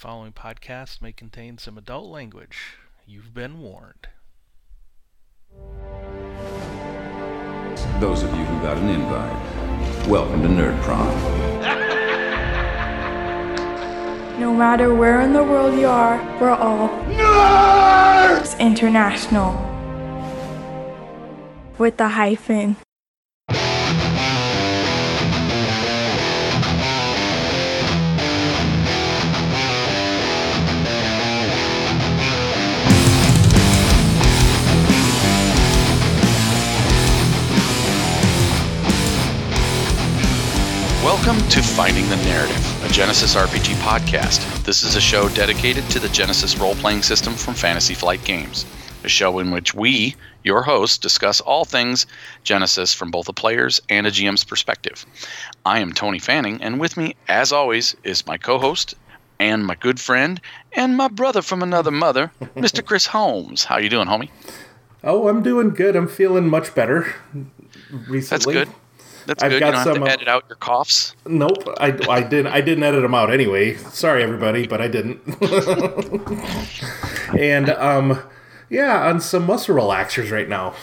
following podcast may contain some adult language. You've been warned. Those of you who got an invite, welcome to Nerd Prom. No matter where in the world you are, we're all Nerds International. With the hyphen. Welcome to Finding the Narrative, a Genesys RPG podcast. This is a show dedicated to the Genesys role playing system from Fantasy Flight Games, a show in which we, your hosts, discuss all things Genesys from both a player's and a GM's perspective. I am Tony Fanning, and with me, as always, is my co host and my good friend and my brother from another mother, Mr. Chris Holmes. How you doing, homie? Oh, I'm doing good. I'm feeling much better recently. That's good. That's I've good. got You don't have some, to uh, edit out your coughs. Nope, I, I didn't. I didn't edit them out anyway. Sorry, everybody, but I didn't. and um, yeah, on some muscle relaxers right now.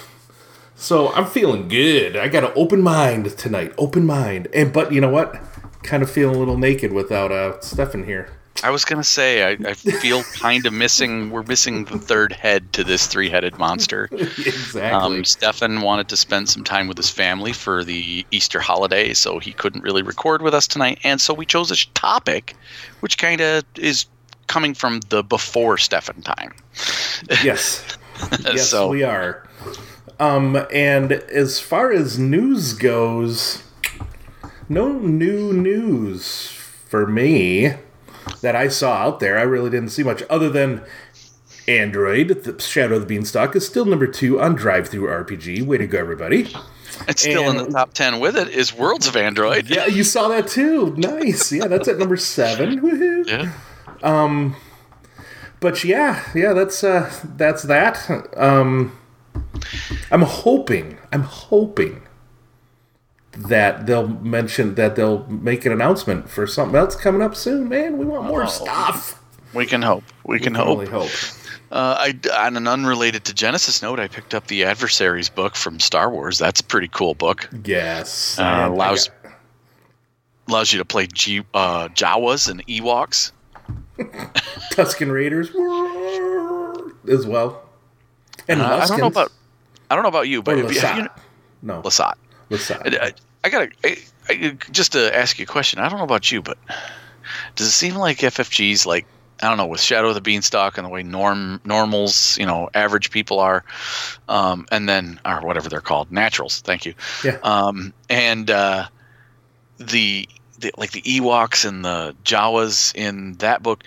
So I'm feeling good. I got an open mind tonight. Open mind. And but you know what? Kind of feeling a little naked without uh Stefan here. I was gonna say I, I feel kind of missing. We're missing the third head to this three-headed monster. exactly. Um, Stefan wanted to spend some time with his family for the Easter holiday, so he couldn't really record with us tonight. And so we chose a topic, which kind of is coming from the before Stefan time. yes. Yes, so we are. Um, and as far as news goes, no new news for me that I saw out there. I really didn't see much other than Android, the Shadow of the Beanstalk, is still number two on DriveThruRPG. Way to go, everybody! it's still in the top ten with it is Worlds of Android. Yeah, you saw that too. Nice. Yeah, that's at number seven. Woohoo. Yeah. Um, but yeah, yeah, that's uh that's that. Um I'm hoping, I'm hoping that they'll mention that they'll make an announcement for something else coming up soon, man. We want more Oh. stuff. We can hope. We can hope. Only hope. Uh, I, on an unrelated to Genesys note, I picked up the Adversaries book from Star Wars. That's a pretty cool book. Yes. Uh, allows got- allows you to play G, uh, Jawas and Ewoks. Tusken Raiders as well. And Uh, I don't know about I don't know about you, but you, No, Lasat. Lasat. I, gotta I, I, just to ask you a question. I don't know about you, but does it seem like FFG's like I don't know with Shadow of the Beanstalk and the way norm normals, you know, average people are, um, and then or whatever they're called, naturals. Thank you. Yeah. Um, and uh, the, the like the Ewoks and the Jawas in that book,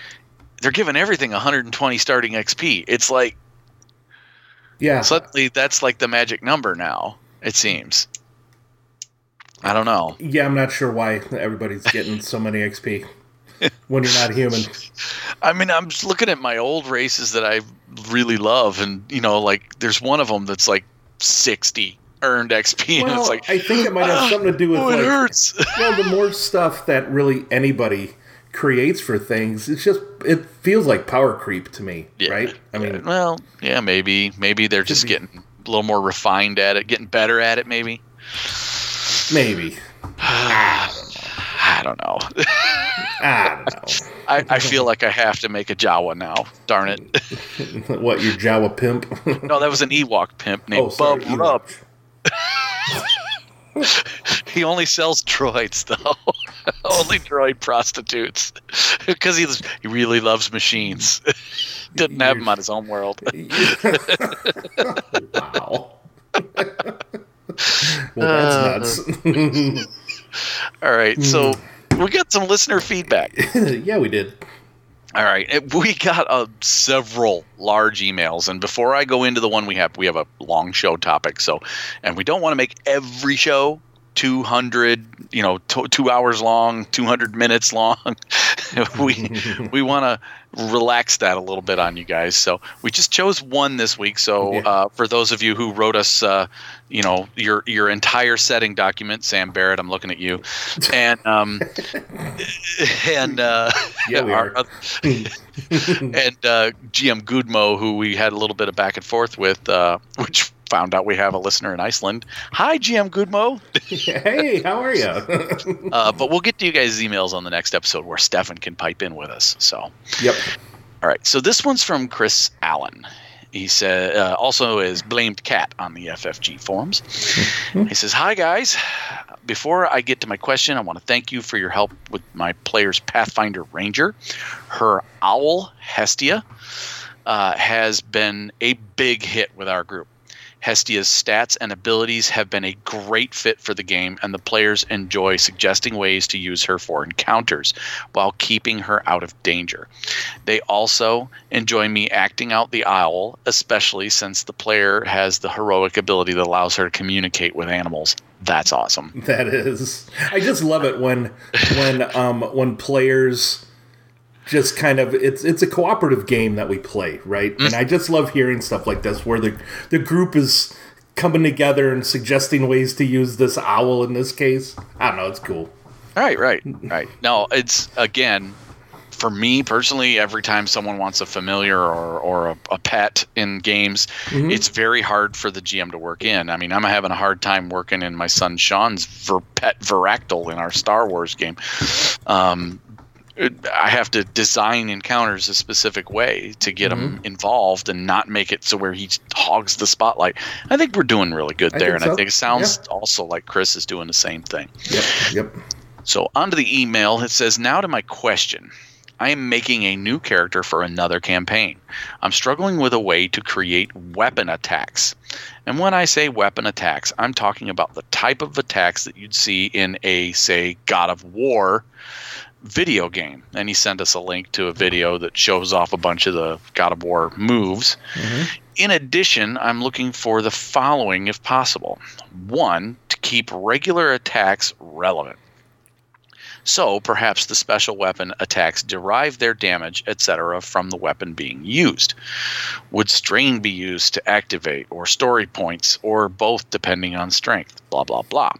they're giving everything 120 starting XP. It's like yeah. suddenly that's like the magic number now. It seems. I don't know. Yeah, I'm not sure why everybody's getting so many XP when you're not human. I mean, I'm just looking at my old races that I really love, and you know, like there's one of them that's like 60 earned XP, and Well, it's like, I think it might have something to do with oh, it like, hurts. well, the more stuff that really anybody creates for things, it's just it feels like power creep to me, Yeah, right? I yeah, mean, well, yeah, maybe, maybe they're just be. getting a little more refined at it, getting better at it, maybe. Maybe. I don't know. I don't I, I feel like I have to make a Jawa now. Darn it. what your Jawa pimp? No, that was an Ewok pimp named oh, sorry, Bub Rub. He only sells droids, though. only droid prostitutes, because he he really loves machines. Didn't have them on his own world. wow. Well, that's nuts. All right, so we got some listener feedback. yeah, we did. All right, we got uh, several large emails, and before I go into the one we have, we have a long show topic. So, and we don't want to make every show 200, you know, t- two hours long, 200 minutes long. we we want to relax that a little bit on you guys. So we just chose one this week. So Yeah. uh, for those of you who wrote us, uh, you know, your your entire setting document, Sam Barrett, I'm looking at you, and um, and uh, Yeah, our and uh, GM Goodmo, who we had a little bit of back and forth with, uh, which found out we have a listener in Iceland. Hi, GM Goodmo. hey, how are you? Uh, but we'll get to you guys' emails on the next episode where Stefan can pipe in with us. So. yep. All right, so this one's from Chris Allen. He said, uh, also is blamed cat on the FFG forums. he says, "Hi guys, before I get to my question, I want to thank you for your help with my player's Pathfinder Ranger. Her owl Hestia uh, has been a big hit with our group. Hestia's stats and abilities have been a great fit for the game, and the players enjoy suggesting ways to use her for encounters while keeping her out of danger. They also enjoy me acting out the owl, especially since the player has the heroic ability that allows her to communicate with animals. That's awesome. That is. I just love it when when um when players just kind of it's it's a cooperative game that we play, right? And I just love hearing stuff like this where the the group is coming together and suggesting ways to use this owl in this case. I don't know, it's cool. Right, right, right. No, it's again for me personally. Every time someone wants a familiar or or a, a pet in games, it's very hard for the GM to work in. I mean, I'm having a hard time working in my son Sean's ver- pet Varactyl in our Star Wars game. Um, I have to design encounters a specific way to get him mm-hmm. involved and not make it so where he hogs the spotlight. I think we're doing really good there, think and I think it sounds also like Chris is doing the same thing. Yep, yep. So, onto the email. It says, Now to my question. I am making a new character for another campaign. I'm struggling with a way to create weapon attacks. And when I say weapon attacks, I'm talking about the type of attacks that you'd see in a, say, God of War video game. And he sent us a link to a video that shows off a bunch of the God of War moves. Mm-hmm. In addition, I'm looking for the following if possible one, to keep regular attacks relevant. So perhaps the special weapon attacks derive their damage, etc., from the weapon being used. Would strain be used to activate, or story points, or both depending on strength? Blah, blah, blah.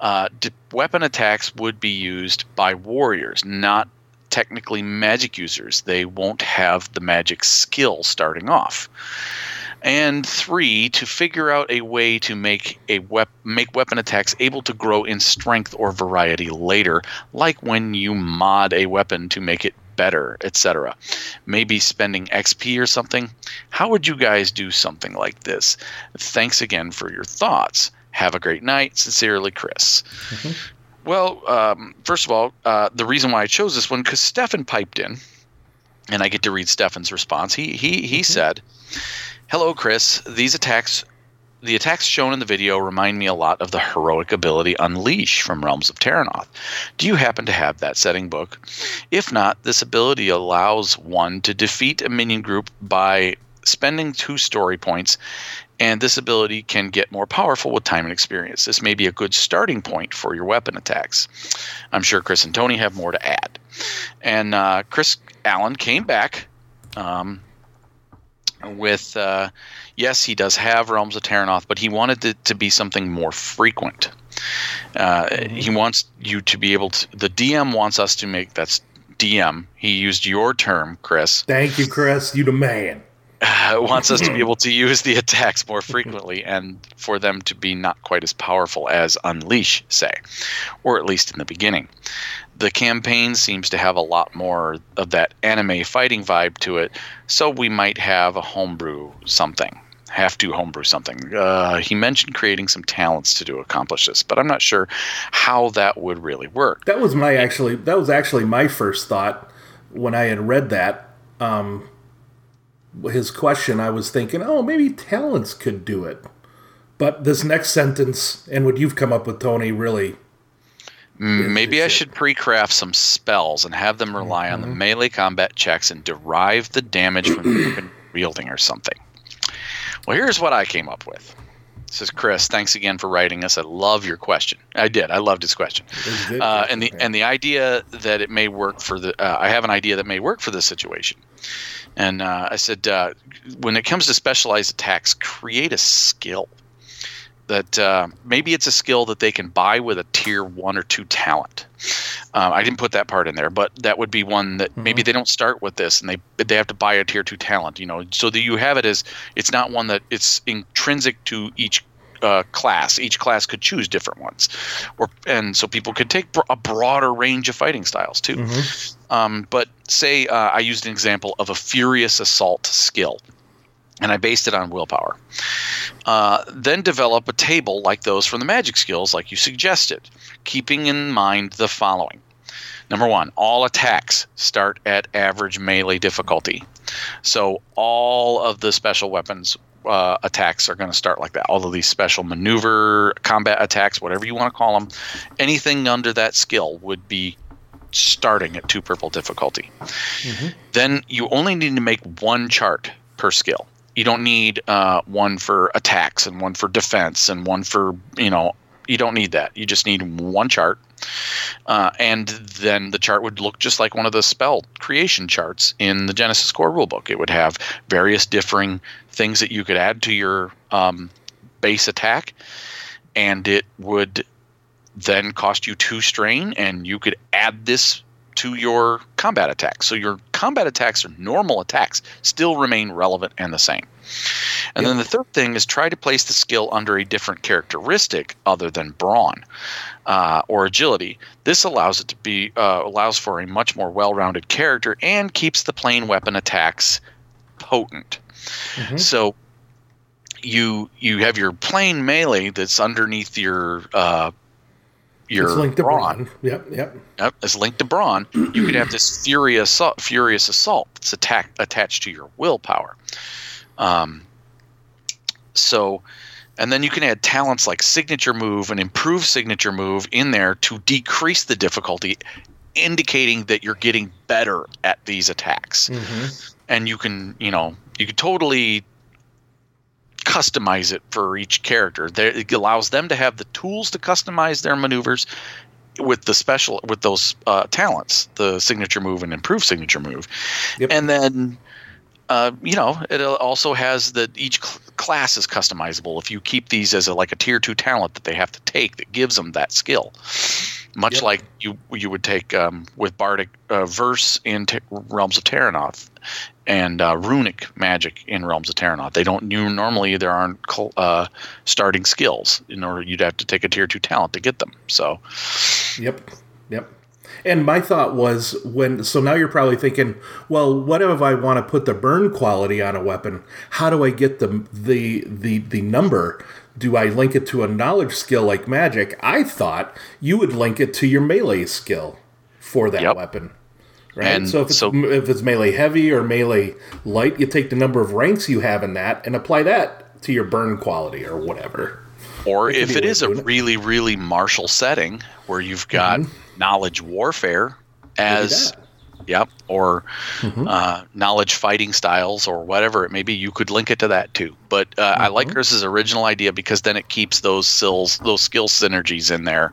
Uh, weapon attacks would be used by warriors, not technically magic users. They won't have the magic skill starting off. And three, to figure out a way to make a wep- make weapon attacks able to grow in strength or variety later, like when you mod a weapon to make it better, etc. Maybe spending XP or something. How would you guys do something like this? Thanks again for your thoughts. Have a great night. Sincerely, Chris. Well, um, first of all, uh, the reason why I chose this one because Stefan piped in, and I get to read Stefan's response. He he he said, "Hello, Chris. These attacks." The attacks shown in the video remind me a lot of the heroic ability Unleash from Realms of Terrinoth. Do you happen to have that setting book? If not, this ability allows one to defeat a minion group by spending two story points, and this ability can get more powerful with time and experience. This may be a good starting point for your weapon attacks. I'm sure Chris and Tony have more to add. And uh, Chris Allen came back um, with, uh, yes, he does have Realms of Terrinoth, but he wanted it to be something more frequent. Uh, He wants you to be able to, the DM wants us to make, that's DM. He used your term, Chris Thank you, Chris. You the man. Uh, wants us to be able to use the attacks more frequently and for them to be not quite as powerful as Unleash, say, or at least in the beginning. The campaign seems to have a lot more of that anime fighting vibe to it, so we might have a homebrew something. Have to homebrew something. Uh, he mentioned creating some talents to do accomplish this, but I'm not sure how that would really work. That was my actually. That was actually my first thought when I had read that. Um, his question, I was thinking, oh, maybe talents could do it. But this next sentence and what you've come up with, Tony, really. Mm, Maybe I it. should pre-craft some spells and have them rely on the melee combat checks and derive the damage from weapon wielding or something. Well, here's what I came up with. says Chris, thanks again for writing us. I love your question. I did. I loved his question. Uh, and the and the idea that it may work for the uh, I have an idea that may work for this situation. And uh, I said, uh, when it comes to specialized attacks, create a skill that uh, maybe it's a skill that they can buy with a tier one or two talent. Uh, I didn't put that part in there, but that would be one that maybe they don't start with this and they they have to buy a tier two talent. You know, so that you have it as it's not one that it's intrinsic to each uh, class. Each class could choose different ones, or and so people could take bro- a broader range of fighting styles too. Um, but say uh, I used an example of a furious assault skill, and I based it on willpower. Uh, then develop a table like those from the magic skills, like you suggested, keeping in mind the following. Number one, all attacks start at average melee difficulty. So all of the special weapons uh, attacks are going to start like that. All of these special maneuver, combat attacks, whatever you want to call them, anything under that skill would be starting at two purple difficulty. Then you only need to make one chart per skill. You don't need uh, one for attacks and one for defense and one for you know. You don't need that. You just need one chart, uh, and then the chart would look just like one of the spell creation charts in the Genesys Core rulebook. It would have various differing things that you could add to your um, base attack, and it would then cost you two strain, and you could add this to your combat attacks. So your combat attacks or normal attacks still remain relevant and the same. And then the third thing is try to place the skill under a different characteristic other than brawn uh, or agility. This allows it to be uh, allows for a much more well-rounded character and keeps the plain weapon attacks potent. So you you have your plain melee that's underneath your uh, your It's linked to brawn. brawn. Yep, yep. Yep, as linked to brawn, you could have this furious furious assault that's attack, attached to your willpower. Um, so, and then you can add talents like signature move and improve signature move in there to decrease the difficulty, indicating that you're getting better at these attacks. And you can, you know, you can totally customize it for each character. There, it allows them to have the tools to customize their maneuvers with the special with those uh, talents, the signature move and improved signature move, Yep. and then. Uh, you know, it also has that each cl- class is customizable. If you keep these as a like a tier two talent that they have to take, that gives them that skill, much Yep. like you you would take um, with Bardic uh, Verse in T- Realms of Terrinoth, and uh, Runic Magic in Realms of Terrinoth. They don't you normally there aren't uh, starting skills. In order, you'd have to take a tier two talent to get them. So Yep. Yep. And my thought was when so now you're probably thinking, well, what if I want to put the burn quality on a weapon? How do I get the the the the number? Do I link it to a knowledge skill like magic? I thought you would link it to your melee skill for that Yep. weapon. Right. And so if it's so- if it's melee heavy or melee light, you take the number of ranks you have in that and apply that to your burn quality or whatever. Or could if it is a it way is of a doing it. really, really martial setting where you've got mm-hmm. knowledge warfare as, that. Yep, or uh, knowledge fighting styles or whatever it may be, you could link it to that too. But uh, I like Chris's original idea because then it keeps those skills, those skill synergies in there.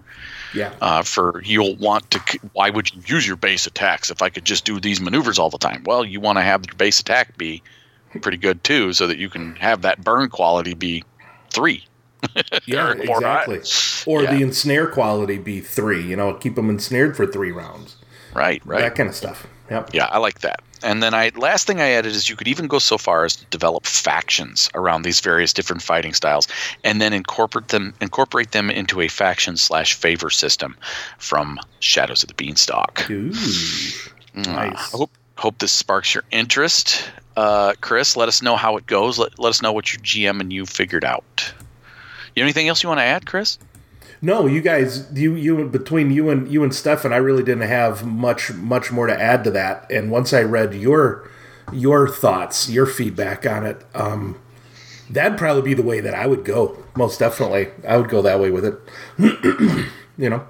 Yeah. Uh, for you'll want to. Why would you use your base attacks if I could just do these maneuvers all the time? Well, you want to have your base attack be pretty good too, so that you can have that burn quality be three. Yeah, or exactly. Or Yeah. the ensnare quality be three. You know, keep them ensnared for three rounds. Right, right. That kind of stuff. Yep. Yeah, I like that. And then I last thing I added is you could even go so far as to develop factions around these various different fighting styles, and then incorporate them incorporate them into a faction slash favor system from Shadows of the Beanstalk. Ooh. Mm, Nice. I hope hope this sparks your interest, uh, Chris. Let us know how it goes. Let, let us know what your GM and you figured out. You have anything else you want to add, Chris? No, you guys, you you between you and you and Stefan, I really didn't have much much more to add to that. And once I read your your thoughts, your feedback on it, um, that'd probably be the way that I would go. Most definitely, I would go that way with it. you know.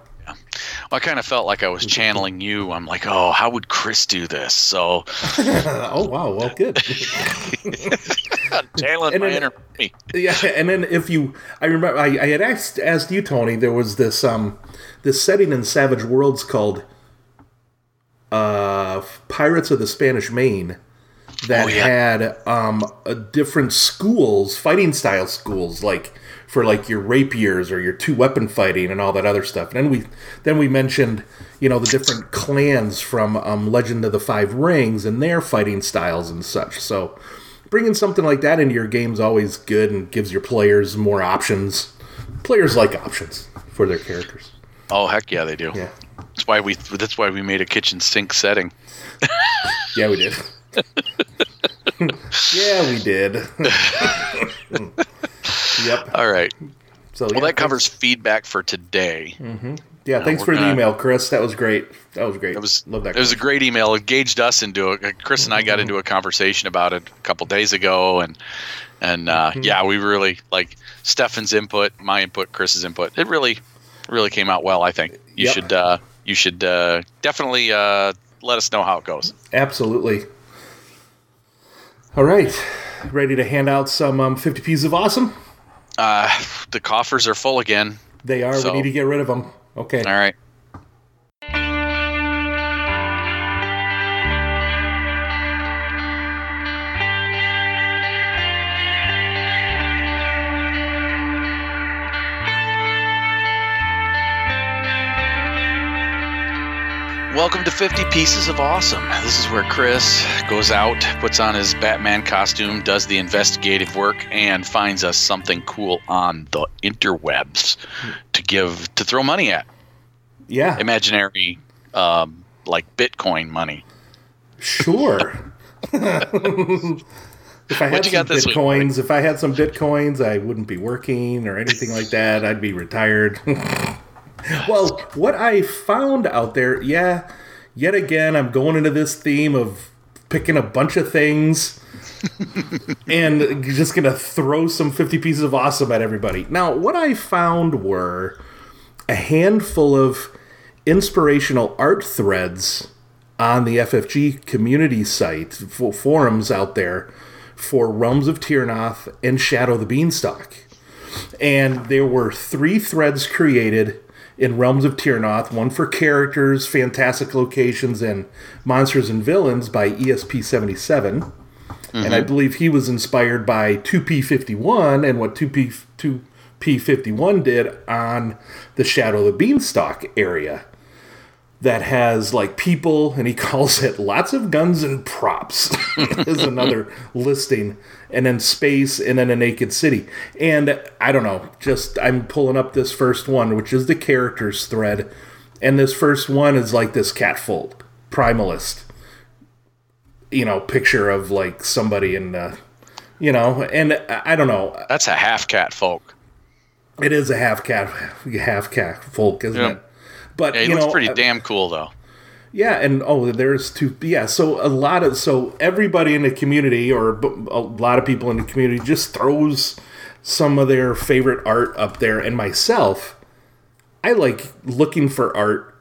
I kind of felt like I was channeling you. I'm like, oh, how would Chris do this? So oh wow, well good. channeling And my then- inner me. yeah, and then if you, I remember I, I had asked asked you, Tony. There was this um this setting in Savage Worlds called uh Pirates of the Spanish Main that Oh, yeah. had um a different schools, fighting style schools, like for like your rapiers or your two weapon fighting and all that other stuff. And then we then we mentioned you know the different clans from um, Legend of the Five Rings and their fighting styles and such. So bringing something like that into your game is always good and gives your players more options. Players like options for their characters. Oh heck yeah, they do. Yeah, That's why we. That's why we made a kitchen sink setting. yeah, we did. yeah, we did. Yep. All right. So Well, yeah, that covers feedback for today. Yeah, thanks we're for the email, Chris. That was great. That was great. It was love that. It was a great email. It engaged us into it. Chris and I got into a conversation about it a couple days ago, and and uh, Mm-hmm. yeah, we really like Stefan's input, my input, Chris's input. It really, really came out well. I think you Yep. should uh, you should uh, definitely uh, let us know how it goes. Absolutely. All right, ready to hand out some um, fifty pieces of awesome. Uh, the coffers are full again. They are. So- we need to get rid of them. Okay. All right. Welcome to 50 Pieces of Awesome. This is where Chris goes out, puts on his Batman costume, does the investigative work, and finds us something cool on the interwebs to give to throw money at. Yeah. Imaginary, um, like Bitcoin money. Sure. if I had some got this week, bitcoins, if I had some bitcoins, I wouldn't be working or anything like that. I'd be retired. well, what I found out there, yeah, yet again, I'm going into this theme of picking a bunch of things and just gonna throw some 50 pieces of awesome at everybody. Now, what I found were a handful of inspirational art threads on the FFG community site, for forums out there for Realms of Terrinoth and Shadow the Beanstalk. And there were three threads created in Realms of Terrinoth one for characters, fantastic locations, and monsters and villains by E ESP77. And I mm-hmm. believe he was inspired by 2P51 and what 2P, 2P51 did on the Shadow of the Beanstalk area that has like people and he calls it lots of guns and props is another listing and then space and then a naked city and i don't know just i'm pulling up this first one which is the characters thread and this first one is like this catfolk primalist you know picture of like somebody in uh you know and i don't know That's a half cat folk. it is a half cat half cat folk isn't Yeah. it but Yeah, he you looks know pretty uh, damn cool though. Yeah, and oh, there's two. Yeah, so a lot of so everybody in the community, or a lot of people in the community, just throws some of their favorite art up there. And myself, I like looking for art,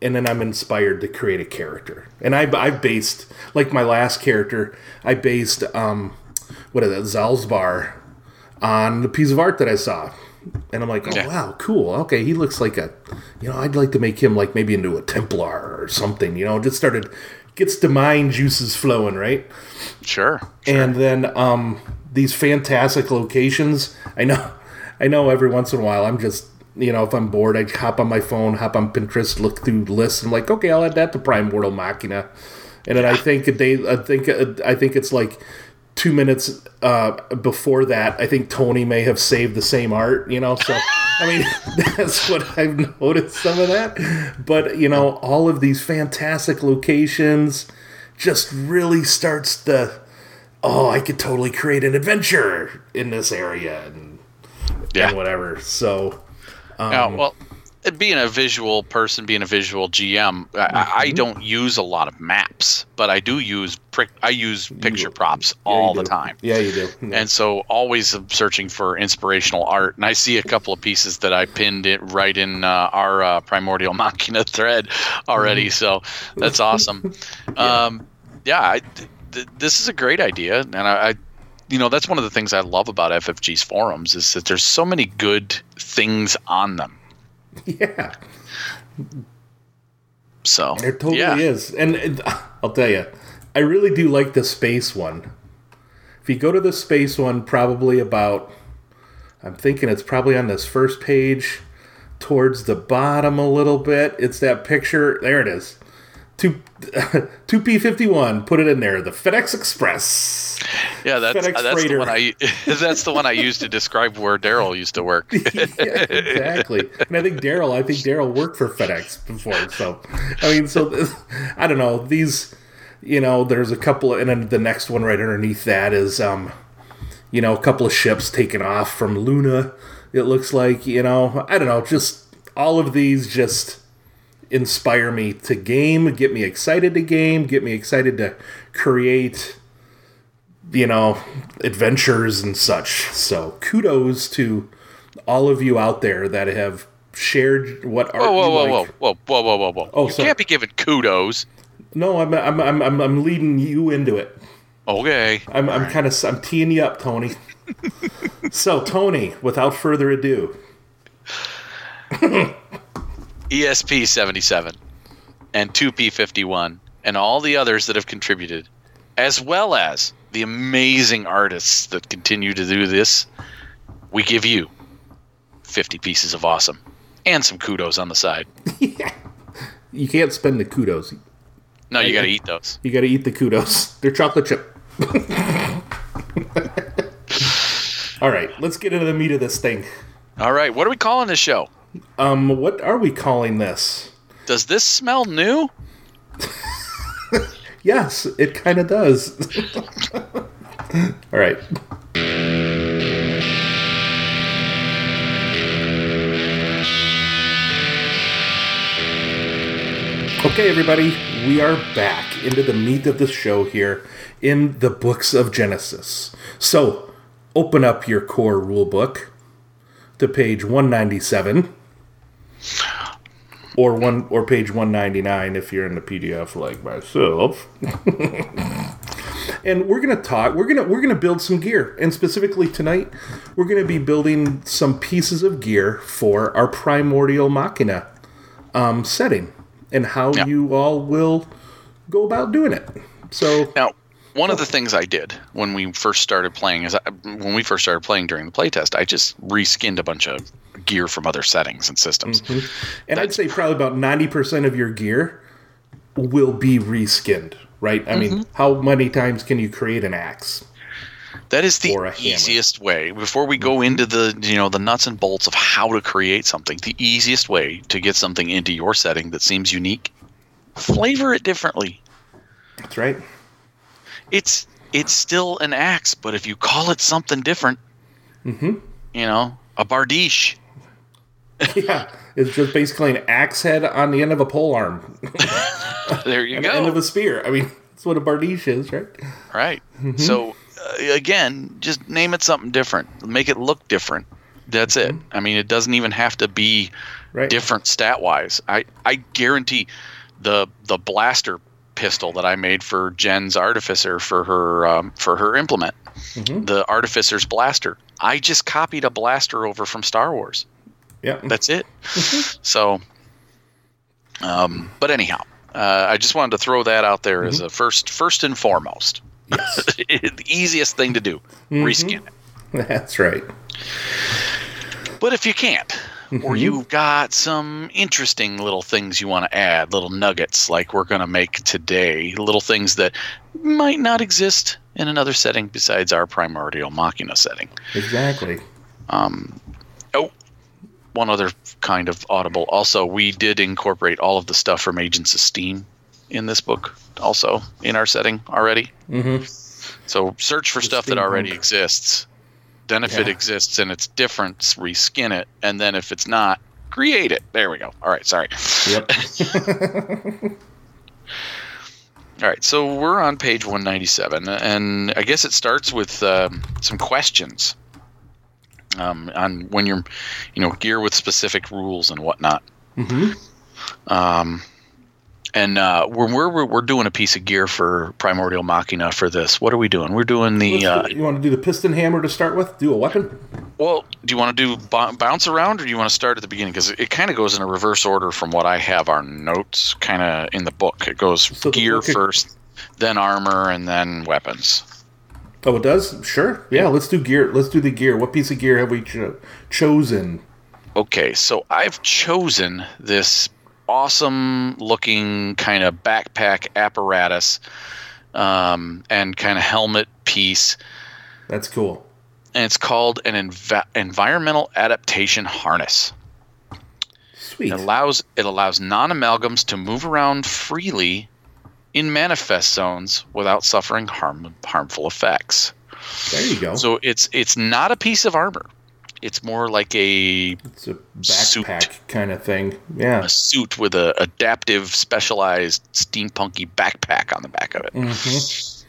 and then I'm inspired to create a character. And I I based like my last character, I based um, what is it, Zalzbar, on the piece of art that I saw. And I'm like, oh Yeah. wow, cool. Okay, he looks like a, you know, I'd like to make him like maybe into a Templar or something. You know, just started gets the mind juices flowing, right? Sure. sure. And then um, these fantastic locations. I know, I know. Every once in a while, I'm just you know, if I'm bored, I hop on my phone, hop on Pinterest, look through lists. I'm like, okay, I'll add that to Primordial Machina. And then I think a day, I think I think it's like two minutes uh, before that. I think Tony may have saved the same art. You know, so I mean, that's what I've noticed some of that. But you know, all of these fantastic locations just really starts the oh, I could totally create an adventure in this area and, Yeah. and whatever. So Yeah, well, being a visual person, being a visual GM, I, I don't use a lot of maps, but I do use I use picture props Yeah, all the time. Yeah, you do. Yeah. And so always searching for inspirational art. And I see a couple of pieces that I pinned it right in uh, our uh, Primordial Machina thread already. So that's awesome. Um, yeah, I, th- this is a great idea. And I, I, you know, that's one of the things I love about FFG's forums is that there's so many good things on them. yeah, So it totally yeah. is. And, and I'll tell you, I really do like the space one. If you go to the space one, probably about, I'm thinking it's probably on this first page, towards the bottom a little bit. It's that picture. There it is. Two, two P fifty one. Put it in there. The FedEx Express. Yeah, that's uh, that's the one I that's the one I used to describe where Daryl used to work. yeah, exactly. And I think Daryl, I think Daryl worked for FedEx before. So, I mean, so I don't know. These, you know, there's a couple, and then the next one right underneath that is, um, you know, a couple of ships taken off from Luna. It looks like, you know, I don't know. Just all of these just inspire me to game, get me excited to game, get me excited to create you know, adventures and such. So kudos to all of you out there that have shared what art Whoa, whoa, you whoa, like. whoa, whoa, whoa, whoa, whoa, whoa! Oh, you sorry. can't be giving kudos. No, I'm, I'm, I'm, I'm, I'm leading you into it. Okay. I'm, I'm kind of, I'm teeing you up, Tony. so, Tony, without further ado, ESP 77 and 2P51 and all the others that have contributed, as well as the amazing artists that continue to do this, we give you 50 pieces of awesome and some kudos on the side. you can't spend the kudos. No, you got to eat those. You got to eat the kudos. They're chocolate chip. all right, let's get into the meat of this thing. All right, what are we calling this show? Um, what are we calling this? Does this smell new? Yes, it kind of does. All right. Okay, everybody, we are back into the meat of the show here in the books of Genesys. So, open up your core rulebook to page 197 or one or page 199 if you're in the PDF like myself. and we're going to talk we're going to we're going to build some gear and specifically tonight we're going to be building some pieces of gear for our primordial machina um, setting and how Yeah. you all will go about doing it. So Now, one of the things I did when we first started playing is I, when we first started playing during the playtest, I just reskinned a bunch of gear from other settings and systems. Mm-hmm. And I'd say probably about 90% of your gear will be reskinned, right? I mean, mm-hmm. how many times can you create an axe? That is the Or a hammer. easiest way. Before we go mm-hmm. into the you know the nuts and bolts of how to create something, the easiest way to get something into your setting that seems unique, flavor it differently. That's right. It's it's still an axe, but if you call it something different, Mm-hmm. you know, a bardiche. yeah. It's just basically an axe head on the end of a pole arm, There you and go. the end of a spear. I mean, that's what a bardiche is, right? Right. So uh, again, just name it something different. Make it look different. That's it. I mean, it doesn't even have to be Right. different stat wise. I I guarantee the the blaster pistol that I made for Jen's artificer for her um, for her implement, the artificer's blaster. I just copied a blaster over from Star Wars. Yeah. That's it. Mm-hmm. so, um, but anyhow, uh, I just wanted to throw that out there as a mm-hmm. first first and foremost. the easiest thing to do, mm-hmm. reskin it. That's right. But if you can't, or you've got some interesting little things you want to add, little nuggets like we're going to make today, little things that might not exist in another setting besides our primordial machina setting. Exactly. Um, oh, one other kind of audible. Also, we did incorporate all of the stuff from Agents of Steam in this book, also in our setting already. Mm-hmm. So search for stuff that already exists. Then, if it exists and it's different, reskin it. And then, if it's not, create it. There we go. All right, sorry. Yep. All right, so we're on page 197, and I guess it starts with um, some questions um, on when you're, you know, gear with specific rules and whatnot. hmm Um, and uh, we're, we're we're doing a piece of gear for Primordial Machina for this. What are we doing? We're doing the. Uh, you want to do the piston hammer to start with? Do a weapon? well, do you want to do b- bounce around, or do you want to start at the beginning? Because it, it kind of goes in a reverse order from what I have our notes, kind of in the book. It goes So gear first, then armor, and then weapons. Oh, it does. Sure. Yeah. Let's do gear. Let's do the gear. What piece of gear have we cho- chosen? Okay, so I've chosen this awesome looking kind of backpack apparatus um, and kind of helmet piece. That's cool. And it's called an env- environmental adaptation harness. Sweet. It allows it allows non-amalgams to move around freely in manifest zones without suffering harm, harmful effects. There you go. So it's it's not a piece of armor. It's more like a it's a suit. backpack kind of thing. Yeah. a suit with a adaptive, specialized, steampunky backpack on the back of it. Mhm.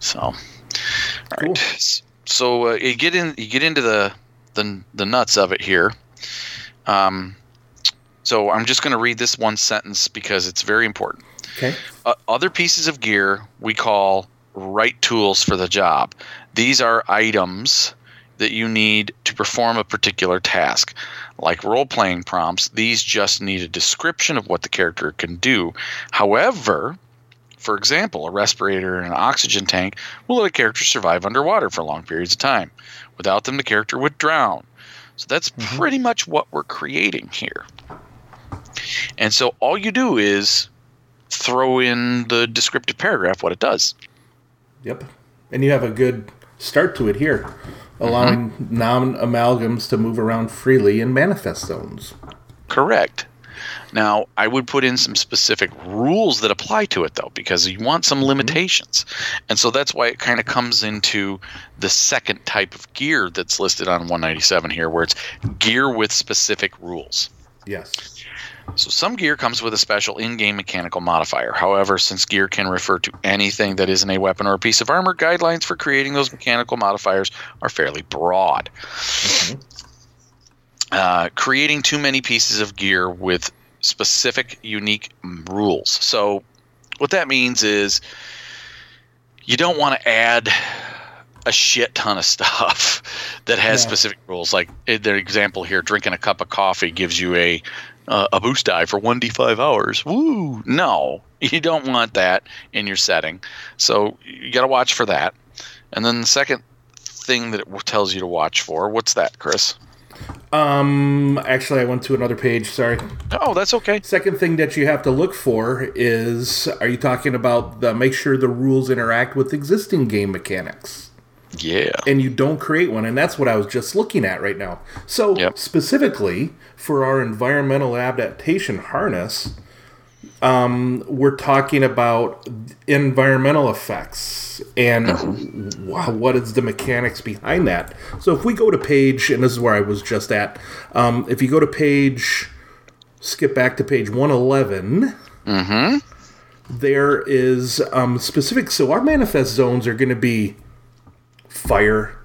So, all right. Cool. So uh, you get in, you get into the the, the nuts of it here. Um, so I'm just going to read this one sentence because it's very important. Okay. Uh, other pieces of gear we call right tools for the job. These are items that you need to perform a particular task. Like role playing prompts, these just need a description of what the character can do. However, for example, a respirator and an oxygen tank will let a character survive underwater for long periods of time. Without them, the character would drown. So that's pretty much what we're creating here. And so all you do is throw in the descriptive paragraph what it does. Yep. And you have a good start to it here, allowing Mm-hmm. non amalgams to move around freely in manifest zones. Correct. Now, I would put in some specific rules that apply to it, though, because you want some limitations. And so that's why it kind of comes into the second type of gear that's listed on 197 here, where it's gear with specific rules. Yes. So some gear comes with a special in-game mechanical modifier. However, since gear can refer to anything that isn't a weapon or a piece of armor, guidelines for creating those mechanical modifiers are fairly broad. Uh, creating too many pieces of gear with specific, unique rules. So, what that means is you don't want to add a shit ton of stuff that has No. specific rules. Like in their example here, drinking a cup of coffee gives you a uh, a boost die for 1d5 hours. Woo! No, you don't want that in your setting. So you got to watch for that. And then the second thing that it tells you to watch for, what's that, Chris? Um, actually, I went to another page. Sorry. Oh, that's okay. Second thing that you have to look for is are you talking about the make sure the rules interact with existing game mechanics? Yeah. and you don't create one and that's what i was just looking at right now. So Yep. specifically for our environmental adaptation harness um, we're talking about environmental effects and wha- what is the mechanics behind that. So if we go to page and this is where i was just at um, if you go to page skip back to page 111 there is um, specific so our manifest zones are going to be fire,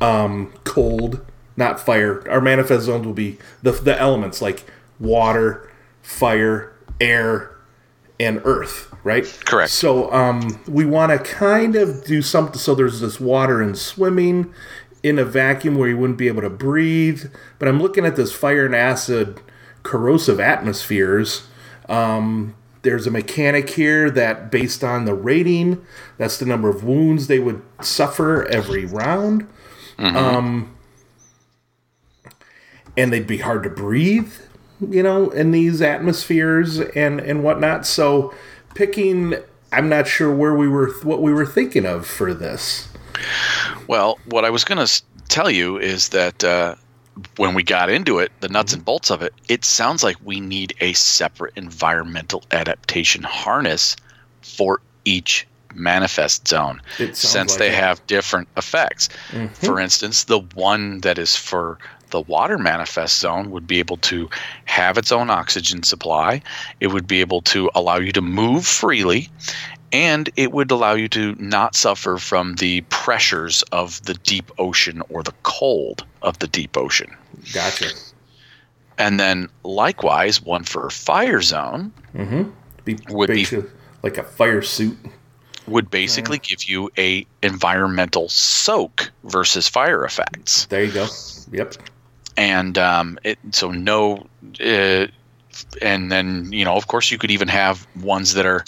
um, cold, not fire. Our manifest zones will be the the elements like water, fire, air, and earth. Right. Correct. So um, we want to kind of do something. So there's this water and swimming in a vacuum where you wouldn't be able to breathe. But I'm looking at this fire and acid corrosive atmospheres. Um, there's a mechanic here that, based on the rating, that's the number of wounds they would suffer every round. Um, and they'd be hard to breathe, you know, in these atmospheres and and whatnot. So, picking, I'm not sure where we were, what we were thinking of for this. Well, what I was going to tell you is that uh, when we got into it, the nuts and bolts of it, it sounds like we need a separate environmental adaptation harness for each manifest zone since like they it. Mm-hmm. have different effects. For instance, the one that is for the water manifest zone would be able to have its own oxygen supply. It would be able to allow you to move freely, and it would allow you to not suffer from the pressures of the deep ocean or the cold of the deep ocean. Gotcha. And then likewise, one for fire zone Be, Would be- like a fire suit. would basically give you a environmental soak versus fire effects. There you go. Yep. and um, it, so no, uh, and then you know, of course, you could even have ones that are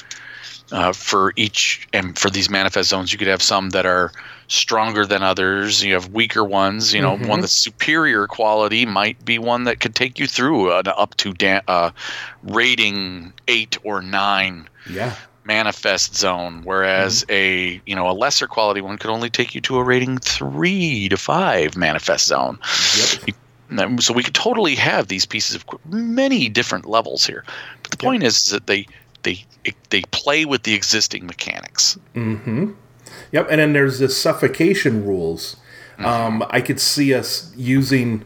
uh, for each, and for these manifest zones, you could have some that are stronger than others. You have weaker ones. You know, one that's superior quality might be one that could take you through an up to da- uh, rating eight or nine Yeah. manifest zone whereas a you know a lesser quality one could only take you to a rating 3 to 5 manifest zone Yep. so we could totally have these pieces of many different levels here but the point is that they they they play with the existing mechanics Yep, and then there's the suffocation rules. Mm-hmm. Um, I could see us using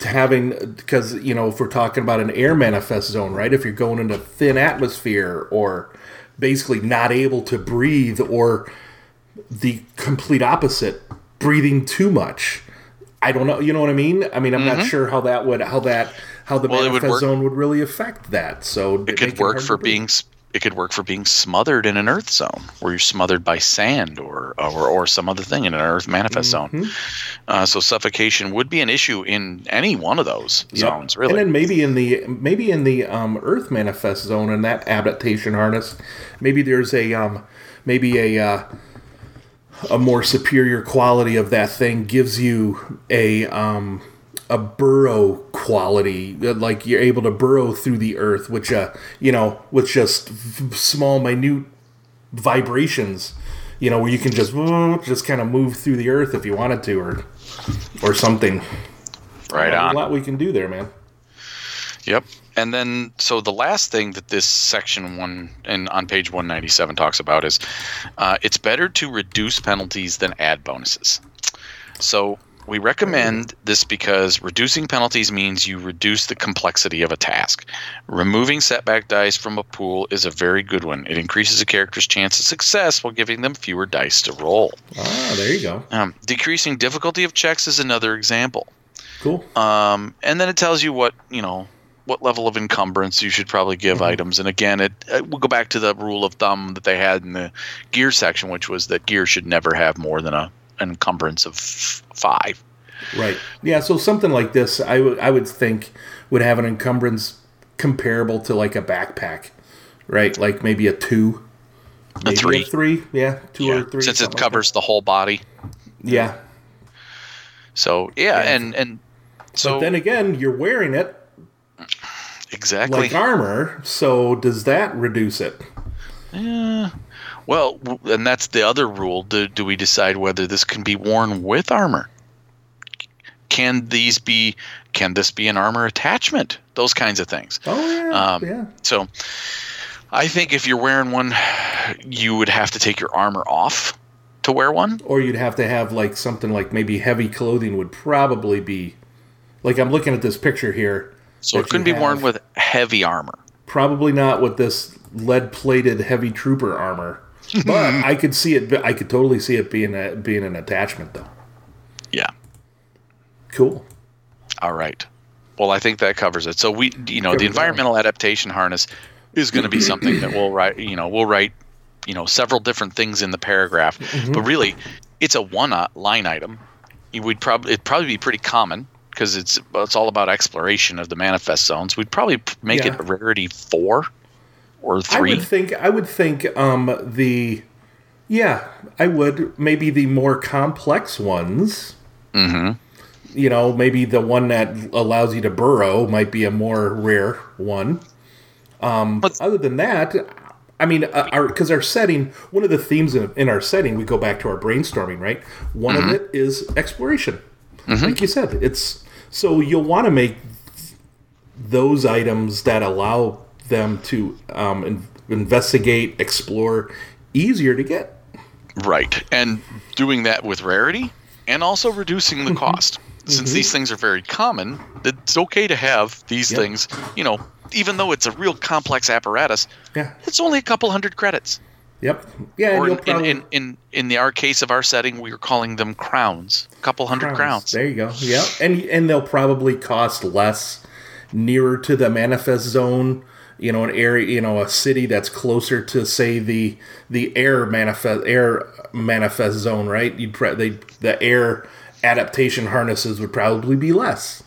having because you know if we're talking about an air manifest zone, right? If you're going into thin atmosphere or basically not able to breathe, or the complete opposite, breathing too much. I don't know. You know what I mean? I mean, I'm not sure how that would how that how the. Well, it would manifest zone would really affect that. So it could work for being it could work for being smothered in an earth zone where you're smothered by sand or or, or some other thing in an earth manifest Mm-hmm. zone uh, so suffocation would be an issue in any one of those zones really And then maybe in the maybe in the um, Earth manifest zone in that adaptation harness, maybe there's a um, maybe a uh, a more superior quality of that thing gives you a um, a burrow quality, like you're able to burrow through the earth, which uh, you know, with just v- small, minute vibrations, you know, where you can just just kind of move through the earth if you wanted to, or or something. right on A lot we can do there, man. Yep. And then, so the last thing that this section one and on page 197 talks about is uh, it's better to reduce penalties than add bonuses. So we recommend this because reducing penalties means you reduce the complexity of a task. Removing setback dice from a pool is a very good one. It increases a character's chance of success while giving them fewer dice to roll. Ah, there you go. Um, decreasing difficulty of checks is another example. Cool. Um, and then it tells you what you know what level of encumbrance you should probably give items. And again, it, it we'll go back to the rule of thumb that they had in the gear section, which was that gear should never have more than a encumbrance of five. Right. Yeah. So something like this, I would I would think would have an encumbrance comparable to like a backpack, right? Like maybe a two, maybe three. a three. Yeah, two Yeah, or three. since it something like covers the whole body. yeah. So yeah, Yeah. and and so but then again, you're wearing it exactly. like armor, so does that reduce it? Well, and that's the other rule. Do, do we decide whether this can be worn with armor? Can these be? Can this be an armor attachment? Those kinds of things. Oh yeah, Um, yeah. So I think if you're wearing one, you would have to take your armor off to wear one. Or you'd have to have like something like maybe heavy clothing would probably be. Like I'm looking at this picture here. So it couldn't be worn with heavy armor. Probably not with this lead-plated heavy trooper armor, but I could see it. I could totally see it being a, being an attachment, though. Yeah. Cool. All right. Well, I think that covers it. So we, you know, the it. environmental adaptation harness is going to be something that we'll write. You know, we'll write, you know, several different things in the paragraph, Mm-hmm. but really, it's a one uh, line item. You would probably it'd probably be pretty common because it's it's all about exploration of the manifest zones. We'd probably make it a rarity four or I would think. I would think. Um, the yeah, I would maybe the more complex ones. Mm-hmm. You know, maybe the one that allows you to burrow might be a more rare one. Um, But- other than that, I mean, uh, our because our setting, one of the themes in, in our setting, we go back to our brainstorming, right? One of it is exploration. Like you said, it's so you'll want to make those items that allow them to um, in- investigate, explore, easier to get. Right. And doing that with rarity and also reducing the cost. since these things are very common, it's okay to have these Yep. things. You know, even though it's a real complex apparatus, Yeah. it's only a couple hundred credits. Yep. Yeah, or in, probably in, in, in, in the our case of our setting, we are calling them crowns. A couple hundred crowns. There you go. Yeah, and and they'll probably cost less nearer to the manifest zone. You know, an area, you know, a city that's closer to say the the air manifest air manifest zone, right? You'd pre- they the air adaptation harnesses would probably be less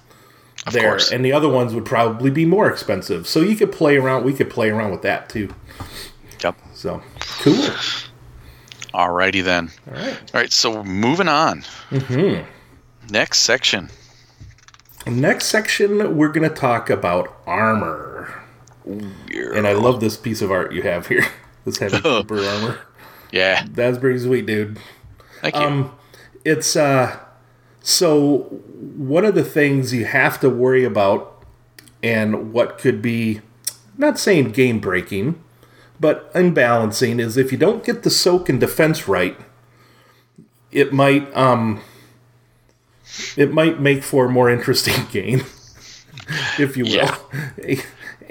Of there, course. and the other ones would probably be more expensive. So you could play around. We could play around with that too. Yep. So cool. Alrighty then. All right. All right, so moving on. Mm-hmm. Next section. Next section, we're going to talk about armor. And I love this piece of art you have here. This heavy trooper armor. Yeah. That's pretty sweet, dude. Thank you. Um, It's uh so one of the things you have to worry about and what could be not saying game breaking, but unbalancing is if you don't get the soak and defense right, it might um it might make for a more interesting game, if you will. Yeah.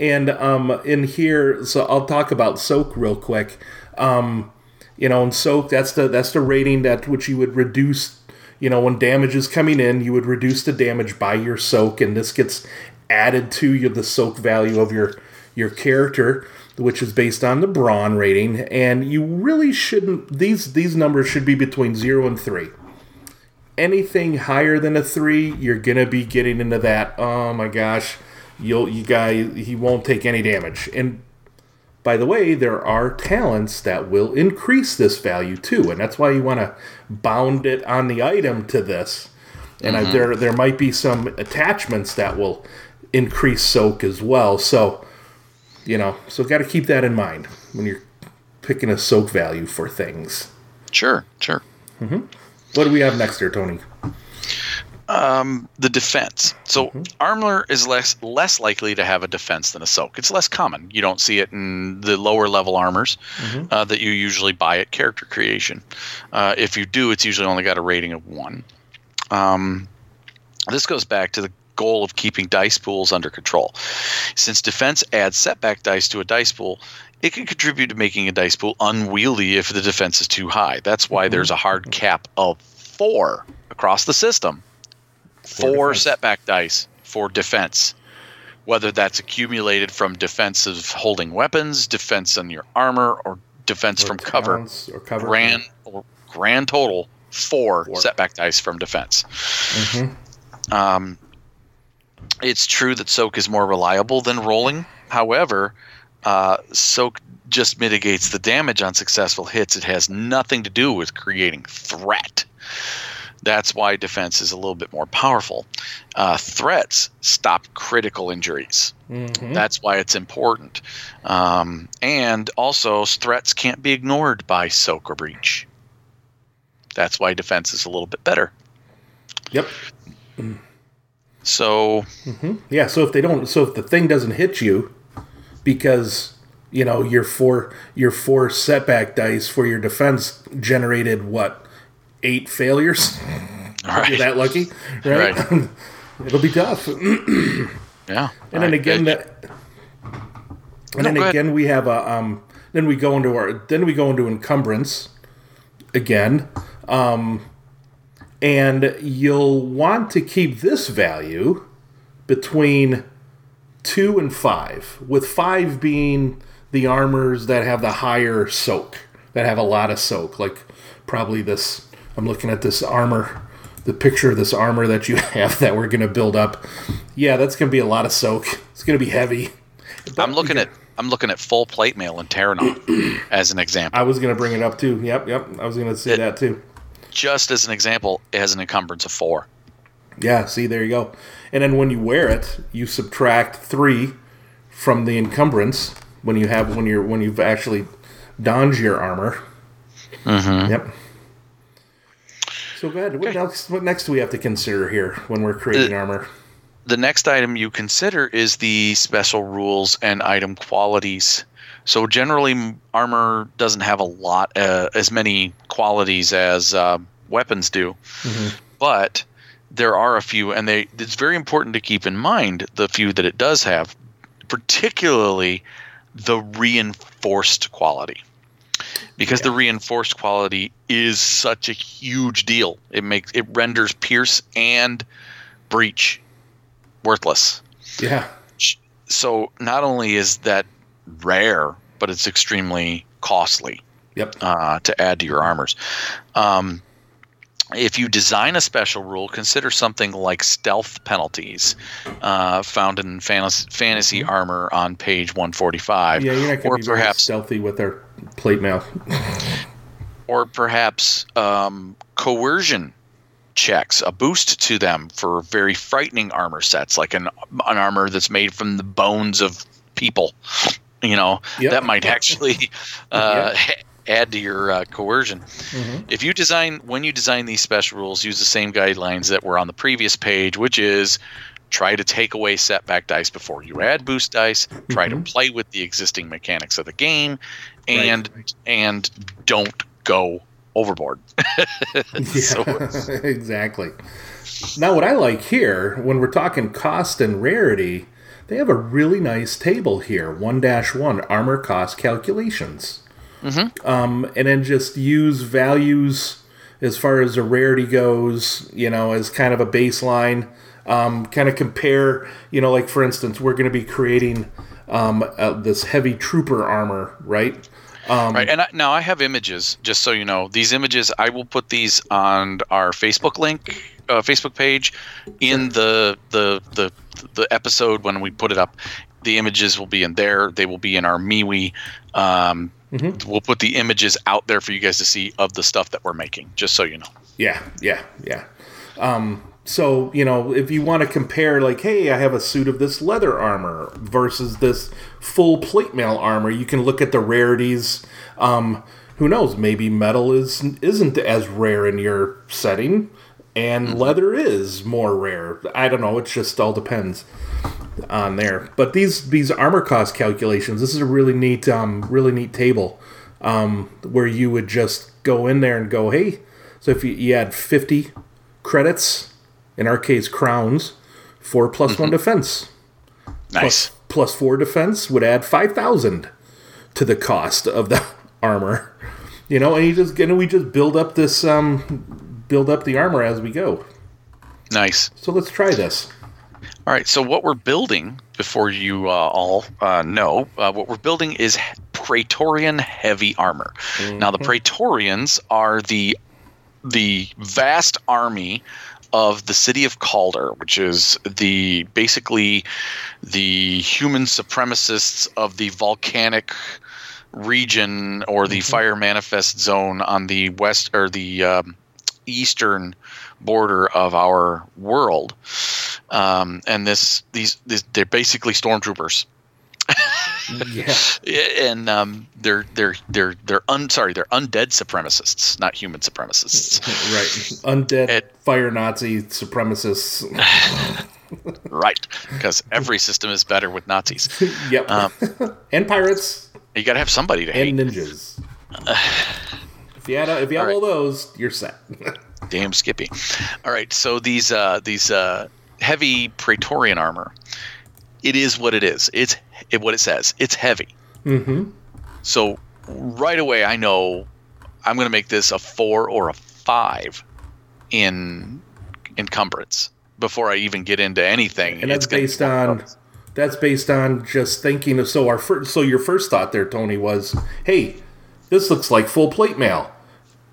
And um, in here, so I'll talk about soak real quick. Um, you know, and soak that's the that's the rating that which you would reduce. You know, when damage is coming in, you would reduce the damage by your soak, and this gets added to your the soak value of your your character, which is based on the brawn rating. And you really shouldn't these these numbers should be between zero and three anything higher than a three, you're gonna be getting into that. Oh my gosh, you'll you guy he won't take any damage. And by the way, there are talents that will increase this value too, and that's why you want to bound it on the item to this. And I, there there might be some attachments that will increase soak as well. So you know, so got to keep that in mind when you're picking a soak value for things. sure, sure. Mm-hmm. What do we have next here, Tony? The defense. So armor is less less likely to have a defense than a soak. It's less common. You don't see it in the lower level armors uh, that you usually buy at character creation. Uh, if you do, it's usually only got a rating of one. Um, this goes back to the goal of keeping dice pools under control. Since defense adds setback dice to a dice pool, it can contribute to making a dice pool unwieldy if the defense is too high. That's why there's a hard cap of four across the system. Four defense. setback dice for defense. Whether that's accumulated from defensive holding weapons, defense on your armor, or defense Or from cover or cover. grand or grand total four, Four. setback dice from defense. Um, it's true that soak is more reliable than rolling. However, uh, soak just mitigates the damage on successful hits. It has nothing to do with creating threat. That's why defense is a little bit more powerful. Uh, threats stop critical injuries. That's why it's important. Um, and also, threats can't be ignored by soak or breach. That's why defense is a little bit better. Yep. So, Yeah. So if they don't, so if the thing doesn't hit you, because you know your four your four setback dice for your defense generated what eight failures. all right. You're that lucky, right? Right. It'll be tough. Yeah. And then again, that, and No, then again, we have a um. Then we go into our. Then we go into encumbrance. Again, um, and you'll want to keep this value between two and five, with five being the armors that have the higher soak, that have a lot of soak, like probably this. I'm looking at this armor, the picture of this armor that you have that we're going to build up. Yeah, that's going to be a lot of soak. It's going to be heavy. I'm looking at I'm looking at full plate mail in Terrinoth as an example. I was going to bring it up too. Yep, yep. I was going to say It- that too. Just as an example, it has an encumbrance of four. Yeah, see, there you go. And then when you wear it, you subtract three from the encumbrance when you have when you're when you've actually donned your armor. Mm-hmm. Yep. So go ahead. What next? What next do we have to consider here when we're creating Uh, armor? The next item you consider is the special rules and item qualities. So generally, armor doesn't have a lot, uh, as many qualities as uh, weapons do, but there are a few, and they it's very important to keep in mind the few that it does have, particularly the reinforced quality. Because the reinforced quality is such a huge deal. It makes it renders pierce and breach worthless. Yeah. So not only is that rare, but it's extremely costly Yep. uh, to add to your armors. Um, if you design a special rule, consider something like stealth penalties, uh, found in fantasy, fantasy armor on page 145, Mm-hmm. Yeah, you're not or going to be very perhaps, stealthy with their plate mail. or perhaps um, coercion checks, a boost to them for very frightening armor sets, like an an armor that's made from the bones of people. You know, Yep. that might actually uh, add to your uh, coercion. Mm-hmm. If you design when you design these special rules, use the same guidelines that were on the previous page, which is try to take away setback dice before you add boost dice. Try Mm-hmm. to play with the existing mechanics of the game, and and don't go overboard. So- exactly. Now, what I like here, when we're talking cost and rarity, they have a really nice table here 1 1 armor cost calculations. Mm-hmm. Um, and then just use values as far as the rarity goes, you know, as kind of a baseline. Um, kind of compare, you know, like for instance, we're going to be creating um, uh, this heavy trooper armor, right? Um, right. And I, now I have images, just so you know. These images, I will put these on our Facebook link, uh, Facebook page, in the the the the episode when we put it up. The images will be in there. They will be in our MeWe. Um, We'll put the images out there for you guys to see of the stuff that we're making, just so you know. Yeah, yeah, yeah. Um, so you know, if you want to compare, like, hey, I have a suit of this leather armor versus this full plate mail armor, you can look at the rarities. Um, who knows? Maybe metal is isn't as rare in your setting, and leather is more rare. I don't know. It just all depends on there. But these these armor cost calculations, this is a really neat, um, really neat table um, where you would just go in there and go, hey, so if you, you add 50 credits, in our case, crowns, four plus one defense. Nice. Plus, plus four defense would add 5,000 to the cost of the armor. You know, and you just, and we just build up this, um, build up the armor as we go. Nice. So let's try this. All right. So what we're building, before you uh, all uh, know, uh, what we're building is Praetorian heavy armor. Now the Praetorians are the the vast army of the city of Calder, which is the basically the human supremacists of the volcanic region or the fire manifest zone on the west or the um, eastern border of our world. Um, and this these, these they're basically stormtroopers. Yeah. and um, they're they're they're they're un sorry they're undead supremacists, not human supremacists. right. Undead It- fire Nazi supremacists. right, because every system is better with Nazis. yep. Um, and pirates You got to have somebody to hate. and ninjas. if you had a, if you have All all those, you're set. Damn Skippy. All right, so these uh, these uh, heavy Praetorian armor, it is what it is. It's it, what it says. It's heavy. mm-hmm. So right away, I know I'm going to make this a four or a five in encumbrance before I even get into anything. And that's based on that's based on just thinking of so our first so your first thought there, Tony, was, hey, this looks like full plate mail.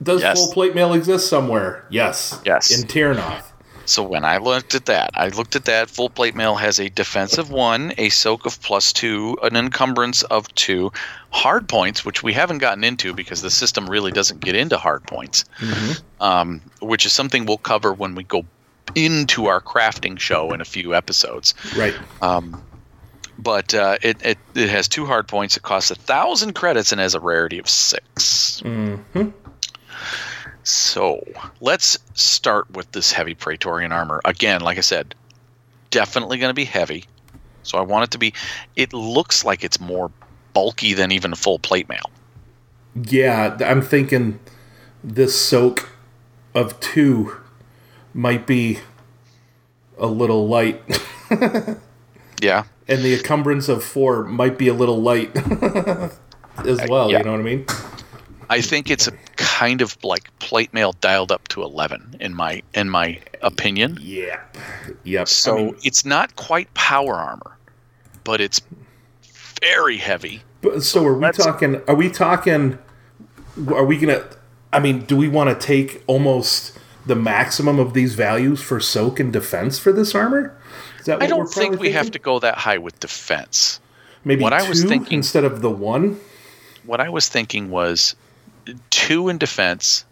Does Yes. full plate mail exist somewhere? Yes. Yes. In Terrinoth. So when I looked at that, I looked at that. Full plate mail has a defensive one, a soak of plus two, an encumbrance of two, hard points, which we haven't gotten into because the system really doesn't get into hard points, um, which is something we'll cover when we go into our crafting show in a few episodes. Right. Um, but uh, it, it it has two hard points. It costs a thousand credits and has a rarity of 6 Mhm. So let's start with this heavy Praetorian armor. Again, like I said, definitely going to be heavy. So I want it to be. It looks like it's more bulky than even full plate mail. Yeah, I'm thinking this soak of two might be a little light, Yeah. and the encumbrance of four might be a little light as uh, well. yeah. You know what I mean? I think it's a kind of like plate mail dialed up to 11 in my in my opinion. Yeah. Yep. So I mean, it's not quite power armor, but it's very heavy. but- so are we Let's- talking? Are we talking? Are we gonna? I mean, do we want to take almost the maximum of these values for soak and defense for this armor? Is that I don't think we have to go that high with defense. Maybe what two I was thinking- instead of the one. What I was thinking was two in defense,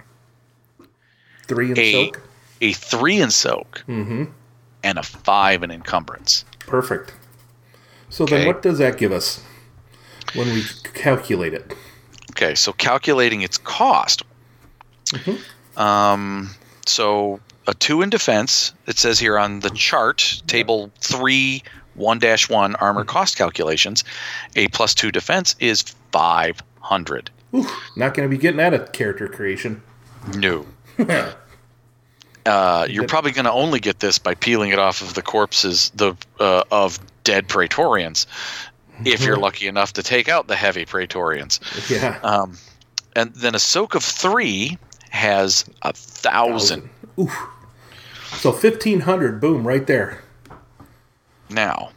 Three in a soak. a three in soak, mm-hmm. and a five in encumbrance. Perfect. So then, what does that give us when we calculate it? Okay, so calculating its cost. Mm-hmm. Um, so a two in defense. It says here on the chart, table three, one dash one armor mm-hmm. cost calculations. A plus two defense is five hundred. Not going to be getting at a character creation. No. Uh, you're probably going to only get this by peeling it off of the corpses the uh, of dead Praetorians, if you're lucky enough to take out the heavy Praetorians. Yeah. Um, and then a soak of three has a thousand. Oof. So fifteen hundred. Boom, right there. Now,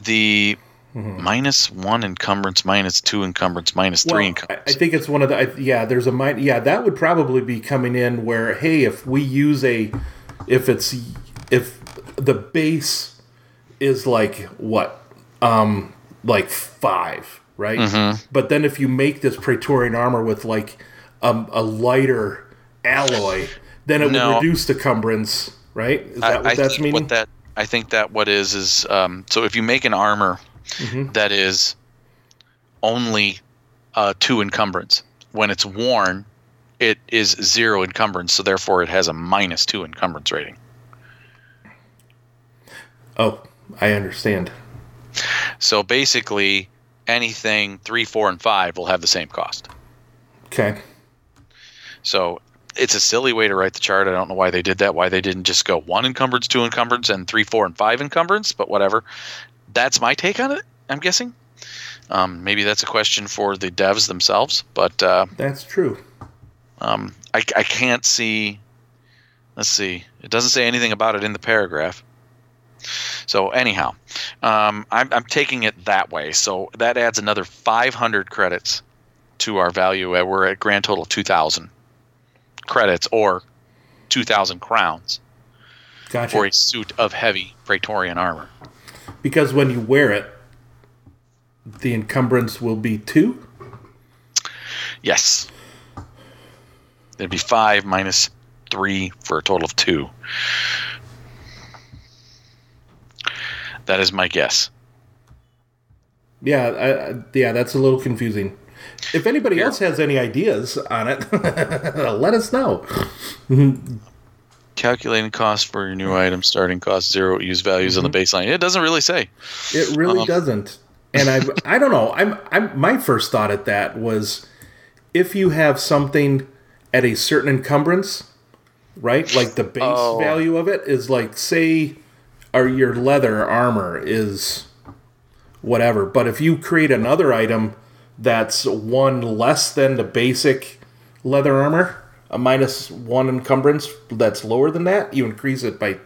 the minus one encumbrance, minus two encumbrance, minus three Well, I, I think it's one of the. I, yeah, there's a min Yeah, that would probably be coming in where hey, if we use a, if it's if the base is like what, um, like five, right? Mm-hmm. But then if you make this Praetorian armor with like um, a lighter alloy, then it No. would reduce the cumbrance, right? Is I, that what I that's meaning? what that I think that what is is um, so if you make an armor Mm-hmm. that is only uh, two encumbrance, when it's worn, it is zero encumbrance, so therefore it has a minus two encumbrance rating. oh, I understand. So basically, anything three, four, and five will have the same cost. Okay. So it's a silly way to write the chart. I don't know why they did that. Why they didn't just go one encumbrance, two encumbrance, and three, four, and five encumbrance. But whatever. That's my take on it. I'm guessing. Um, maybe that's a question for the devs themselves. But uh, That's true. um, I, I can't see. Let's see. It doesn't say anything about it in the paragraph. So anyhow, um, I'm, I'm taking it that way. So that adds another 500 credits to our value. Uh, We're at grand total 2,000 credits or 2,000 crowns Gotcha. for a suit of heavy Praetorian armor. Because when you wear it, the encumbrance will be two. Yes. It'd be five minus three for a total of two. That is my guess. Yeah, I, I, yeah, that's a little confusing. If anybody else has any ideas on it, let us know. Calculating cost for your new item, starting cost zero, use values on the baseline. It doesn't really say. It really Um, doesn't. And I, I don't know. I'm, I'm, my first thought at that was, if you have something at a certain encumbrance, right? Like the base Oh. value of it is like, say, or your leather armor is whatever. But if you create another item that's one less than the basic leather armor, a minus one encumbrance that's lower than that, you increase it by.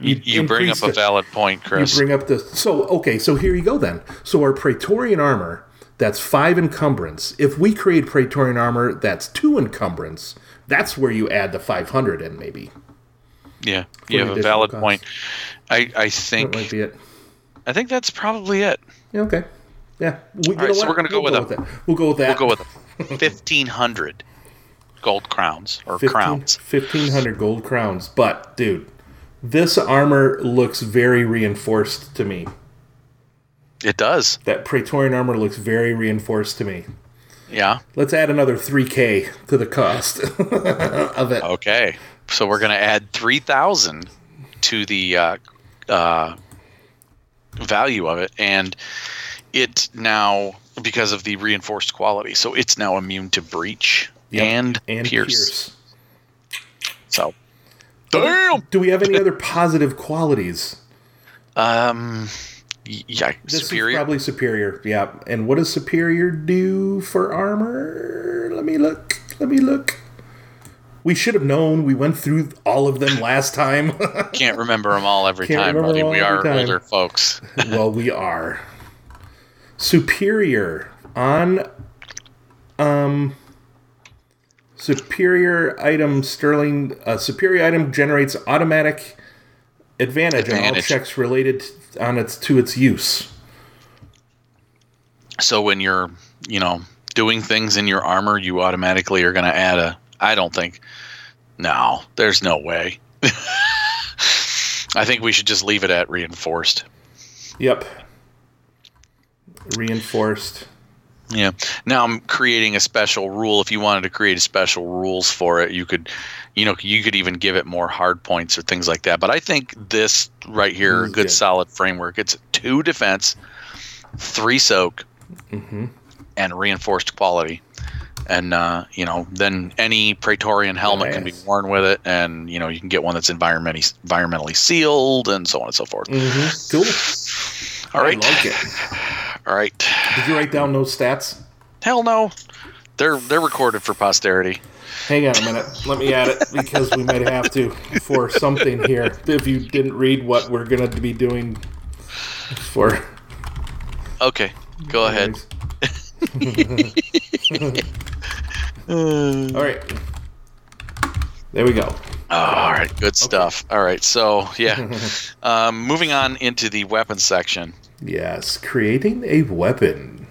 You, you bring up a valid point, Chris. You bring up the so okay. So here you go then. So our Praetorian armor that's five encumbrance. If we create Praetorian armor that's two encumbrance, that's where you add the five hundred in maybe. yeah, you have a valid cost. point. I, I That think might be it. I think that's probably it. Yeah, okay. Yeah. We, you right, so we're gonna go We'll with that. We'll go with that. We'll go with fifteen hundred gold crowns or 15 crowns. 1500 gold crowns. But dude, this armor looks very reinforced to me. It does. That Praetorian armor looks very reinforced to me. Yeah. Let's add another 3k to the cost of it. Okay. So we're going to add 3,000 to the uh, uh, value of it. And it now, because of the reinforced quality, so it's now immune to breach Yep. and, and pierce. Pierce. So Damn. Do we have any other positive qualities? Um. Yeah. This superior. is probably superior. Yeah. And what does superior do for armor? Let me look. Let me look. We should have known. We went through all of them last time. Can't remember them all every Can't time, buddy. We are time. older folks. well, we are. Superior on um superior item sterling uh, superior item generates automatic advantage, on all checks related on its to its use. So when you're, you know, doing things in your armor, you automatically are going to add a. I don't think. No, there's no way. I think we should just leave it at reinforced. Yep. Reinforced. Yeah. Now I'm creating a special rule. If you wanted to create a special rules for it, you could, you know, you could even give it more hard points or things like that. But I think this right here, good, good. solid framework. It's two defense, three soak, Mm-hmm. and reinforced quality. And uh, you know, then any Praetorian helmet can be worn with it, and you know, you can get one that's environmentally environmentally sealed, and so on and so forth. Mm-hmm. Cool. All right, I like it. all right. Did you write down those stats? Hell no, they're they're recorded for posterity. Hang on a minute. Let me add it because we might have to for something here. If you didn't read what we're going to be doing for. Okay, go ahead. All right. There we go. All right, good stuff. All right, so yeah, um, moving on into the weapons section. Yes, creating a weapon.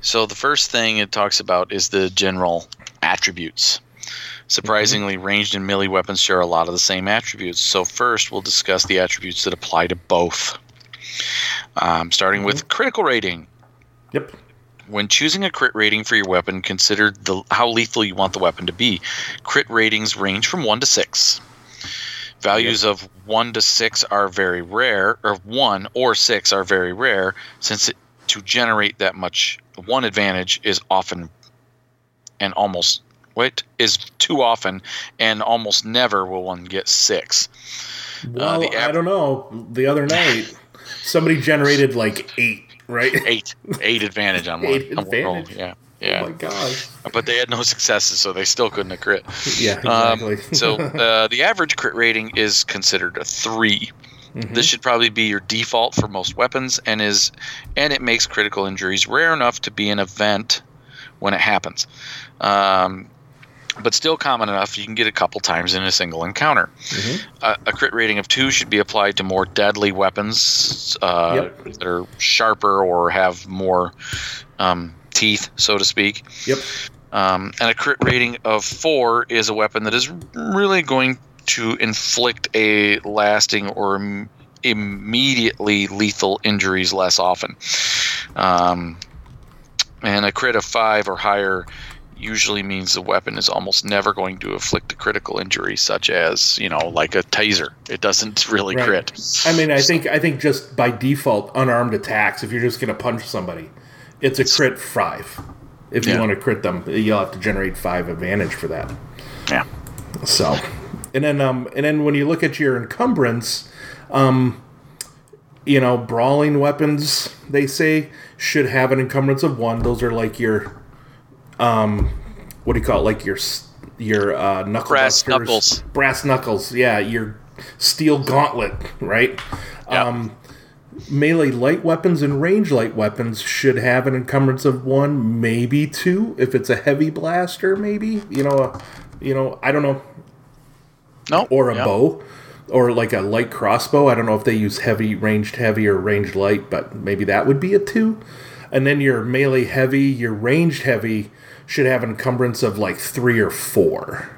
So the first thing it talks about is the general attributes. Surprisingly, ranged and melee weapons share a lot of the same attributes. So first, we'll discuss the attributes that apply to both. Um, starting with critical rating. Yep. When choosing a crit rating for your weapon, consider the, how lethal you want the weapon to be. Crit ratings range from 1 to 6. Values of 1 to 6 are very rare, or 1 or 6 are very rare, since it, to generate that much one advantage is often and almost wait is too often and almost never will one get 6. Uh, well, the I don't know. The other night, somebody generated like eight, right? 8 8 advantage on one. Eight on one roll. advantage. Yeah. Oh my gosh. but they had no successes so they still couldn't have crit. Yeah, Um, so uh, the average crit rating is considered a 3 Mm-hmm. This should probably be your default for most weapons, and is and it makes critical injuries rare enough to be an event when it happens, um, but still common enough you can get a couple times in a single encounter. Mm-hmm. A, a crit rating of two should be applied to more deadly weapons uh, Yep. that are sharper or have more um, teeth, so to speak. yep. Um, and a crit rating of four is a weapon that is really going to inflict a lasting or im- immediately lethal injuries less often. Um, and a crit of five or higher usually means the weapon is almost never going to inflict a critical injury, such as you know, like a taser. It doesn't really Right. crit. I mean, I think I think just by default, unarmed attacks. If you're just going to punch somebody, it's a crit five. If you want to crit them, you'll have to generate five advantage for that. Yeah. So, and then um, and then when you look at your encumbrance, um, you know, brawling weapons they say should have an encumbrance of one. Those are like your, um, what do you call it? Like your s- your uh, knuckle Brass busters. knuckles. brass knuckles. Yeah, your steel gauntlet, right? Yeah. Um, melee light weapons and range light weapons should have an encumbrance of one, maybe two. If it's a heavy blaster, maybe you know, a, you know, I don't know, no. or a yeah. bow, or like a light crossbow. I don't know if they use heavy ranged heavy or ranged light, but maybe that would be a two. And then your melee heavy, your ranged heavy should have an encumbrance of like three or four.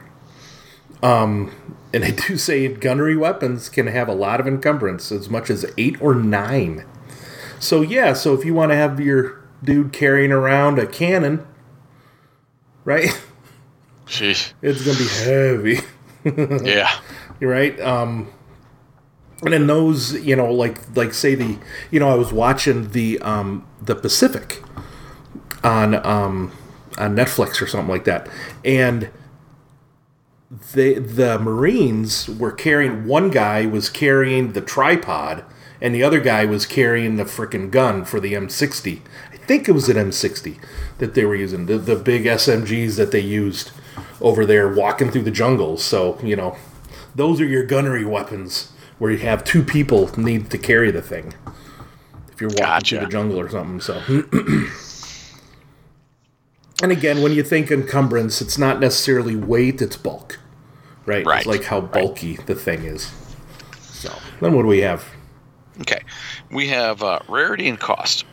Um, and they do say gunnery weapons can have a lot of encumbrance, as much as eight or nine. So yeah, so if you want to have your dude carrying around a cannon, right? Sheesh. It's gonna be heavy. Yeah. You're right. Um, and in those, you know, like like say the, you know, I was watching the um, the Pacific on um, on Netflix or something like that, and they the Marines were carrying one guy was carrying the tripod and the other guy was carrying the frickin' gun for the M60. I think it was an M60 that they were using, the, the big SMGs that they used over there walking through the jungles. So, you know, those are your gunnery weapons where you have two people need to carry the thing. If you're walking Gotcha. through the jungle or something. So And again, when you think encumbrance, it's not necessarily weight, it's bulk. Right? Right. It's like how bulky the thing is. So then what do we have? Okay, we have uh, rarity and cost.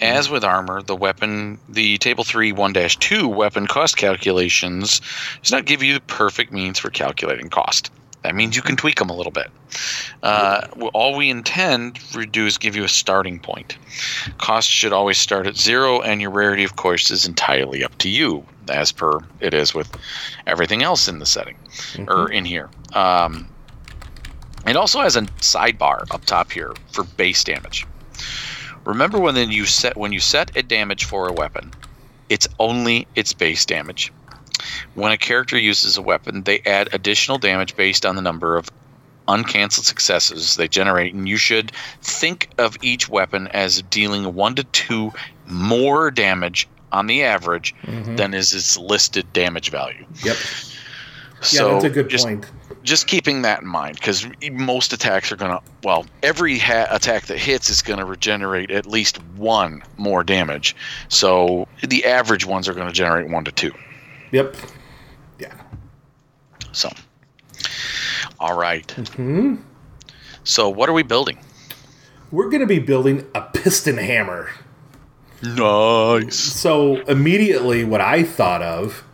As with armor, the weapon, the Table 3 1 2 weapon cost calculations does not give you the perfect means for calculating cost. That means you can tweak them a little bit. Uh, all we intend to do is give you a starting point. Cost should always start at zero, and your rarity, of course, is entirely up to you, as per it is with everything else in the setting or in here. Um, it also has a sidebar up top here for base damage. Remember when then you set when you set a damage for a weapon, it's only its base damage. When a character uses a weapon, they add additional damage based on the number of uncancelled successes they generate, and you should think of each weapon as dealing one to two more damage on the average mm-hmm. than is its listed damage value. Yep. Yeah, that's a good just, point. just keeping that in mind because most attacks are going to well every ha- attack that hits is going to regenerate at least one more damage so the average ones are going to generate one to two Yep. Yeah. so all right. Mm-hmm. so what are we building We're going to be building a piston hammer. nice So immediately, what I thought of,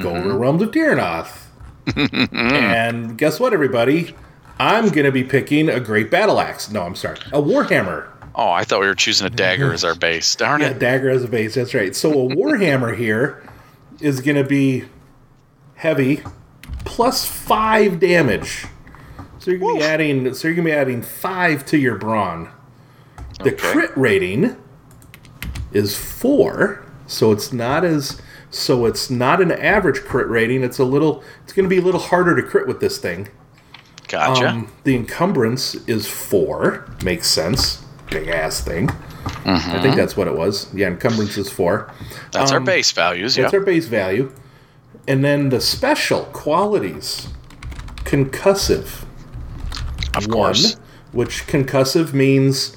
go over to Realms of Terrinoth. and guess what, everybody? I'm going to be picking a great battle axe. No, I'm sorry, a warhammer. oh i thought we were choosing a dagger as our base darn Yeah, it dagger as a base. That's right. So a warhammer here is going to be heavy, plus five damage. So you're going to be adding. So you're going to be adding five to your brawn. The Okay. crit rating is four, so it's not as. So it's not an average crit rating. It's a little. It's going to be a little harder to crit with this thing. gotcha Um, the encumbrance is four. Makes sense. Big ass thing. I think that's what it was. Yeah, encumbrance is four. that's our um, base values yeah That's our base value. And then the special qualities concussive. of course One, which concussive means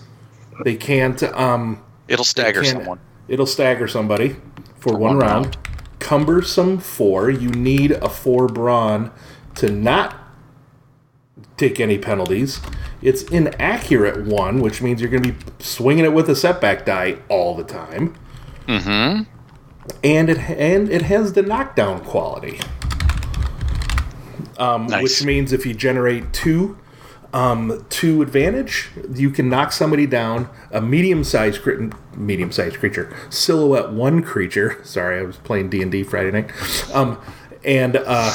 they can't. Um, it'll stagger can't- someone It'll stagger somebody for, one, one round. round. Cumbersome four. You need a four brawn to not take any penalties. It's inaccurate one, which means you're going to be swinging it with a setback die all the time. Mm-hmm. And it and it has the knockdown quality, um, Nice. which means if you generate two um, two advantage, you can knock somebody down. A medium-sized crit, medium-sized creature, silhouette one creature. Sorry, I was playing D and D Friday night. Um, and uh,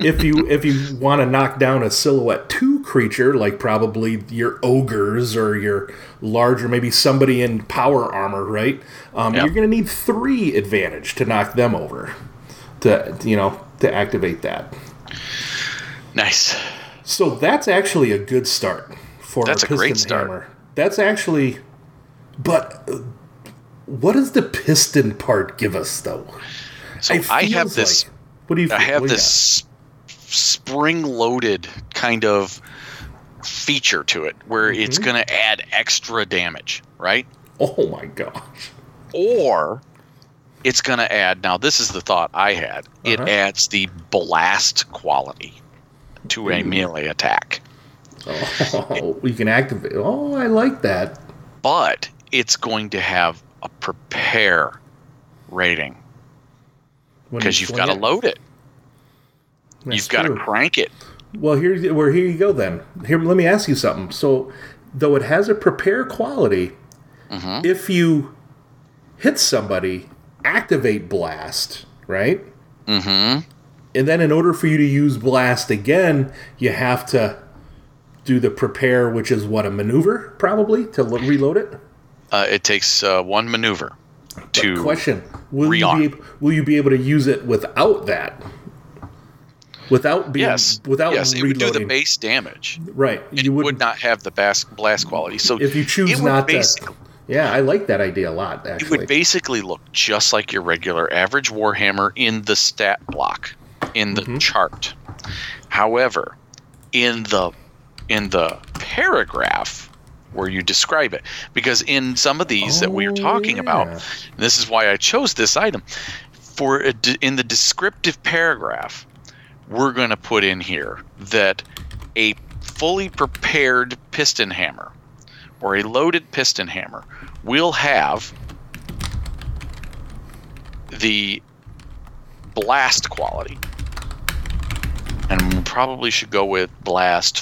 if you if you want to knock down a silhouette two creature, like probably your ogres or your larger, maybe somebody in power armor, right? Um, Yeah. You're going to need three advantage to knock them over. To you know to activate that. nice So that's actually a good start for That's a great start. hammer. That's actually, but what does the piston part give us though? so i have this like- what do you? I feel- have this spring loaded kind of feature to it where it's Mm-hmm. going to add extra damage, right? Oh my gosh! Or it's going to add, now this is the thought I had, it Uh-huh. adds the blast quality to a melee attack. Oh, you can activate. Oh, I like that. But it's going to have a prepare rating because you you've got to load it. That's you've got to crank it. Well, here, well, here you go then. Here, let me ask you something. So, though it has a prepare quality, Mm-hmm. if you hit somebody, activate blast, right? Mm-hmm. And then, in order for you to use blast again, you have to do the prepare, which is what a maneuver, probably to lo- reload it. Uh, it takes uh, one maneuver to Question: Will you be will you be able to use it without that? without being yes, without yes, it would do the base damage. right. It You would not have the bas- blast quality. So if you choose not to. Yeah, I like that idea a lot. Actually, it would basically look just like your regular average Warhammer in the stat block, in the Mhm. chart. However, in the in the paragraph where you describe it, because in some of these that we are Oh, talking about, yeah. this is why I chose this item. For a de- in the descriptive paragraph, we're going to put in here that a fully prepared piston hammer or a loaded piston hammer will have the blast quality. And we probably should go with blast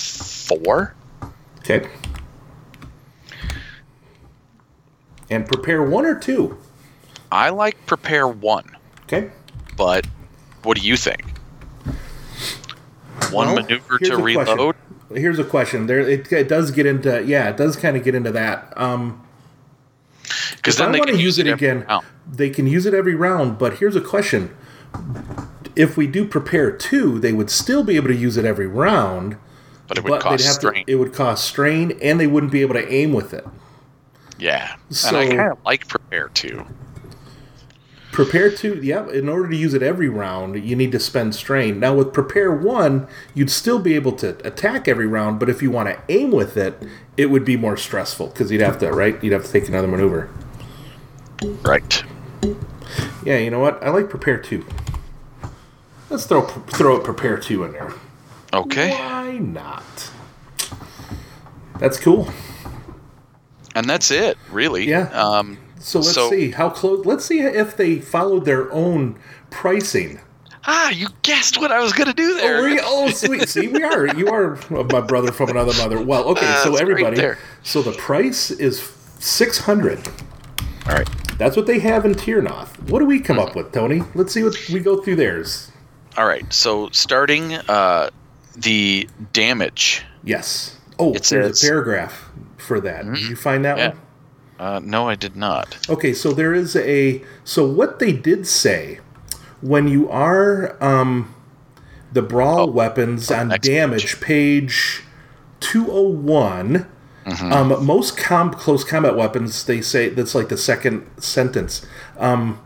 4. Okay. And prepare one or two. I like prepare 1, Okay. but what do you think? One Well, maneuver to a question. reload? Here's a question. There, it, it does get into yeah, it does kind of get into that. Um, Because then I they want can to use it again, round. they can use it every round. But here's a question: If we do prepare two, they would still be able to use it every round, But it would but cost they'd have strain. to. It would cost strain, and they wouldn't be able to aim with it. Yeah. and I kind of like prepare 2. Prepare two, yeah. In order to use it every round, you need to spend strain. Now with prepare one, you'd still be able to attack every round, but if you want to aim with it, it would be more stressful because you'd have to right. You'd have to take another maneuver. Right. Yeah, you know what? I like prepare two. Let's throw throw it prepare two in there. Okay. Why not? That's cool. And that's it, really. Yeah. Um, So let's So- see how close. Let's see if they followed their own pricing. ah, you guessed what I was going to do Oh, there. you? oh, sweet. See, we are. You are my brother from another mother. Well, okay. Ah, so right everybody. So the price is six hundred. All right. That's what they have in Terrinoth. What do we come up with, Tony? Let's see what we go through theirs. All right. So starting uh, the damage. Yes. Oh, It there's says- a paragraph for that. Did you find that Yeah. one? Uh, no, I did not. Okay, so there is a. So what they did say when you are um, the brawl weapons on Oh, next damage page two hundred one. Mm-hmm. Um, most com- close combat weapons, they say that's like the second sentence. Um,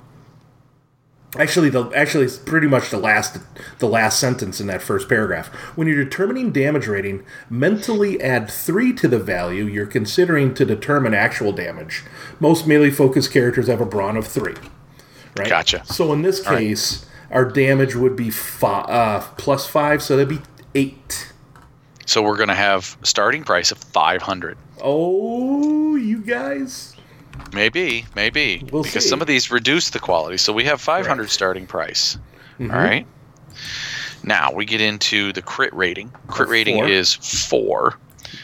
actually, the actually it's pretty much the last the last sentence in that first paragraph. When you're determining damage rating, mentally add three to the value you're considering to determine actual damage. Most melee focused characters have a brawn of three. Right. Gotcha. So in this right. case, our damage would be fi- uh, plus five, so that'd be eight. So we're going to have starting price of 500. Oh, you guys. Maybe, maybe. We'll because see. some of these reduce the quality. So we have 500 Correct. starting price. Mm-hmm. All right. Now we get into the crit rating. Crit rating four. is 4.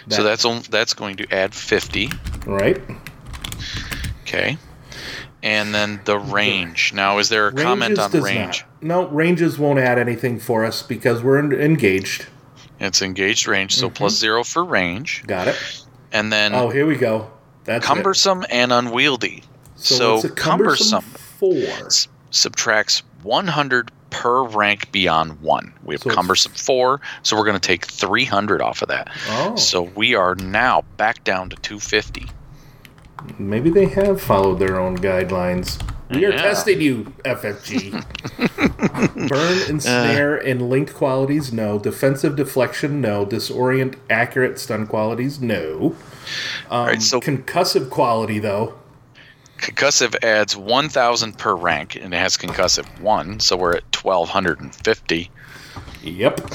so that's on, that's going to add 50. Right. Okay. And then the range. Now is there a comment on range? Not. No, ranges won't add anything for us because we're engaged. It's engaged range, so plus 0 for range. Got it. And then Oh, here we go. That's it. cumbersome and unwieldy. So, it's a cumbersome, four. s- subtracts 100 per rank beyond 1. We have So cumbersome 4, so we're going to take 300 off of that. Oh, So we are now back down to 250. Maybe they have followed their own guidelines. We are Yeah. testing you, FFG. Burn, ensnare, and linked qualities, no. Defensive deflection, no. Disorient, accurate, stun qualities, no. Um, All right, so concussive quality, though. concussive adds 1,000 per rank, and it has concussive 1, so we're at 1,250. Yep.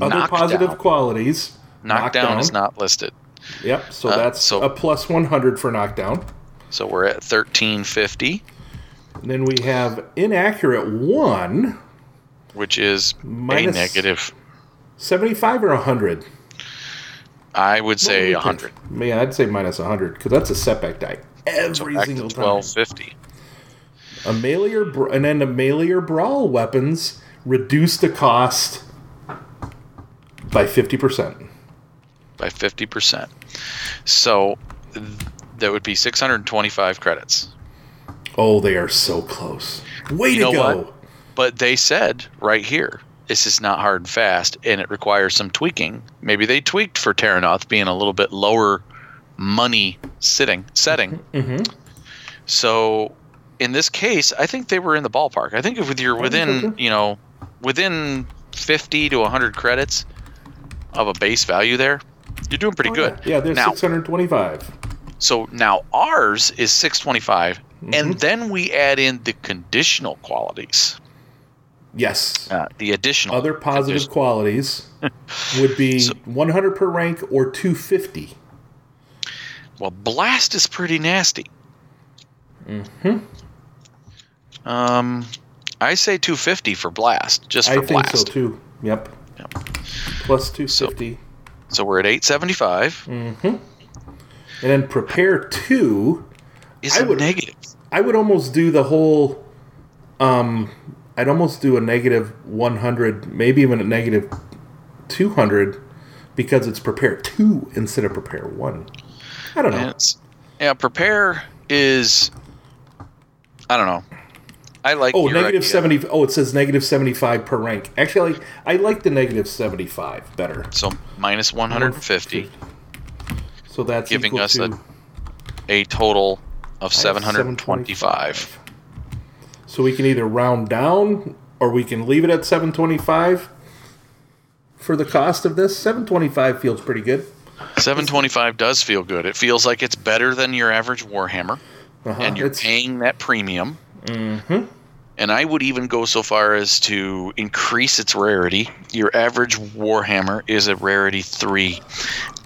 Other Knockdown. positive qualities. Knockdown is not listed. Yep. So Uh, that's so- a plus 100 for knockdown. So we're at 1350, And then we have inaccurate 1, which is Minus- a 75 or 100. I would say What would 100. pick? Yeah, I'd say minus 100 because that's a setback die. Every to single time. 1250. A melee or br- and then the melee or brawl weapons reduce the cost by 50%. By 50%. So th- that would be 625 credits. Oh, they are so close. Way You to go. what? But they said right here, this is not hard and fast, and it requires some tweaking. Maybe they tweaked for Terrinoth being a little bit lower money sitting setting. Mm-hmm. So in this case, I think they were in the ballpark. I think if you're I think so, within, you know, within 50 to 100 credits of a base value there, you're doing pretty good. Oh, Yeah, they're Now- 625. So now ours is 625, Mm-hmm. and then we add in the conditional qualities, Yes. uh, the additional Other positive qualities would be So- 100 per rank or 250. Well, blast is pretty nasty. Mm-hmm. Um, I say 250 for blast, just I for think blast. so too. Yep. Yep. Plus 250. So we're at 875. mm-hmm. And then prepare two. Is I would- negative. I would almost do the whole. Um, I'd almost do a negative 100, maybe even a negative 200, because it's prepare two instead of prepare one. I don't know. Yeah, prepare is. I don't know. I like. Oh, negative. 70. Oh, it says negative 75 per rank. Actually, I like the negative 75 better. So minus 150, So that's Giving us a a total of 725. So we can either round down or we can leave it at 725 for the cost of this. 725 feels pretty good. 725 does feel good. It feels like it's better than your average Warhammer, Uh-huh. and you're It's- paying that premium. And I would even go so far as to increase its rarity. Your average Warhammer is a rarity three.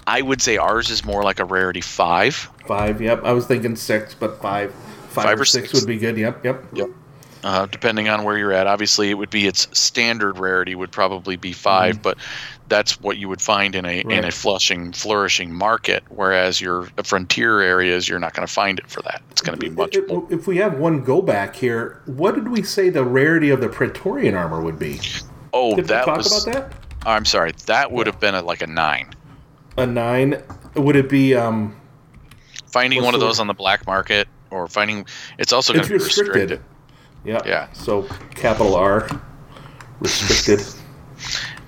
I would say ours is more like a rarity five. Five, yep. I was thinking six, but five. Five, Five or or six, six. would be good. Yep, yep. Yep. Uh, depending on where you're at, obviously it would be its standard rarity would probably be 5 but that's what you would find in a in a. Flushing, flourishing market. Whereas your frontier areas, you're not going to find it for that. It's going to be much If, more. if we have one go back here, what did we say the rarity of the Praetorian armor would be? Oh, Did that we talk was. about that? I'm sorry. That would have been a, like a nine. A nine. Would it be? um Finding one of those on the black market or finding it's also going to be restricted. restricted. Yeah. Yeah. So capital R, restricted.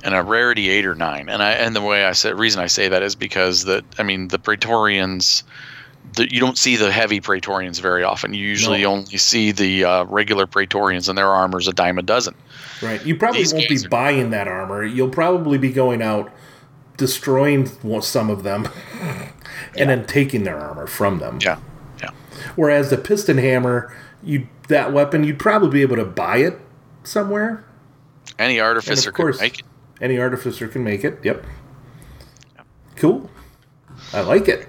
and a rarity eight or nine. And I and the way I said reason I say that is because that I mean the Praetorians, the, you don't see the heavy Praetorians very often. You usually No. only see the uh, regular Praetorians, and their armor's a dime a dozen. Right. You probably These won't be are- buying that armor. You'll probably be going out, destroying some of them, and then taking their armor from them. Yeah, yeah, Whereas the piston hammer, you that weapon, you'd probably be able to buy it somewhere. any artificer course- could make it. Any artificer can make it. Yep. Cool. I like it.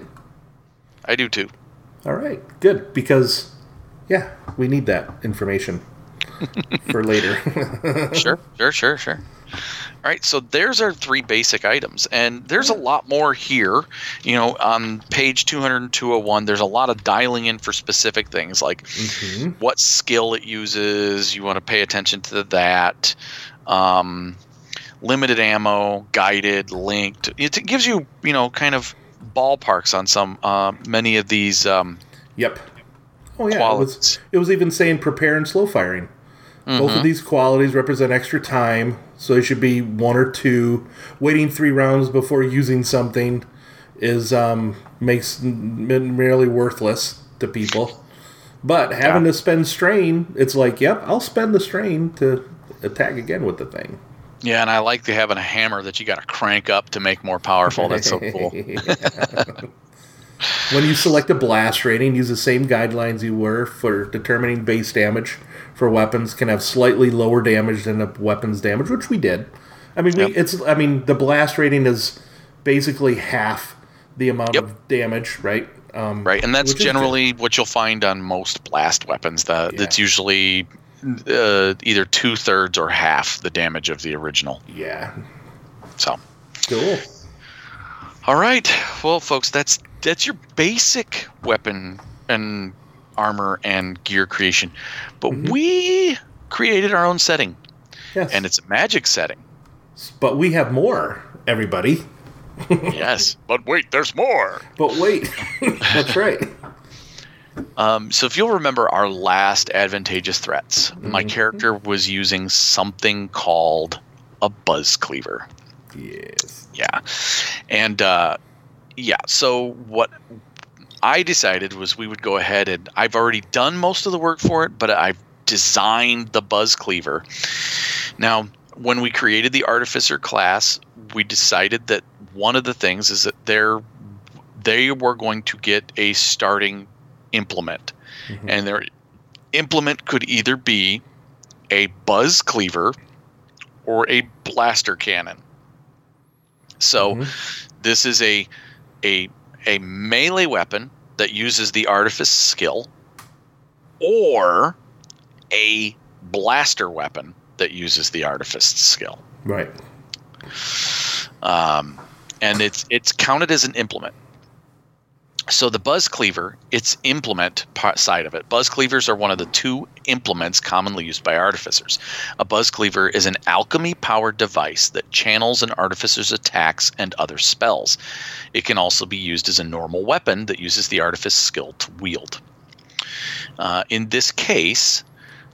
I do too. All right. Good. Because, yeah, we need that information for later. sure, sure, sure, sure. All right, so there's our three basic items, and there's a lot more here. You know, on page 200 and 201, there's a lot of dialing in for specific things like what skill it uses. You want to pay attention to that. Um, limited ammo, guided, linked. It gives you, you know, kind of ballparks on some uh, many of these. Um, Yep. Oh yeah, it was, it was even saying prepare and slow firing. Both of these qualities represent extra time, so it should be one or two. Waiting three rounds before using something is um, makes merely worthless to people. But having Yeah. to spend strain, it's like, yep, I'll spend the strain to attack again with the thing. Yeah, and I like the having a hammer that you got to crank up to make more powerful. That's so cool. When you select a blast rating, use the same guidelines you were for determining base damage for weapons. Can have slightly lower damage than a weapon's damage, which we did. I mean, we, it's. I mean, the blast rating is basically half the amount Yep. of damage, right? Um, Right, and that's which is good. generally what you'll find on most blast weapons. That that's Yeah. usually uh, either two thirds or half the damage of the original. Yeah. So, Cool. all right, well, folks, that's that's your basic weapon and armor and gear creation. But Mm-hmm. we created our own setting, Yes. and it's a magic setting. but we have more, everybody. yes, but wait, there's more. But wait, that's right. Um, so if you'll remember our last advantageous threats, my character was using something called a buzz cleaver. Yes. Yeah. And uh, yeah, so what I decided was we would go ahead and I've already done most of the work for it, but I've designed the buzz cleaver. Now, when we created the artificer class, we decided that one of the things is that they're they were going to get a starting implement. And their implement could either be a buzz cleaver or a blaster cannon. So this is a a a melee weapon that uses the artifice skill or a blaster weapon that uses the artifice skill. Right. Um, and it's it's counted as an implement. So the buzz cleaver, its implement side of it. Buzz cleavers are one of the two implements commonly used by artificers. A buzz cleaver is an alchemy-powered device that channels an artificer's attacks and other spells. It can also be used as a normal weapon that uses the artifice skill to wield. Uh, in this case,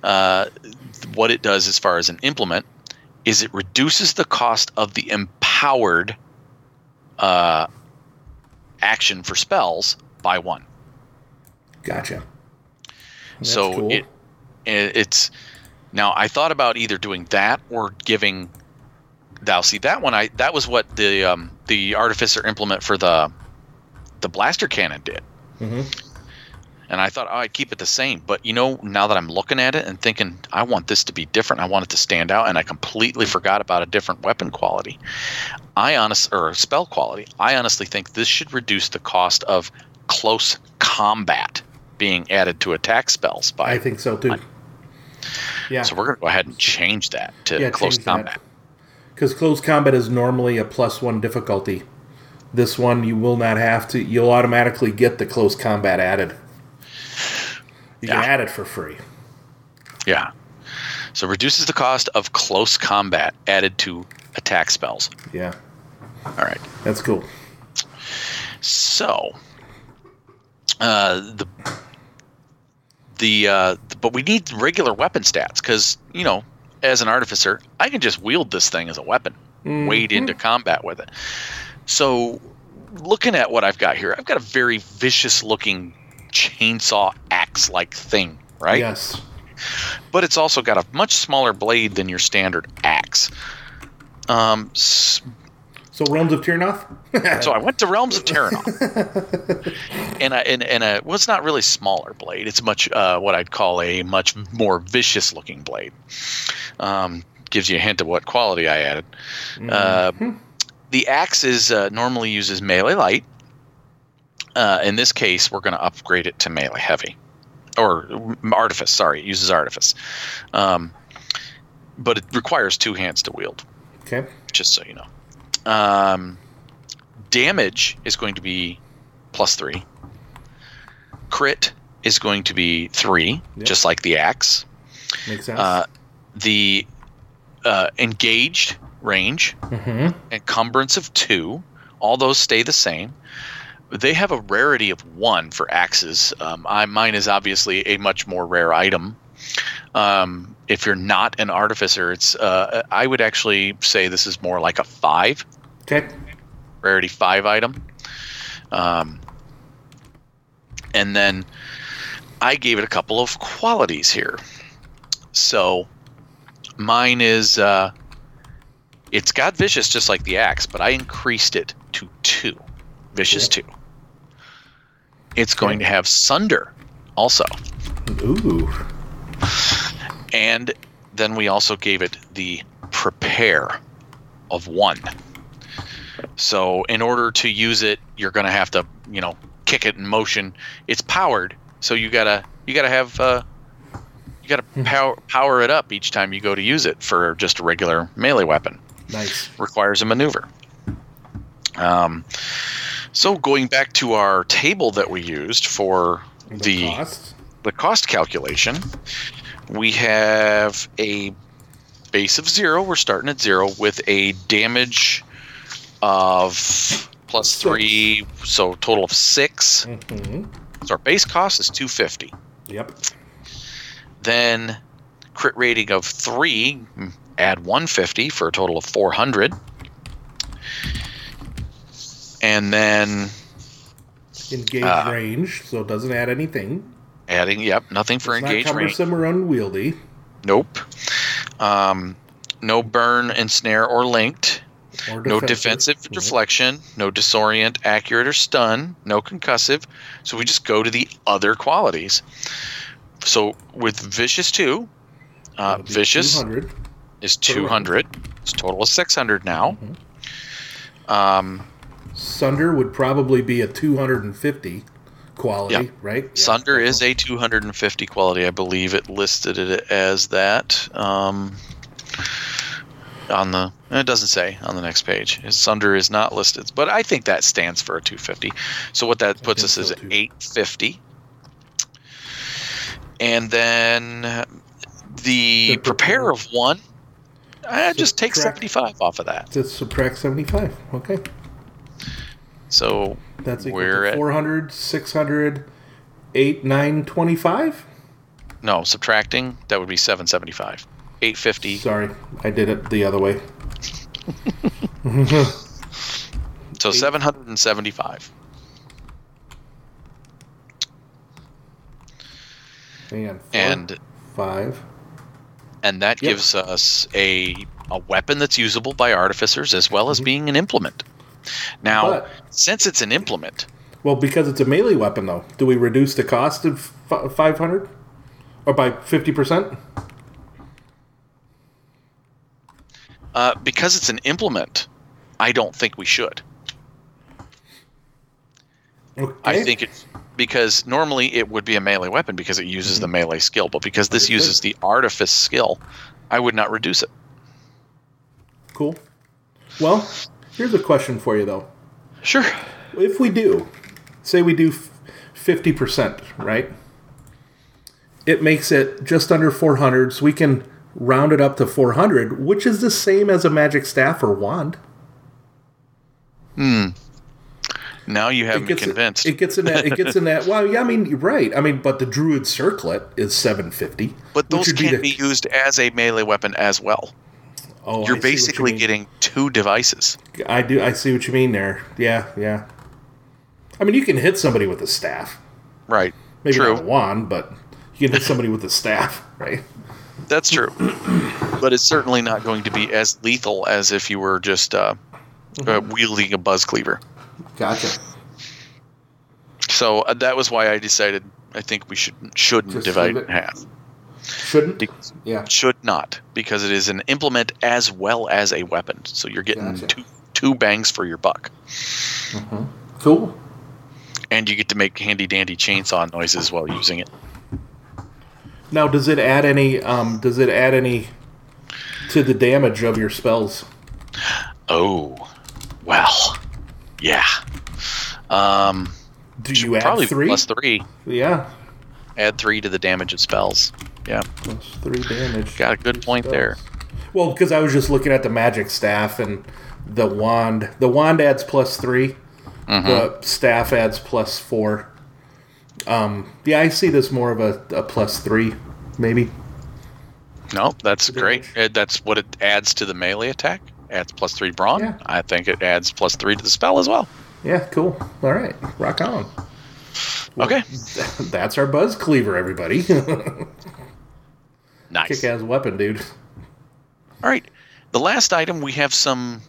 uh, what it does as far as an implement is it reduces the cost of the empowered uh, action for spells by one. Gotcha. That's so cool. it, it it's now I thought about either doing that or giving thou see that one I that was what the um, the artificer implement for the the blaster cannon did. Mhm. And I thought, oh, I'd keep it the same. But you know, now that I'm looking at it and thinking, I want this to be different. I want it to stand out, and I completely forgot about a different weapon quality. I honest or spell quality. I honestly think this should reduce the cost of close combat being added to attack spells by. I think so too. Yeah. so we're gonna go ahead and change that to Yeah, close combat. Because close combat is normally a plus one difficulty. This one you will not have to. You'll automatically get the close combat added. You Yeah. can add it for free. Yeah. So reduces the cost of close combat added to attack spells. Yeah, All right. that's cool. So, uh, the the uh, but we need regular weapon stats because you know, as an artificer, I can just wield this thing as a weapon, wade into combat with it. So, looking at what I've got here, I've got a very vicious looking chainsaw axe like thing, right? Yes. But it's also got a much smaller blade than your standard axe. Um, s- So Realms of Terrinoth. so I went to Realms of Terrinoth, and I and, and a, well, it's not really smaller blade. It's much uh, what I'd call a much more vicious looking blade. Um, gives you a hint of what quality I added. Uh, the axe is uh, normally uses melee light. Uh, in this case, we're going to upgrade it to melee heavy, or artifice. Sorry, it uses artifice, um, but it requires two hands to wield okay. just so you know. Um, damage is going to be plus three. Crit is going to be three, Yep. just like the axe. Makes sense. Uh, the uh, engaged range, mm-hmm. encumbrance of two, all those stay the same. They have a rarity of one for axes. Um, I, mine is obviously a much more rare item. Um, if you're not an artificer, it's uh, I would actually say this is more like a five Okay. rarity five item. Um, and then I gave it a couple of qualities here. So mine is uh, it's got vicious just like the axe, but I increased it to two, vicious two. It's going to have sunder also, Ooh. and then we also gave it the prepare of one. So in order to use it, you're going to have to, you know, kick it in motion. It's powered, so you gotta you gotta have uh, you gotta power power it up each time you go to use it for just a regular melee weapon. Nice. Requires a maneuver. Um, so going back to our table that we used for the cost. the cost calculation, we have a base of zero. We're starting at zero with a damage of plus three, so total of 6 Mhm. So our base cost is 250. Yep. Then crit rating of 3, mm, add 150 for a total of 400. And then Engage Uh, range, so it doesn't add anything. adding, yep, nothing for It's not engage range. cumbersome or unwieldy. Nope. Um, no burn, ensnare, or linked. Or No defensive deflection. No disorient, accurate, or stun. No concussive. So we just go to the other qualities. So with vicious two, uh, vicious 200. is 200. It's total of 600 now. Mm-hmm. Um, Sunder would probably be a 250 quality, Yeah. right? Yeah. Sunder is a 250 quality. I believe it listed it as that. Um, on the it doesn't say on the next page. Sunder is not listed, but I think that stands for a 250. So what that puts us is so, at too. 850. And then the The prepare of one, I just take 75 off of that. To subtract 75. Okay. So That's equal We're to at- 400, 600, 8, 9, 25. no, subtracting that would be 775. 850. Sorry, I did it the other way. So 775. Hang on. Four, And 5. and that Yep. gives us a a weapon that's usable by artificers as well as mm-hmm. being an implement. Now. But- since it's an implement, Well, because it's a melee weapon, though, do we reduce the cost of 500? Or by 50%? uh, because it's an implement, I don't think we should. Okay. I think it's because normally it would be a melee weapon because it uses Mm-hmm. the melee skill, but because this uses the artifice skill, I would not reduce it. Cool. Well, here's a question for you, though. Sure. If we do, say we do 50%, right? It makes it just under 400, so we can round it up to 400, which is the same as a magic staff or wand. Hmm. Now you have me gets convinced. It, gets in that. It gets in that. Well, yeah, I mean, you're right. I mean, but the druid circlet is 750. but those would can the- be used as a melee weapon as well. Oh, You're what you basically mean. getting two devices. I do. I see what you mean there. Yeah, yeah. I mean, you can hit somebody with a staff. Right. Maybe True. not a wand, but you can hit somebody with a staff, right? That's true. but it's certainly not going to be as lethal as if you were just uh, uh, wielding a buzz cleaver. Gotcha. So uh, that was why I decided I think we should shouldn't Just divide it it. in half. Shouldn't. Yeah. Should not because it is an implement as well as a weapon. So you're getting Gotcha. two two bangs for your buck, Cool. and you get to make handy dandy chainsaw noises while using it. Now, does it add any? Um, does it add any to the damage of your spells? Oh, well, yeah. Um, Do you add probably three? plus three. Yeah, Add three to the damage of spells. Yeah, plus three damage. got a good point there. Well, because I was just looking at the magic staff and the wand. The wand adds plus 3 Mm-hmm. The staff adds plus four. Um, yeah, I see this more of a, a plus three, maybe. No, that's great. That's what it adds to the melee attack. Adds plus three brawn. Yeah. I think it adds plus three to the spell as well. Yeah, cool. All right, rock on. Okay, That's our buzz cleaver, everybody. nice. Kick ass weapon, dude. All right, the last item we have some.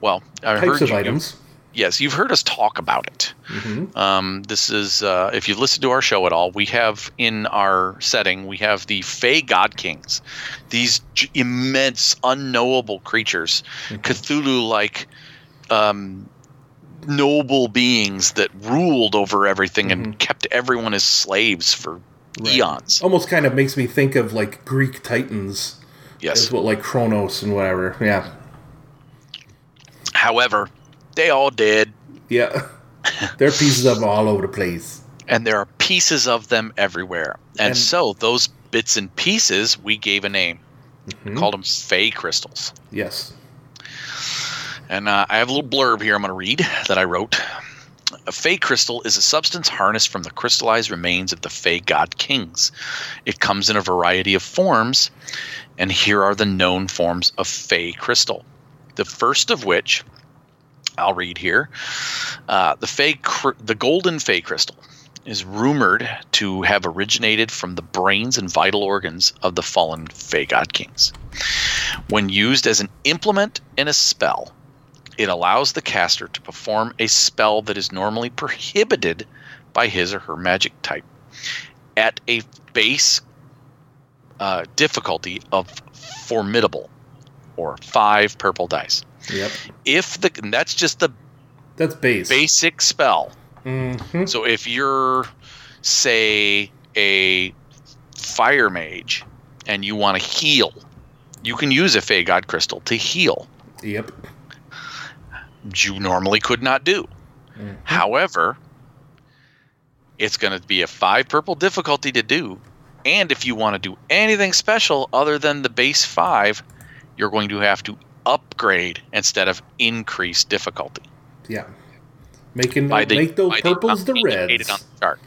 Well, I Types heard of you, items. Yes, you've heard us talk about it. Mm-hmm. Um, this is uh, if you've listened to our show at all, we have in our setting we have the Fey God Kings, these j- immense, unknowable creatures, Mm-hmm. Cthulhu-like, um, noble beings that ruled over everything and kept everyone as slaves for Mm-hmm. Right. eons. Almost kind of makes me think of like Greek titans. Yes. What like Kronos and whatever. Yeah. However, they all did, Yeah. there are pieces of them all over the place. and there are pieces of them everywhere. And, And- so those bits and pieces we gave a name. Mm-hmm. Called them Fey crystals. Yes. And uh, I have a little blurb here I'm going to read that I wrote. A Fey crystal is a substance harnessed from the crystallized remains of the Fey god kings. It comes in a variety of forms, and here are the known forms of Fey crystal. The first of which I'll read here. Uh, the Fey, cr- the golden Fey crystal is rumored to have originated from the brains and vital organs of the fallen Fey god kings. When used as an implement in a spell, it allows the caster to perform a spell that is normally prohibited by his or her magic type at a base uh, difficulty of formidable or five purple dice. Yep. If the and that's just the That's base. basic spell. Mhm. So if you're, say, a fire mage and you want to heal, you can use a Fey God Crystal to heal. Yep. You normally could not do. Mm-hmm. However, it's going to be a five purple difficulty to do. And if you want to do anything special other than the base five, you're going to have to upgrade instead of increase difficulty. Yeah. Making by the make those by purples the indicated reds. on the chart.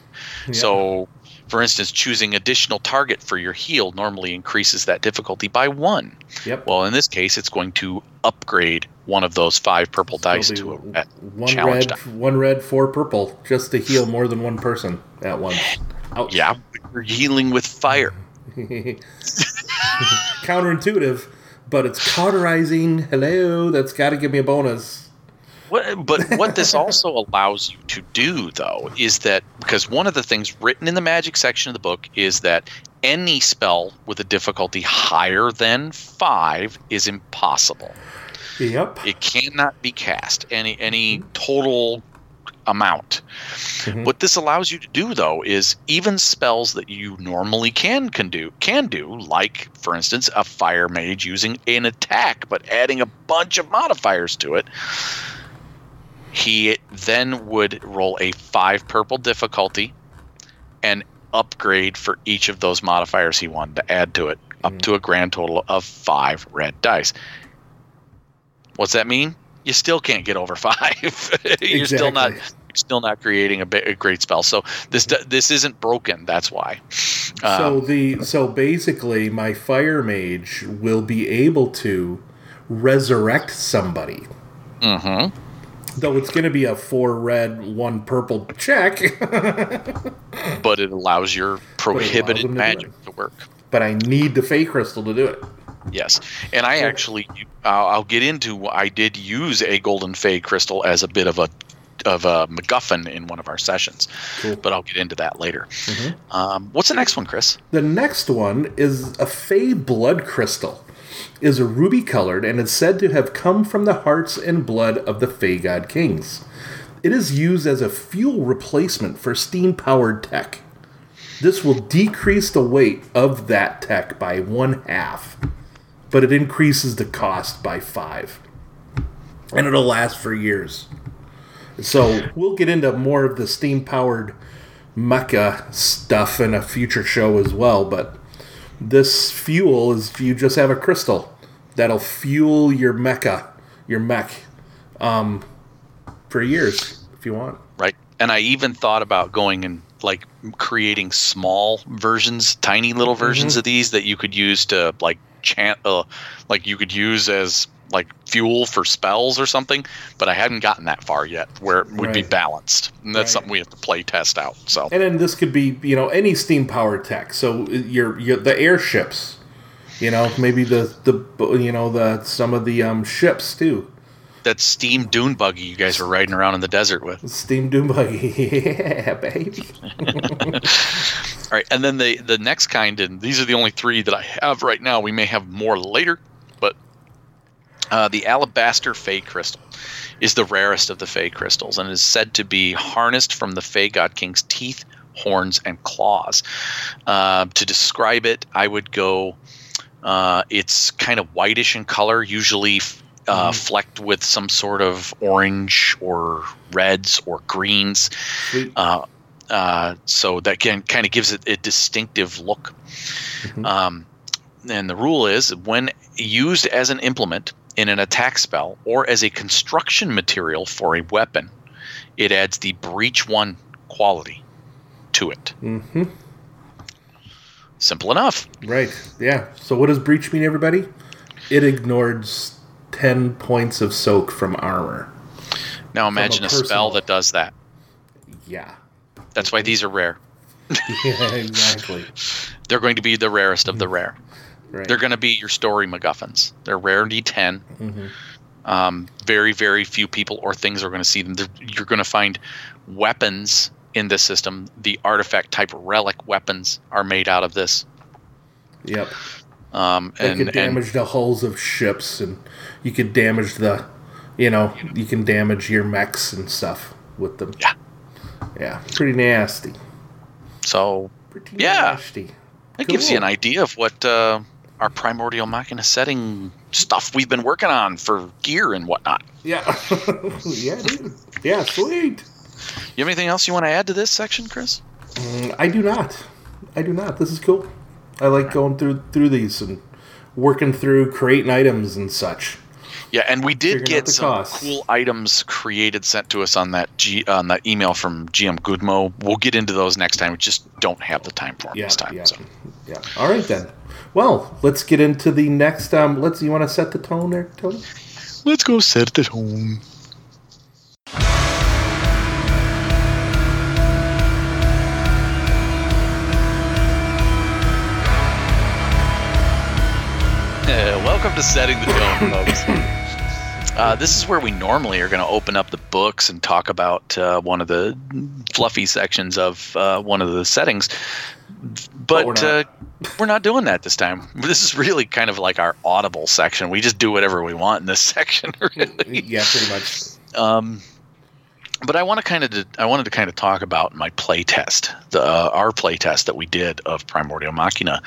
Yeah. So, for instance, choosing additional target for your heal normally increases that difficulty by one. Yep. Well, in this case, it's going to upgrade one of those five purple dice to a red one challenge red, die. one red, four purple, just to heal more than one person at once. Ouch. Yeah, you're healing with fire. Counterintuitive, but it's cauterizing. Hello, that's got to give me a bonus. What, but what this also allows you to do, though, is that because one of the things written in the magic section of the book is that any spell with a difficulty higher than five is impossible. Yep. It cannot be cast any any total amount. Mhm. What this allows you to do though is even spells that you normally can can do can do like for instance a fire mage using an attack but adding a bunch of modifiers to it. He then would roll a 5 purple difficulty and upgrade for each of those modifiers he wanted to add to it up to a grand total of 5 red dice. What's that mean? You still can't get over five. you're still not. You're still not creating a, a great spell. So this this isn't broken. That's why. so Um, the so basically, my fire mage will be able to resurrect somebody. mhm. Though it's going to be a four red, one purple check, But it allows your prohibited to do magic it. to work. but I need the Fey crystal to do it. Yes, and I actually, I'll get into. I did use a golden fey crystal as a bit of a of a MacGuffin in one of our sessions, Cool. Mm-hmm. but I'll get into that later. Um, what's the next one, Chris? The next one is a Fey blood crystal. Is a ruby colored and is said to have come from the hearts and blood of the Fey god kings. It is used as a fuel replacement for steam powered tech. This will decrease the weight of that tech by one half, but it increases the cost by five. And it'll last for years. So we'll get into more of the steam powered mecha stuff in a future show as well, but this fuel is you just have a crystal that'll fuel your mecha, your mech, um, for years if you want. right? And I even thought about going and like creating small versions, tiny little versions Mm-hmm. of these that you could use to like chant, uh, like you could use as like fuel for spells or something. But I hadn't gotten that far yet, where it would be balanced, and that's Right. something we have to play test out. So And then this could be you know any steam powered tech. So your your the airships, you know maybe the the you know the some of the um, ships too. that steam dune buggy you guys were riding around in the desert with. Steam dune buggy, yeah, baby. All right, and then the the next kind, and these are the only three that I have right now. We may have more later, but uh, the alabaster fey crystal is the rarest of the fey crystals, and is said to be harnessed from the fey god king's teeth, horns, and claws. Uh, to describe it, I would go. Uh, it's kind of whitish in color, usually uh, flecked with some sort of orange or reds or greens. Uh, uh, so that can kind of gives it a distinctive look. Um, and the rule is when used as an implement in an attack spell or as a construction material for a weapon, it adds the Breach One quality to it. Mm-hmm. Simple enough. Right. Yeah. So what does breach mean, everybody? It ignores ten points of soak from armor. Now imagine a, spell that does that. Yeah. That's why these are rare. Yeah. Exactly. They're going to be the rarest of the rare. Right. They're going to be your story MacGuffins. They're rarity 10. Mm-hmm. Um, very, very few people or things are going to see them. They're, you're going to find weapons in this system. The artifact type relic weapons are made out of this. Yep. Um, They and, could and damage the hulls of ships, and you could damage the, you know, you can damage your mechs and stuff with them. Yeah. Yeah. Pretty nasty. so Pretty Yeah. nasty. it gives you an idea of what uh, our primordial machina setting stuff we've been working on for gear and whatnot. Yeah. yeah, dude. Yeah, sweet. You have anything else you want to add to this section, Chris? Mm, I do not. I do not. This is cool. I like going through through these and working through creating items and such. Yeah, and we did get some costs. cool items created sent to us on that G on that email from GM Goodmo. We'll get into those next time. We just don't have the time for them Yeah, this time. yeah, So. yeah. All right then. Well, let's get into the next. Um, let's. You want to set the tone there, Tony? Let's go set it at home. Uh, welcome to Setting the Tone, folks. Uh, this is where we normally are going to open up the books and talk about uh, one of the fluffy sections of uh, one of the settings. But, we're we're, not. uh, we're not doing that this time. This is really kind of like our audible section. We just do whatever we want in this section, really. Yeah, pretty much. Um, but I want to kind of I wanted to kind of talk about my playtest, the uh, our playtest that we did of Primordial Machina,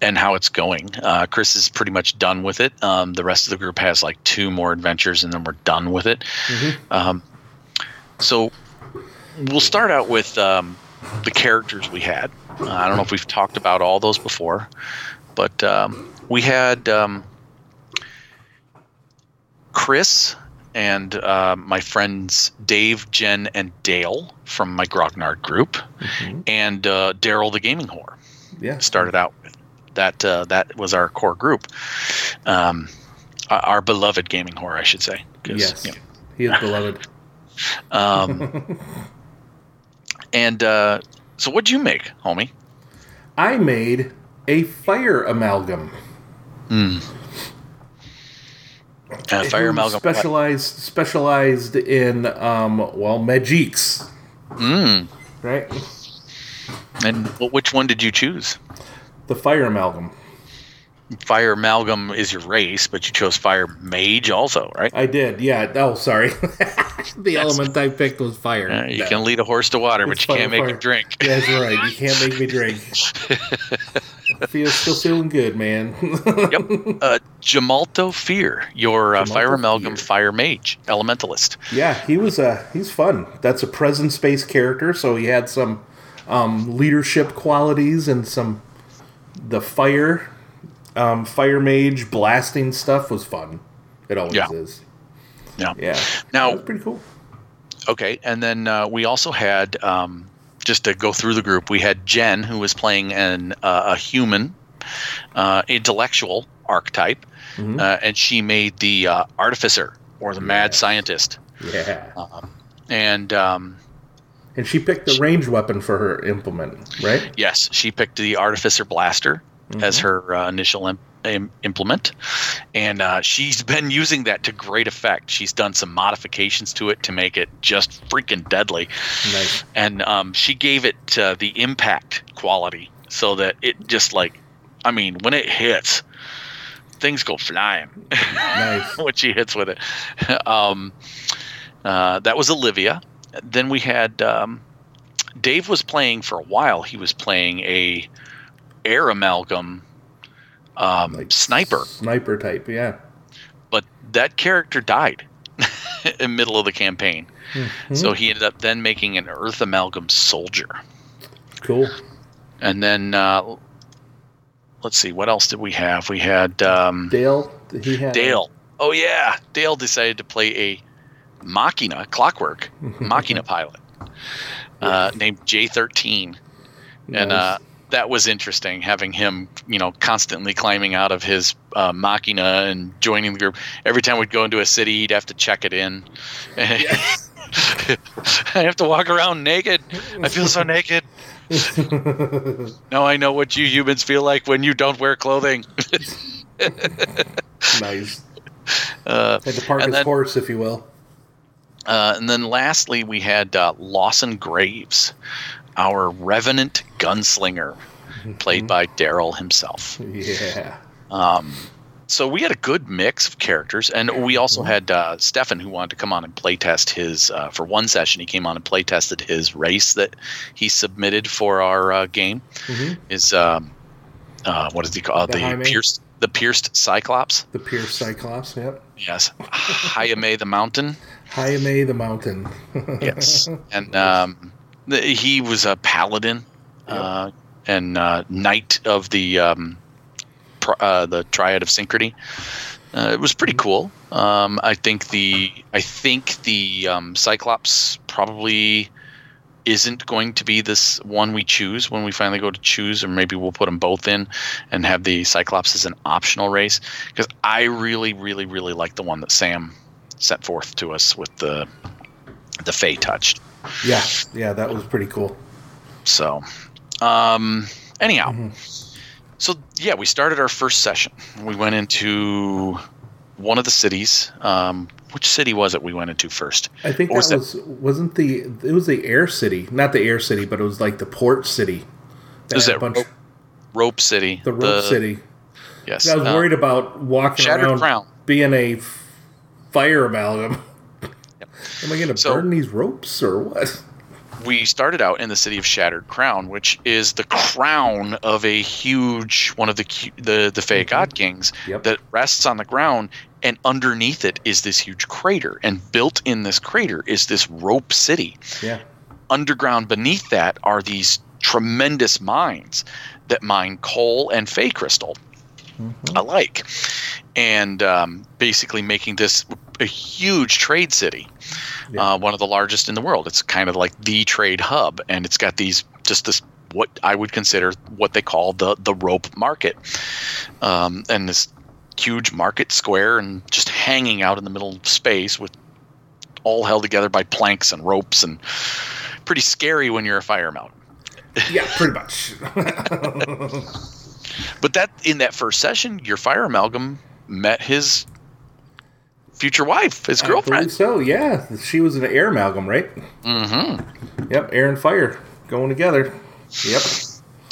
and how it's going. Uh, Chris is pretty much done with it. Um, the rest of the group has like two more adventures, and then we're done with it. Um, so we'll start out with um, the characters we had. Uh, I don't know if we've talked about all those before, but um, we had um, Chris and uh, my friends Dave, Jen, and Dale from my Grognard group, and uh, Daryl the Gaming Whore Yeah. started out with. That uh, that was our core group, um, our- beloved gaming whore, I should say. Yes. you know, He is beloved. um, and uh, so, what'd you make, homie? I made a fire amalgam. Uh, fire amalgam. Specialized specialized in um well magiques. Mm. Right? And wh- which one did you choose? The fire amalgam. Fire amalgam is your race, but you chose fire mage also, right? I did, yeah. Oh sorry. the element I picked was fire. You Yeah. can lead a horse to water, but you can't make fire. him drink. That's right. You can't make me drink. I feel still feeling good, man. yep. Uh, Jamalto Fear, your uh, Jamalto fire amalgam Fear. fire mage, elementalist. Yeah, he was uh he's fun. That's a presence based character, so he had some um, leadership qualities and some the fire um, fire mage blasting stuff was fun. It always Yeah. is. Yeah. Yeah. Now- pretty cool. Okay, and then uh, we also had um, just to go through the group. We had Jen, who was playing an uh, a human uh, intellectual archetype, Mm-hmm. uh, and she made the uh, artificer or the mad scientist. Yeah. And um, And she picked the range weapon for her implement, right? yes, she picked the artificer blaster as her uh, initial im- im- implement, and uh, she's been using that to great effect. She's done some modifications to it to make it just freaking deadly. Nice. and um, she gave it uh, the impact quality so that it just like i mean when it hits things go flying Nice. when she hits with it um, uh, that was olivia then we had um, dave was playing for a while he was playing a air amalgam um, Like sniper Sniper type, yeah. but that character died in middle of the campaign Mm-hmm. so he ended up then making an earth amalgam soldier Cool. And then uh, let's see, what else did we have? We had um, Dale, he had Dale. Oh yeah, Dale decided to play a Machina, Clockwork, Machina pilot, uh, named J13. And uh, that was interesting having him, you know, constantly climbing out of his uh, Machina and joining the group. Every time we'd go into a city, he'd have to check it in. I have to walk around naked. I feel so naked. now I know what you humans feel like when you don't wear clothing. nice. Uh, Had to park his then- horse, if you will. Uh, and then lastly, we had uh, Lawson Graves, our revenant gunslinger, played by Daryl himself. Yeah. Um, so we had a good mix of characters, and we also had uh, Stefan who wanted to come on and playtest his. Uh, for one session, he came on and playtested his race that he submitted for our uh, game. Mhm. Is um, uh, what is he called? The The, pierced, the pierced Cyclops. The pierced Cyclops, yep. Yes, Hayame the Mountain. Jaime the Mountain. yes and um, he was a paladin uh, and uh, knight of the um, pr- uh, the triad of synchrony. Uh, it was pretty cool. Um, i think the i think the um, cyclops probably isn't going to be this one we choose when we finally go to choose or maybe we'll put them both in and have the cyclops as an optional race because i really really really like the one that sam set forth to us with the the Fey touched. Yeah, yeah, that was pretty cool. So, um, anyhow, so yeah, we started our first session. We went into one of the cities. Um, which city was it we went into first? I think Or that was was wasn't the it was the air city, not the air city, but it was like the port city. That Is had that a bunch, Rope, Rope City? the rope city? Yes. I was uh, worried about walking Shattered around Crown. being a fire amalgam. Am I going to So- burn these ropes or what? we started out in the city of Shattered Crown, which is the crown of a huge one of the the the Fey mm-hmm. God Kings Yep. that rests on the ground, and underneath it is this huge crater, and built in this crater is this rope city. Yeah, Underground beneath that are these tremendous mines that mine coal and Fey crystal alike, and um, basically making this a huge trade city Yeah. uh, one of the largest in the world. It's kind of like the trade hub, and it's got these just this what I would consider what they call the the rope market, um, and this huge market square and just hanging out in the middle of space with all held together by planks and ropes and pretty scary when you're a fire mountain. yeah, pretty much. But that in that first session, your fire amalgam met his future wife, his girlfriend. so yeah, she was an air amalgam, right? Mm-hmm. Yep, air and fire going together. Yep.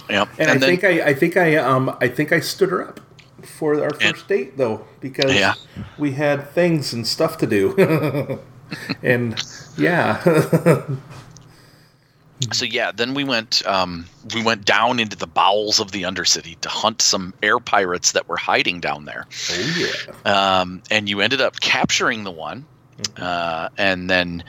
Yep. And, I then- think I, I think I um I think I stood her up for our first date though because Yeah. we had things and stuff to do. and yeah. So yeah, then we went um, we went down into the bowels of the Undercity to hunt some air pirates that were hiding down there, oh yeah. um, and you ended up capturing the one, uh, and then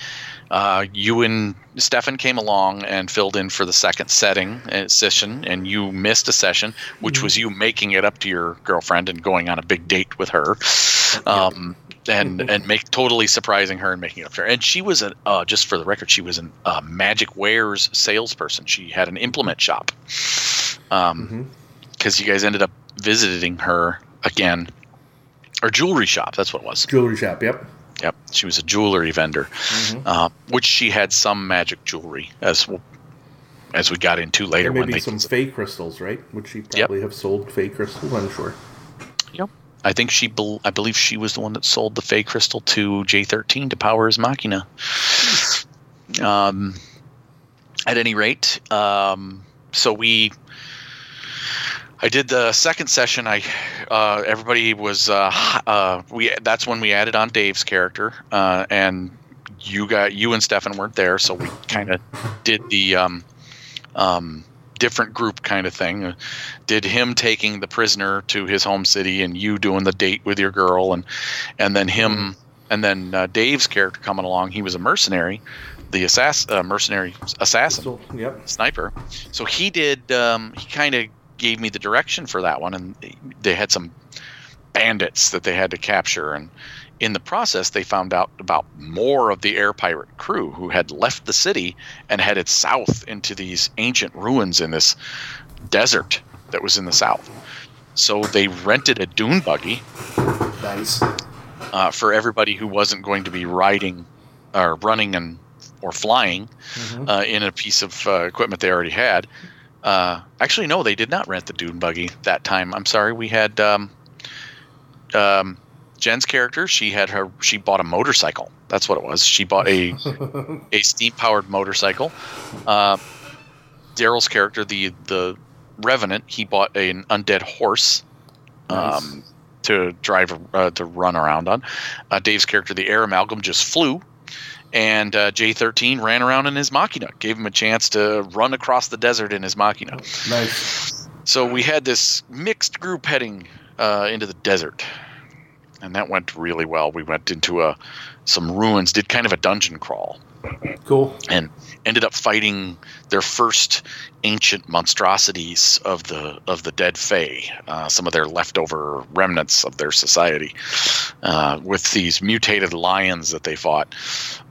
uh, you and Stefan came along and filled in for the second setting uh, session, and you missed a session, which was you making it up to your girlfriend and going on a big date with her. Um, and and make totally surprising her and making it up to her. And she was a uh, just for the record, she was a uh, Magic Wares salesperson. She had an implement shop. Um, because you guys ended up visiting her again, or jewelry shop. That's what it was. Jewelry shop, yep. Yep, she was a jewelry vendor, uh, which she had some magic jewelry as as we got into later. And maybe some fake crystals, right? Would she probably have sold fake crystals, I'm sure. Yep. I think she, bel I believe she was the one that sold the Fey crystal to J13 to power his Machina. Um, at any rate, um, so we, I did the second session. I, uh, everybody was, uh, uh, we. That's when we added on Dave's character, uh, and you got you and Stefan weren't there, so we kind of did the, um, um, different group kind of thing. Uh, did him taking the prisoner to his home city and you doing the date with your girl and and then him and then uh, Dave's character coming along. He was a mercenary, the assass uh, mercenary assassin So, yep. sniper. So he did. Um, he kind of gave me the direction for that one, and they had some bandits that they had to capture, and in the process, they found out about more of the air pirate crew who had left the city and headed south into these ancient ruins in this desert that was in the south. So they rented a dune buggy Nice. uh, for everybody who wasn't going to be riding or running and or flying uh, in a piece of uh, equipment they already had. Uh, actually, no, they did not rent the dune buggy that time. I'm sorry, we had um, um, Jen's character. She had her. She bought a motorcycle. That's what it was. She bought a a steam powered motorcycle. Uh, Daryl's character, the the Revenant, he bought an undead horse um, to drive uh, to run around on. Uh, Dave's character, the Air Amalgam, just flew, and uh, J13 ran around in his Machina, gave him a chance to run across the desert in his Machina. Nice. So we had this mixed group heading uh, into the desert, and that went really well. We went into a some ruins, did kind of a dungeon crawl, Cool. and ended up fighting their first ancient monstrosities of the of the dead Fae, uh, some of their leftover remnants of their society, uh, with these mutated lions that they fought.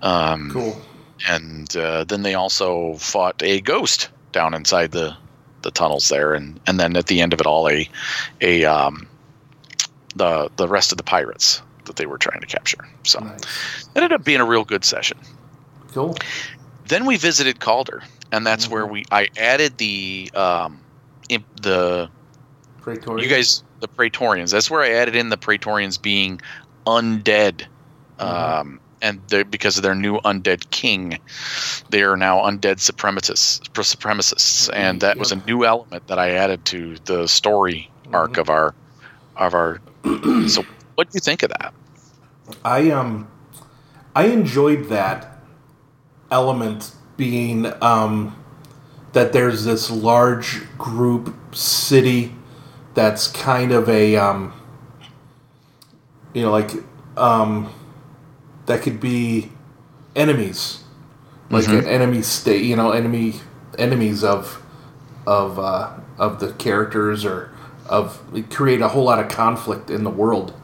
Um, Cool. and uh, then they also fought a ghost down inside the the tunnels there, and and then at the end of it all, a a um, the the rest of the pirates that they were trying to capture. So Nice. it ended up being a real good session. Cool. Then we visited Calder, and that's where Mm-hmm. we I added the um, imp- the Praetorian. you guys the Praetorians. That's where I added in the Praetorians being undead, um, and because of their new undead king, they are now undead supremacists. Supremacists, and that was a new element that I added to the story arc of our of our. so, what do you think of that? I um I enjoyed that element being um that there's this large group city that's kind of a um you know like um that could be enemies like an enemy state you know enemy enemies of of uh of the characters or of create a whole lot of conflict in the world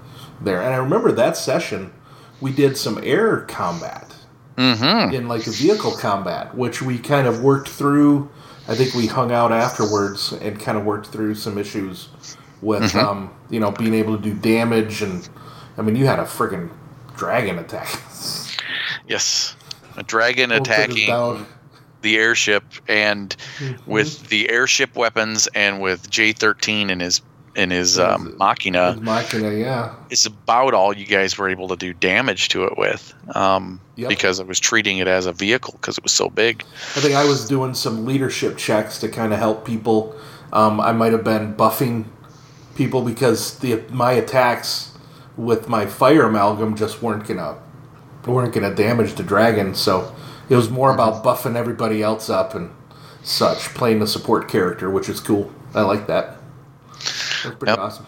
there. And I remember that session we did some air combat Mm-hmm. in like a vehicle combat, which we kind of worked through. I think we hung out afterwards and kind of worked through some issues with um, you know being able to do damage and I mean you had a friggin' dragon attack. Yes, a dragon attacking. The airship and Mm-hmm. with the airship weapons and with J13 and his in his um, machina, With Machina, yeah. it's about all you guys were able to do damage to it with, um, Yep. because I was treating it as a vehicle because it was so big. I think I was doing some leadership checks to kind of help people. Um, I might have been buffing people because the my attacks with my fire amalgam just weren't gonna weren't gonna damage the dragon. So it was more about buffing everybody else up and such, playing the support character, which is cool. I like that. That's pretty Yep. awesome.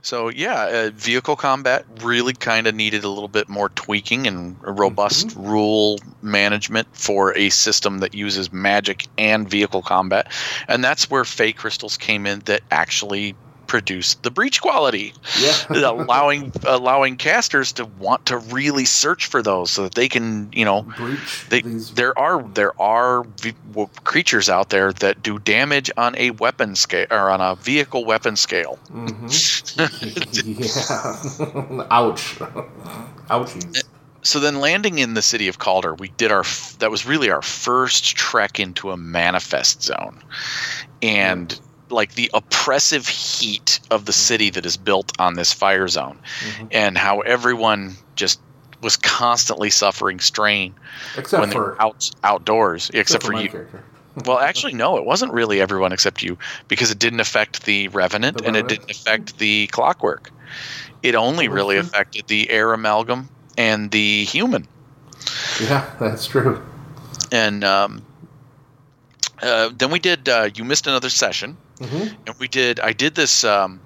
So yeah, uh, vehicle combat really kind of needed a little bit more tweaking and a robust rule management for a system that uses magic and vehicle combat, and that's where Fey crystals came in that actually produced the breach quality, Yeah. allowing allowing casters to want to really search for those so that they can you know Breach they, these there are there are v- w- creatures out there that do damage on a weapon scale or on a vehicle weapon scale. Mm-hmm. yeah. Ouch. Ouchies. Eh, so then landing in the city of Calder, we did our f- that was really our first trek into a manifest zone, and like the oppressive heat of the city that is built on this fire zone, and how everyone just was constantly suffering strain Except when they for were out outdoors, except, for my you. Well, actually, no, it wasn't really everyone except you because it didn't affect the Revenant The and it didn't affect the Clockwork. It only really true. affected the Air Amalgam and the Human. Yeah, that's true. And um, uh, then we did. Uh, you missed another session, Mhm. and we did. I did this. Um,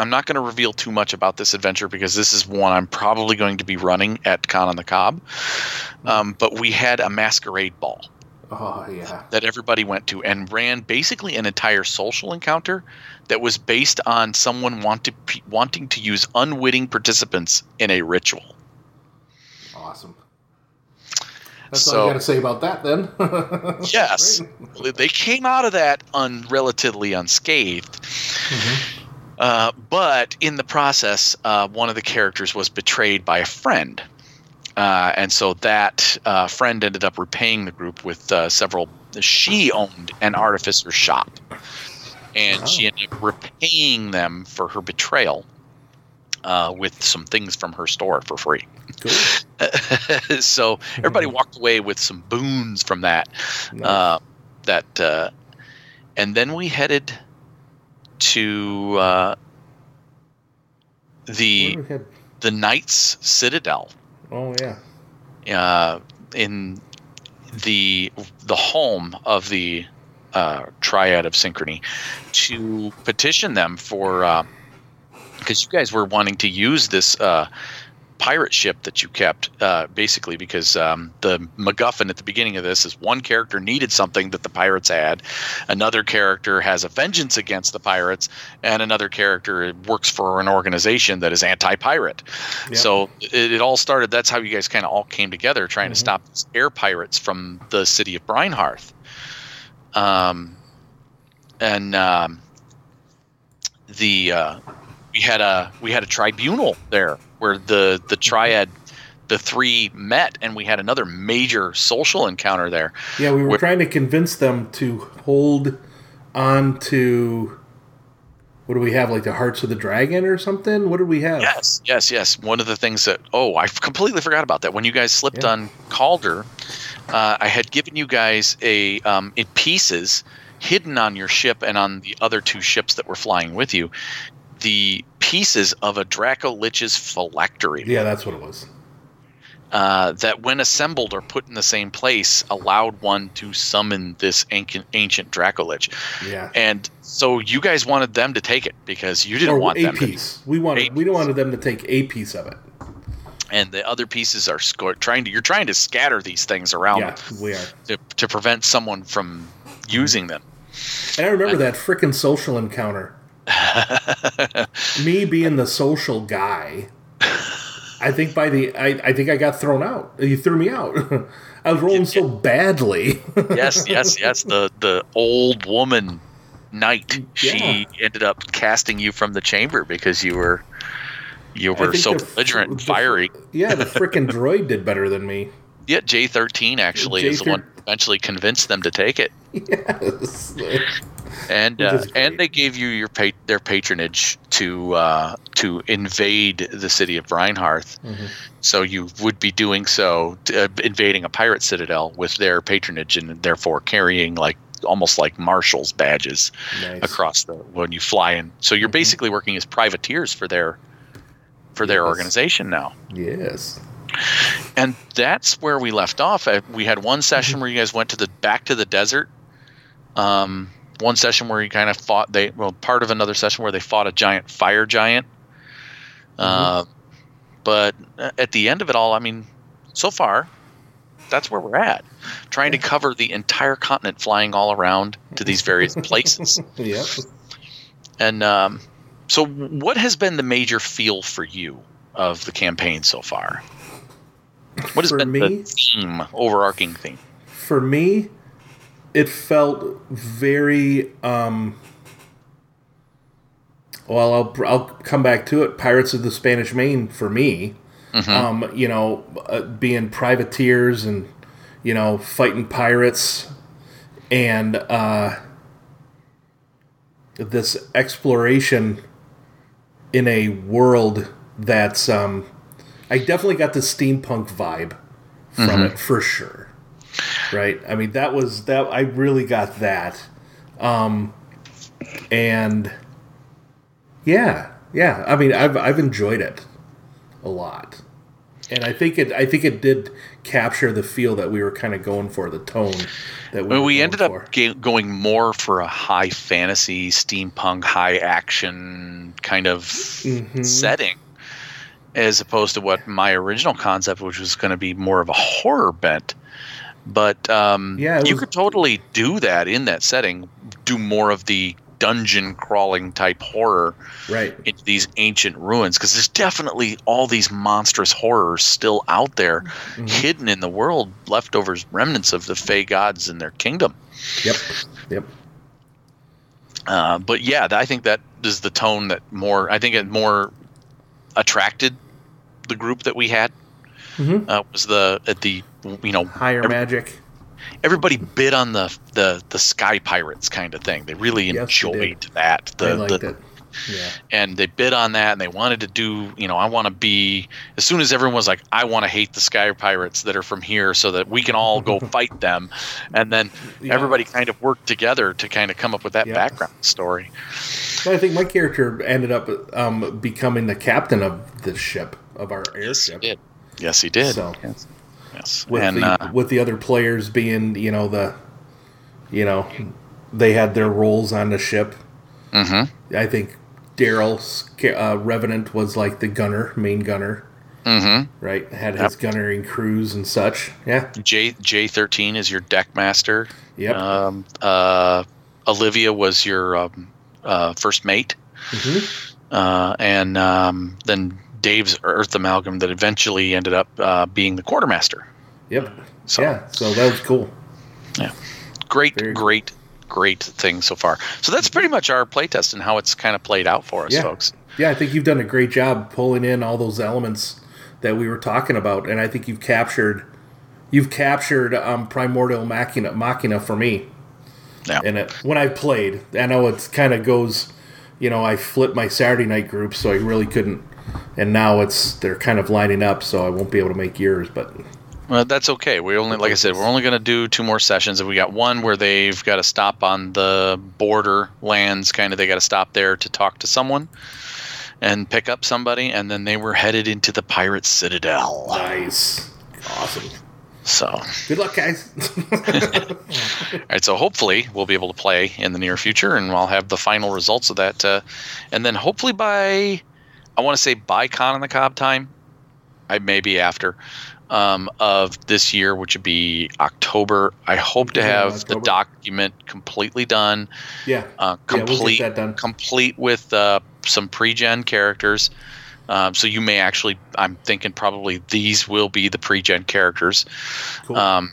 I'm not going to reveal too much about this adventure because this is one I'm probably going to be running at Con on the Cob. Um, but we had a masquerade ball. Oh yeah. that everybody went to and ran basically an entire social encounter that was based on someone wanted, wanting to use unwitting participants in a ritual. Awesome. That's all So- I got to say about that then. Yes, they came out of that un- relatively unscathed. Uh, but in the process, uh, one of the characters was betrayed by a friend. Uh, and so that uh, friend ended up repaying the group with uh, several. She owned an artificer shop. And she ended up repaying them for her betrayal uh, with some things from her store for free. Cool. so everybody walked away with some boons from that. Nice. Uh, that uh, and then we headed to uh, the the Knights Citadel oh yeah. uh, in the the home of the uh, Triad of Synchrony to petition them for because you guys were wanting to use this uh, pirate ship that you kept uh, basically because um, the MacGuffin at the beginning of this is one character needed something that the pirates had, another character has a vengeance against the pirates, and another character works for an organization that is anti-pirate. So it, it all started. That's how you guys kind of all came together, trying to stop these air pirates from the city of Brinehearth. Um, and um, the uh, we had a we had a tribunal there where the the triad, the three met, and we had another major social encounter there. Yeah, we were Where- trying to convince them to hold on to. What do we have? Like the Hearts of the Dragon or something? What did we have? Yes, yes, yes. One of the things that oh, I completely forgot about that. When you guys slipped Yeah. on Calder, uh, I had given you guys a um, in pieces hidden on your ship and on the other two ships that were flying with you, the pieces of a Dracolich's phylactery. Yeah, that's what it was. uh, that when assembled or put in the same place allowed one to summon this ancient, ancient Dracolich. Yeah. And so you guys wanted them to take it because you didn't or want a them piece. We wanted. We don't wanted them to take a piece of it. And the other pieces are sco- trying to. You're trying to scatter these things around Yeah, we are. to, to prevent someone from using them. And I remember that frickin' social encounter. Me being the social guy. I think by the I, I think I got thrown out. You threw me out. I was rolling so badly. yes, yes, yes. The the old woman knight. Yeah. She ended up casting you from the chamber because you were you were so belligerent and the- fiery. yeah, the freaking droid did better than me. Yeah, J thirteen actually is the one eventually convinced them to take it, Yes. and uh, and they gave you your pa- their patronage to uh, to invade the city of Reinhardt. Mm-hmm. So you would be doing so, uh, invading a pirate citadel with their patronage, and therefore carrying like almost like marshals badges Nice. across the when you fly in. So you're basically working as privateers for their for their organization now. Yes. And that's where we left off. Uh, We had one session where you guys went to the back to the desert. Um, one session where you kind of fought they well part of another session where they fought a giant fire giant. Uh, but at the end of it all, I mean, so far, that's where we're at. Trying to cover the entire continent, flying all around to these various places. Yep. And um, so, what has been the major feel for you of the campaign so far? What has For been me? the theme, overarching theme? For me, it felt very. um Well, I'll I'll come back to it. Pirates of the Spanish Main for me. Um, you know, uh, being privateers and you know fighting pirates and uh, this exploration in a world that's um, I definitely got the steampunk vibe from it for sure. Right? I mean that was that I really got that. Um and yeah, yeah. I mean I've I've enjoyed it a lot. And I think it I think it did capture the feel that we were kind of going for, the tone that we Well, we ended for. up going more for a high fantasy, steampunk, high action kind of Mm-hmm. setting, as opposed to what my original concept, which was going to be more of a horror bent. But um, Yeah, you was- could totally do that in that setting. Do more of the dungeon crawling type horror Right. into these ancient ruins because there's definitely all these monstrous horrors still out there, Mm-hmm. hidden in the world, leftovers, remnants of the Fey gods and their kingdom. Yep. Yep. Uh, but yeah, I think that is the tone that more. I think it more attracted the group that we had. Mhm. Uh, was the at the you know Higher every- magic. everybody bid on the the the sky pirates kind of thing. They really Yes, they enjoyed that. I The, liked the it. Yeah. and they bid on that and they wanted to do you know i want to be as soon as everyone was like i want to hate the sky pirates that are from here so that we can all go fight them and then Yeah. everybody kind of worked together to kind of come up with that Yeah. background story But I think my character ended up um, becoming the captain of the ship of our airship. yes he did yes he did So- yes, yes. with and the uh, with the other players being you know the you know they had their roles on the ship mhm. i think Daryl uh, revenant was like the gunner main gunner Mhm. right had his gunnery crews and such yeah J J13 is your deck master. Yep. Um, uh, Olivia was your um, uh, first mate, Mhm. uh, and um, then Dave's Earth amalgam that eventually ended up uh, being the quartermaster. yep So yeah so that was cool Yeah. great, Very- great, great thing so far. So that's pretty much our playtest and how it's kind of played out for us, Yeah. folks. yeah i think you've done a great job pulling in all those elements that we were talking about and i think you've captured you've captured um, primordial machina machina for me Yeah. in it when I played. I know it kind of goes, you know, I flipped my Saturday night group, so I really couldn't. And now it's they're kind of lining up, so I won't be able to make yours. But Well, that's okay. We only, like I said, we're only going to do two more sessions. And we got one where they've got to stop on the border lands, kind of. They got to stop there to talk to someone and pick up somebody, and then they were headed into the pirate citadel. nice, awesome. So, Good luck, guys. All right, So hopefully we'll be able to play in the near future, and I'll have the final results of that. Uh, and then hopefully by, I want to say by Con on the Cob time, I maybe after. Um, of this year, which would be October. I hope to Yeah, have the document completely done, yeah, uh, Yeah, we'll complete, done. complete with uh, some pre-gen characters. Um, so you may actually, I'm thinking probably these will be the pre-gen characters, cool. um,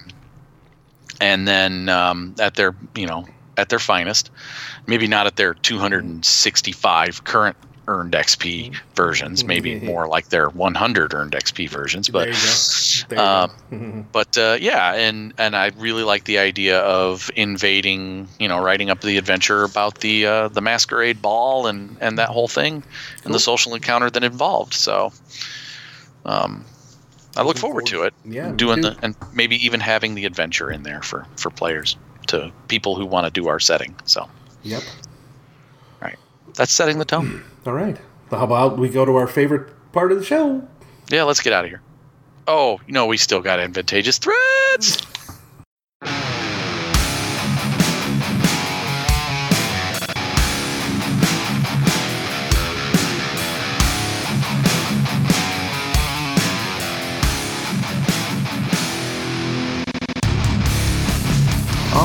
and then um, at their, you know, at their finest, maybe not at their 265 current earned XP versions, maybe more like their 100 earned XP versions, but there you go. There you um. Mhm. but uh, yeah, and and I really like the idea of invading, you know, writing up the adventure about the uh, the masquerade ball and and that whole thing, and the social encounter that involved. So, um, I look Looking forward to it. Yeah, doing the and maybe even having the adventure in there for for players to people who want to do our setting. So Yep. That's setting the tone. All right. Well, how about we go to our favorite part of the show? Yeah, let's get out of here. Oh, you know, we still got advantageous threats.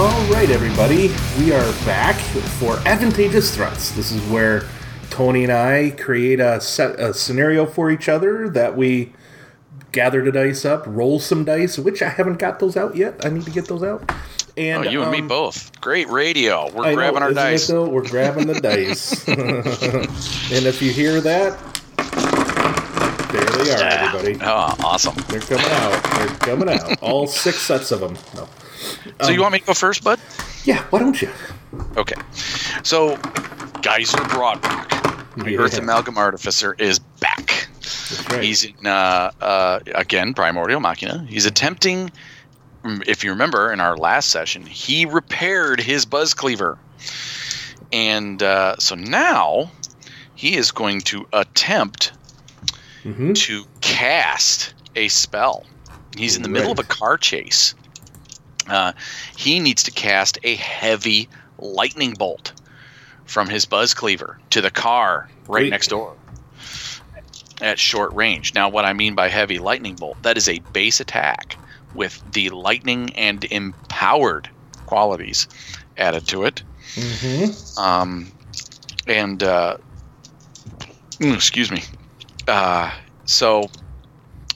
All right, everybody, we are back for advantageous threats. This is where Tony and I create a, set, a scenario for each other that we gather the dice up, roll some dice, which I haven't got those out yet. I need to get those out. And Oh, you and me um, both. Great radio. We're I know, grabbing our isn't it dice. though? We're grabbing the dice. and if you hear that, there they are, Yeah. everybody. Oh, awesome. They're coming out. They're coming out. All six sets of them. No. So Um, you want me to go first, bud? Yeah, why don't you? Okay. So Geyser Broadrock, Yeah. Earth Amalgam Artificer, is back. Right. He's in, uh, uh, again, Primordial Machina. He's attempting, mm, if you remember in our last session, he repaired his Buzz Cleaver. And uh, so now he is going to attempt Mhm. to cast a spell. He's in the middle of a car chase. Uh, he needs to cast a heavy lightning bolt from his buzz cleaver to the car right Great. next door at short range. Now, what I mean by heavy lightning bolt, that is a base attack with the lightning and empowered qualities added to it. Um, and uh, mm, excuse me. Uh, so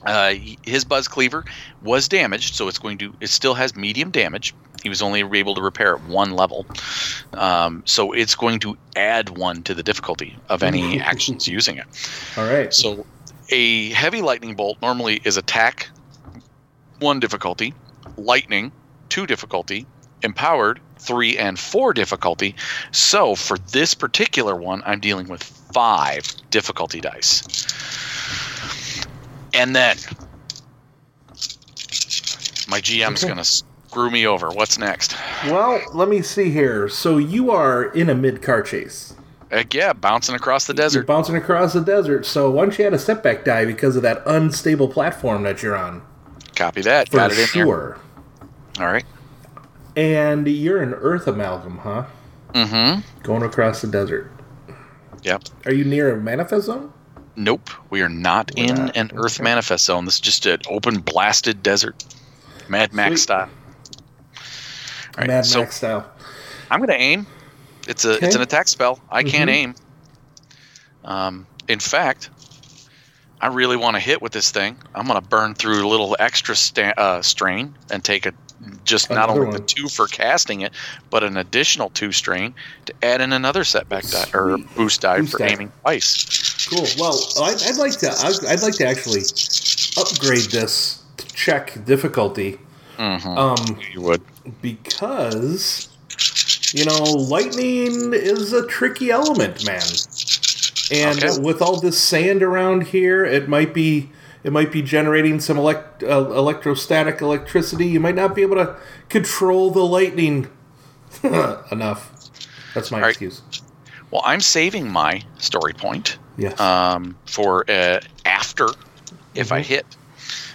uh, his buzz cleaver was damaged, so it's going to. It still has medium damage. He was only able to repair it one level, um, so it's going to add one to the difficulty of any actions using it. All right. So, a heavy lightning bolt normally is attack one difficulty, lightning two difficulty, empowered three and four difficulty. So, for this particular one, I'm dealing with five difficulty dice. And then my GM's Okay. going to screw me over. What's next? Well, let me see here. So you are in a mid car chase. Heck yeah, bouncing across the You're desert. bouncing across the desert. So why don't you add a setback die because of that unstable platform that you're on? Copy that. For Got it in sure. there. All right. And you're an Earth amalgam, huh? Mm-hmm. Going across the desert. Yep. Are you near a manifest zone? Nope, we are not We're in not. an Earth Okay. manifest zone. This is just an open, blasted desert. Mad Max Sweet. style. All right, Mad so Max style. I'm gonna aim. It's a it's Okay. Mm-hmm. an attack spell. I can't aim. Um, in fact, I really want to hit with this thing. I'm gonna burn through a little extra sta- uh, strain and take a just not Another only the two for casting it, but an additional two strain to add in another setback die or boost die Boost for die. aiming twice. Cool. Well, I'd, I'd like to. I'd, I'd like to actually upgrade this check difficulty Mm-hmm. um, you would. because you know lightning is a tricky element, man. And Okay. with all this sand around here, it might be it might be generating some elect, uh, electrostatic electricity. You might not be able to control the lightning enough. That's my All right. excuse. Well, I'm saving my story point Yes. um, for uh, after if Mm-hmm. I hit.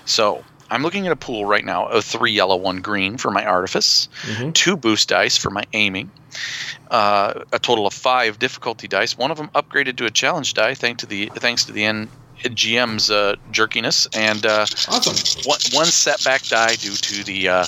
So I'm looking at a pool right now of three yellow, one green for my artifice, Mhm. two boost dice for my aiming, uh, a total of five difficulty dice. One of them upgraded to a challenge die thanks to the thanks to the N- GM's uh, jerkiness, and uh, awesome. one, one setback die due to the uh,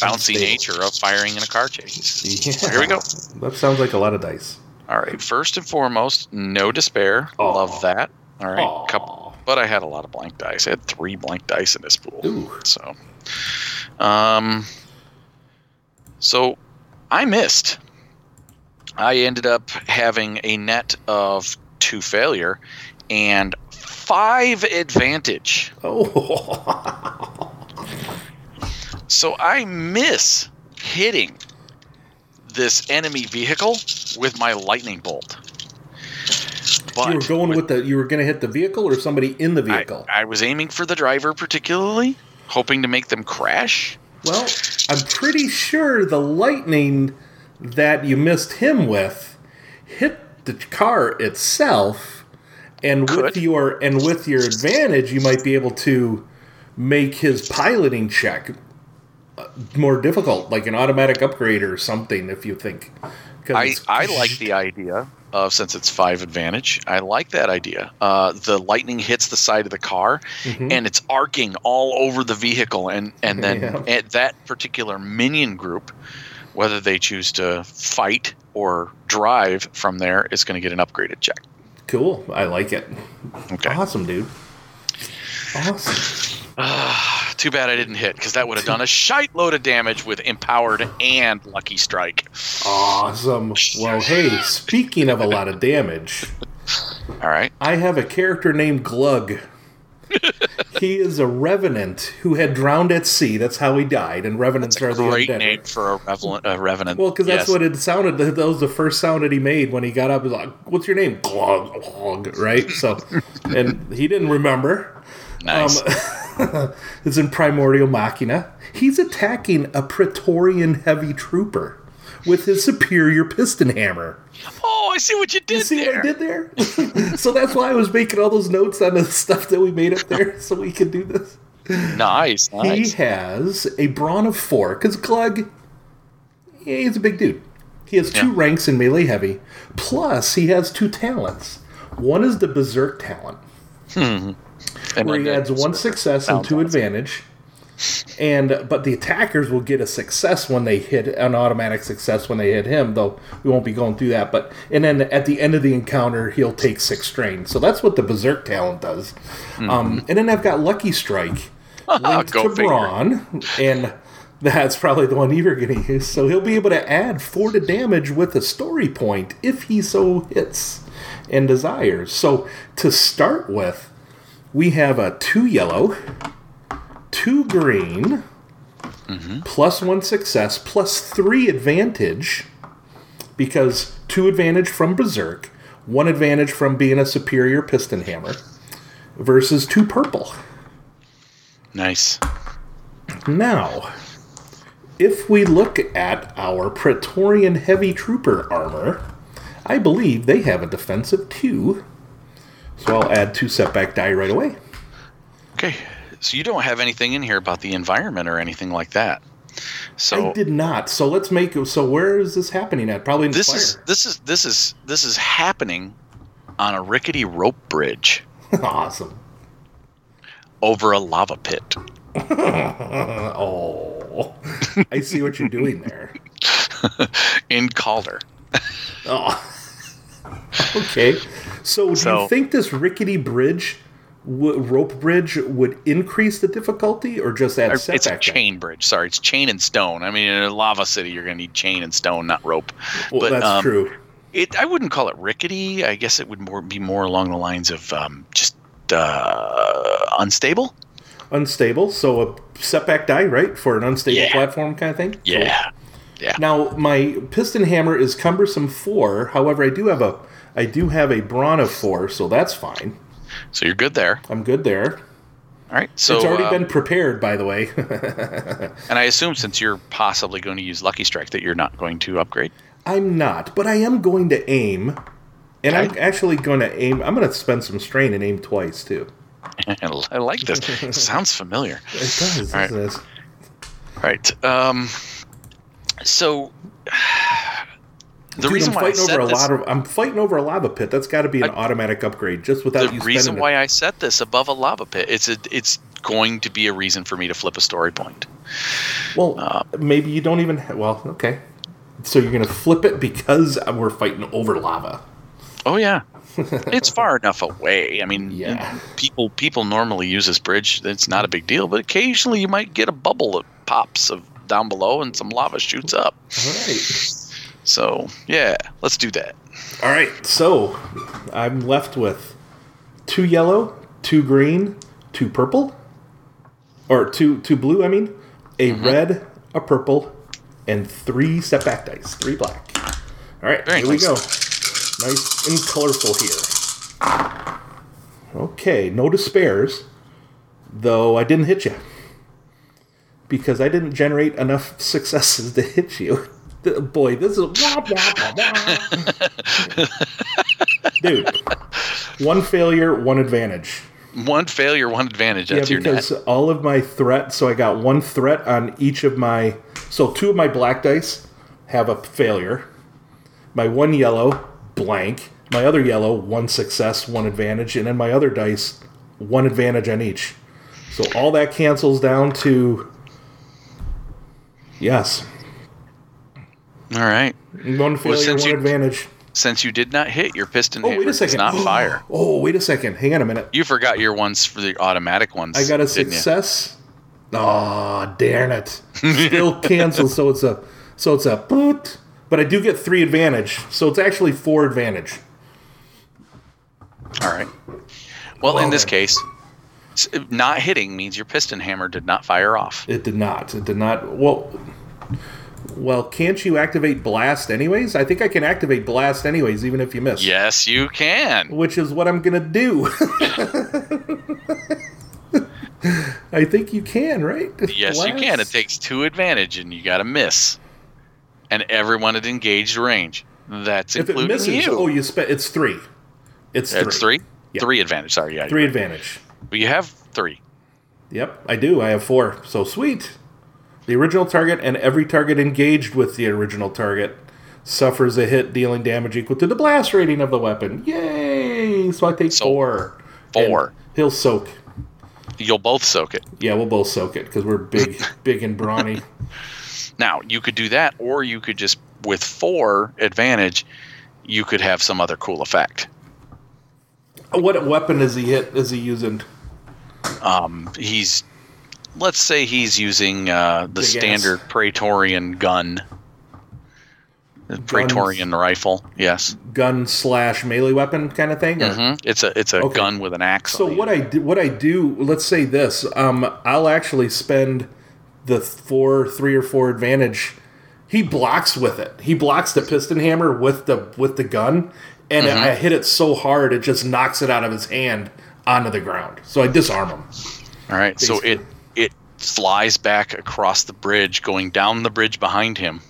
bouncy nature of firing in a car chase. Yeah. Here we go. That sounds like a lot of dice. All right. First and foremost, no despair. Aw. Love that. All right. Couple, but I had a lot of blank dice. I had three blank dice in this pool. Ooh. So, um, so I missed. I ended up having a net of two failure and five advantage. Oh. So I miss hitting this enemy vehicle with my lightning bolt. But you were going with the. You were going to hit the vehicle or somebody in the vehicle. I was aiming for the driver particularly, hoping to make them crash. well, I'm pretty sure the lightning that you missed him with hit the car itself, and with your and with your advantage, you might be able to make his piloting check uh, more difficult, like an automatic upgrade or something. If you think, I, I like the idea of since it's five advantage. I like that idea. Uh, the lightning hits the side of the car, Mhm. and it's arcing all over the vehicle, and and then Yeah. at that particular minion group, whether they choose to fight or drive from there, is going to get an upgraded check. cool. I like it. Okay. Awesome, dude. Awesome. Too bad I didn't hit because that would have done a shite load of damage with empowered and lucky strike. Awesome. Well, hey, speaking of a lot of damage, All right. I have a character named Glug. he is a revenant who had drowned at sea. That's how he died. And revenants are the Great undead. name for a revenant. A revenant. Well, because that's Yes. what it sounded. That was the first sound that he made when he got up. He was like, "What's your name?" Glug, glug. Right. So, and he didn't remember. nice. Um, it's in Primordial Machina. He's attacking a Praetorian heavy trooper with his superior piston hammer. oh, I see what you did You see there. what I did there? so that's why I was making all those notes on the stuff that we made up there so we could do this. Nice, He has a brawn of four, because Glug, yeah, he's a big dude. He has two Yeah. ranks in melee heavy, plus he has two talents. One is the Berserk talent, hmm. And where he adds one success and two advantage. And but the attackers will get a success when they hit an automatic success when they hit him. Though we won't be going through that. But and then at the end of the encounter, he'll take six strain. So that's what the berserk talent does. Um, and then I've got Lucky Strike linked to figure. Brawn, and that's probably the one you're going to use. So he'll be able to add four to damage with a story point if he so hits and desires. So to start with, we have a two yellow, two green, plus one success, plus three advantage, because two advantage from Berserk, one advantage from being a superior piston hammer, versus two purple. Nice. Now, if we look at our Praetorian Heavy Trooper armor, I believe they have a defensive 2. So I'll add two setback die right away. Okay. So you don't have anything in here about the environment or anything like that. So I did not. So let's make so where is this happening at? Probably in this fire. is this is this is this is happening on a rickety rope bridge awesome. over a lava pit. Oh. I see what you're doing there. in Calder. Oh. okay. So do So- you think this rickety bridge w- rope bridge would increase the difficulty or just add setback? It's a chain bridge. Sorry, it's chain and stone. I mean, in a lava city, you're going to need chain and stone, not rope. Well, but, that's um, true. It, I wouldn't call it rickety. I guess it would more be more along the lines of um, just uh, unstable. Unstable, so a setback die, right, for an unstable Yeah. platform kind of thing. Yeah, yeah. Now my piston hammer is cumbersome four. However, I do have a I do have a brawn of four, so that's fine. So you're good there. I'm good there. All right. So it's already uh, been prepared, by the way. and I assume since you're possibly going to use Lucky Strike, that you're not going to upgrade. I'm not, but I am going to aim, and I'm actually going to aim. I'm going to spend some strain and aim twice too. I like this. Sounds familiar. It does. All right. All right. Um, so the Dude, reason I'm why I over said a this, of. I'm fighting over a lava pit. That's got to be an I- automatic upgrade, just without the you reason why it. I set this above a lava pit, it's a, it's going to be a reason for me to flip a story point. Well, uh, maybe you don't even. Ha- well, okay. So you're going to flip it because we're fighting over lava. Oh yeah, it's far enough away. I mean, Yeah. people people normally use this bridge. It's not a big deal, but occasionally you might get a bubble that pops of down below and some lava shoots up. All right. So yeah, let's do that. All right. So I'm left with two yellow, two green, two purple, or two two blue. I mean, a Mm-hmm. red, a purple, and three setback dice, three black. All right. Very here nice. we go. Nice and colorful here. Okay. No despairs, though. I didn't hit you because I didn't generate enough successes to hit you. Boy, this is wah, wah, wah, wah. dude. One failure, one advantage. One failure, one advantage. That's yeah, your net. because all of my threat. So I got one threat on each of my. So two of my black dice have a failure. My one yellow blank. My other yellow one success, one advantage, and then my other dice one advantage on each. So all that cancels down to. Yes, All right. one failure, since one you- advantage. Since you did not hit your piston Oh, hammer, wait a second. not fire. Oh, wait a second. Hang on a minute. You forgot your ones for the automatic ones. I got a you? success. Oh, darn it! Still canceled. So it's a so it's a boot. But I do get three advantage. So it's actually four advantage. All right. Well, in this Well, case, not hitting means your piston hammer did not fire off. It did not. It did not. Well, well, can't you activate blast anyways? I think I can activate blast anyways, even if you miss. Yes, you can. Which is what I'm gonna do. I think you can, right? Yes, you can. It takes two advantage, and you got to miss. And everyone at engaged range. That's If it including misses, you. oh, you spent. It's three. It's three. It's three. Yeah. Three advantage. Sorry, yeah. Three advantage. But you have three. Yep, I do. I have four. So sweet. The original target and every target engaged with the original target suffers a hit dealing damage equal to the blast rating of the weapon. Yay! So I take So, four. four. And he'll soak. You'll both soak it. Yeah, we'll both soak it because we're big, big and brawny. Now you could do that, or you could just with four advantage, you could have some other cool effect. What weapon is he hit? Is he using? Um, he's let's say he's using uh, the Big ass. standard Praetorian gun, the Praetorian rifle. Yes, gun slash melee weapon kind of thing? or- hmm it's a it's a Okay. gun with an axe. So what. I do, what I do, let's say this, um, I'll actually spend the four, three or four advantage. He blocks with it. He blocks the piston hammer with the with the gun, and Mm-hmm. I hit it so hard it just knocks it out of his hand onto the ground. So I disarm him. All right, so it it flies back across the bridge, going down the bridge behind him,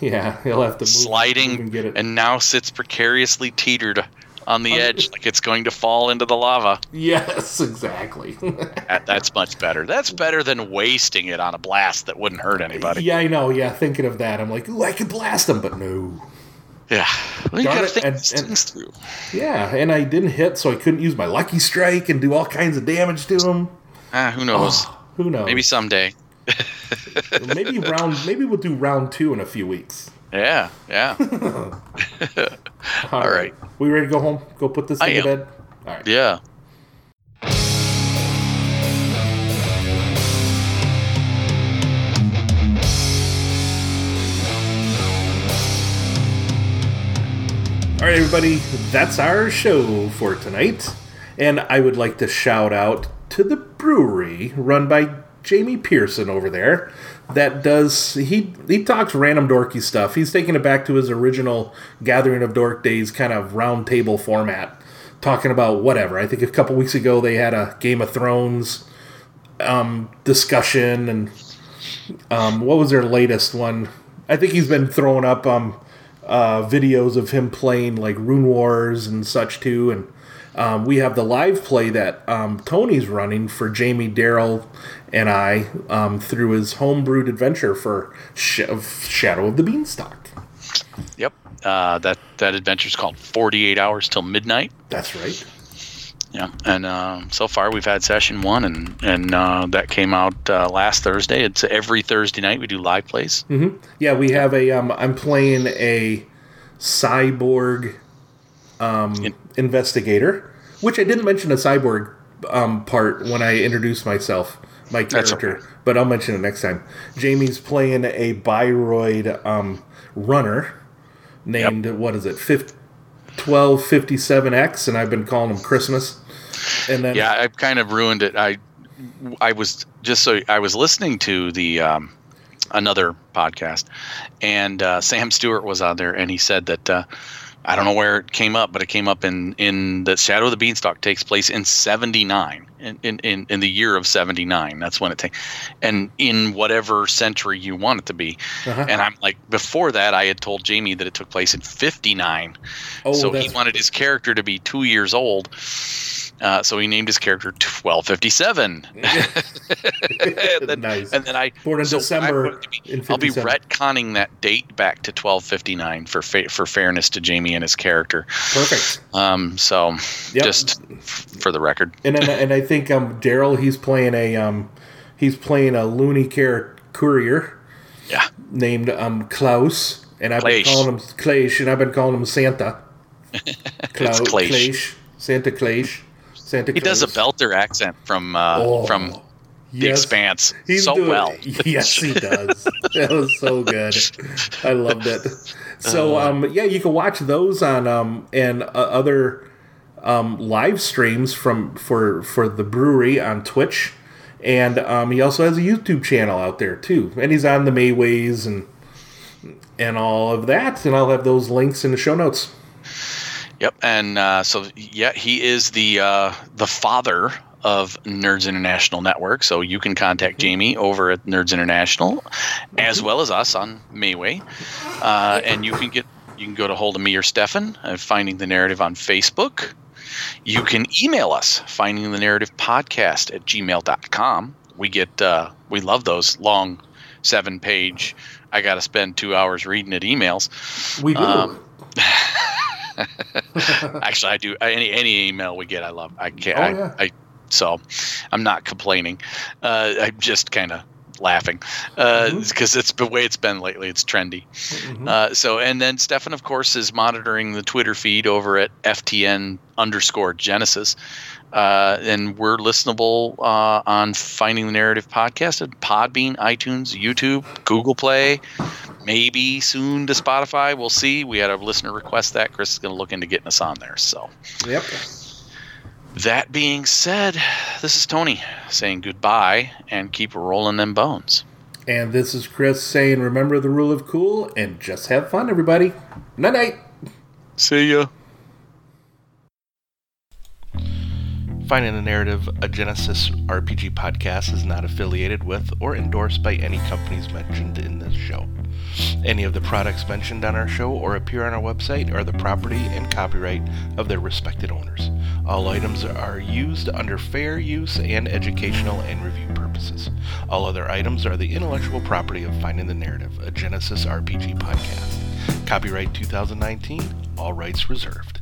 Yeah, he'll have to move, sliding, move and get it. and now sits precariously teetered on the edge, like it's going to fall into the lava. yes, exactly. That, that's much better. That's better than wasting it on a blast that wouldn't hurt anybody. yeah, I know. Yeah, thinking of that, I'm like, ooh, I could blast him, but no. Yeah, well, you gotta it, think and- these and- things through. Yeah, and I didn't hit, so I couldn't use my lucky strike and do all kinds of damage to him. Ah, who knows? Who knows? Maybe someday. maybe round maybe we'll do round two in a few weeks Yeah, yeah, all right. we ready to go home go put this thing to bed all right yeah. All right everybody that's our show for tonight. And i would like to shout out to the brewery run by jamie pearson over there that does he he talks random dorky stuff. He's taking it back to his original gathering of dork days kind of round table format talking about whatever. I think a couple weeks ago they had a game of thrones um, discussion and um, what was their latest one? I think he's been throwing up um, uh, videos of him playing like Rune Wars and such too. And um, we have the live play that um, Tony's running for Jamie, Daryl, and I um, through his homebrewed adventure for Sh- of Shadow of the Beanstalk. Yep. Uh, that that adventure is called 48 Hours Till Midnight. That's right. Yeah, and uh, so far we've had session one, and and uh, that came out uh, last Thursday. It's every Thursday night we do live plays. Yeah, we have a. Um, I'm playing a cyborg um, In- investigator, which I didn't mention a cyborg um, part when I introduced myself, my character, okay. but I'll mention it next time. Jamie's playing a Bioroid um, runner named what is it, Fif- 1257X, and I've been calling him Christmas. And then Yeah, I've kind of ruined it. I I was just so I was listening to the um, another podcast, and uh, Sam Stewart was on there, and he said that uh, I don't know where it came up, but it came up in in that Shadow of the Beanstalk takes place in '79, in, in in in the year of '79. That's when it takes, and in whatever century you want it to be. Uh-huh. And I'm like, before that, I had told Jamie that it took place in '59. oh, so he wanted his character to be two years old. Uh, so he named his character 1257. and, then, Nice. and then I Born in so December going to be- in I'll be 57. retconning that date back to 1259 for fa- for fairness to Jamie and his character. perfect. Um, so Yep. just f- for the record, and then, and I think um Daryl he's playing a um he's playing a loony care courier yeah, named um Klaus and I've been calling him Claish and I've been calling him Santa. Klaus. Santa Claish, Santa. he does a belter accent from uh, Oh, from The yes. Expanse He's so doing- well. yes, he does. that was so good. I loved it. So Uh. um, yeah, you can watch those on um and uh, other um live streams from for for the brewery on Twitch, and um he also has a YouTube channel out there too, and he's on the Mayways and and all of that, and I'll have those links in the show notes. Yep, and uh, so yeah, he is the uh, the father of Nerds International Network. So you can contact Jamie over at Nerds International, as well as us on Mayway, uh, and you can get you can go to hold of me or Stefan, uh, finding the narrative on Facebook. You can email us, finding the narrative podcast at gmail.com. We get uh, we love those long seven page. I got to spend two hours reading it emails. We do. Um, Actually, I do. Any any email we get, I love. I can't. Oh, I, yeah. I So I'm not complaining. Uh, I'm just kind of laughing because Mm-hmm. it's the way it's been lately. It's trendy. Uh, so, and then Stefan, of course, is monitoring the Twitter feed over at FTN underscore Genesys. Uh, and we're listenable uh, on Finding the Narrative podcast at Podbean, iTunes, YouTube, Google Play, maybe soon to Spotify. We'll see. We had a listener request that. Chris is going to look into getting us on there. So, Yep. that being said, this is Tony saying goodbye and keep rolling them bones. And this is Chris saying, remember the rule of cool and just have fun, everybody. Night night. See ya. Finding the Narrative, a Genesys RPG podcast, is not affiliated with or endorsed by any companies mentioned in this show. Any of the products mentioned on our show or appear on our website are the property and copyright of their respected owners. All items are used under fair use and educational and review purposes. All other items are the intellectual property of Finding the Narrative, a Genesys RPG podcast. Copyright 2019, all rights reserved.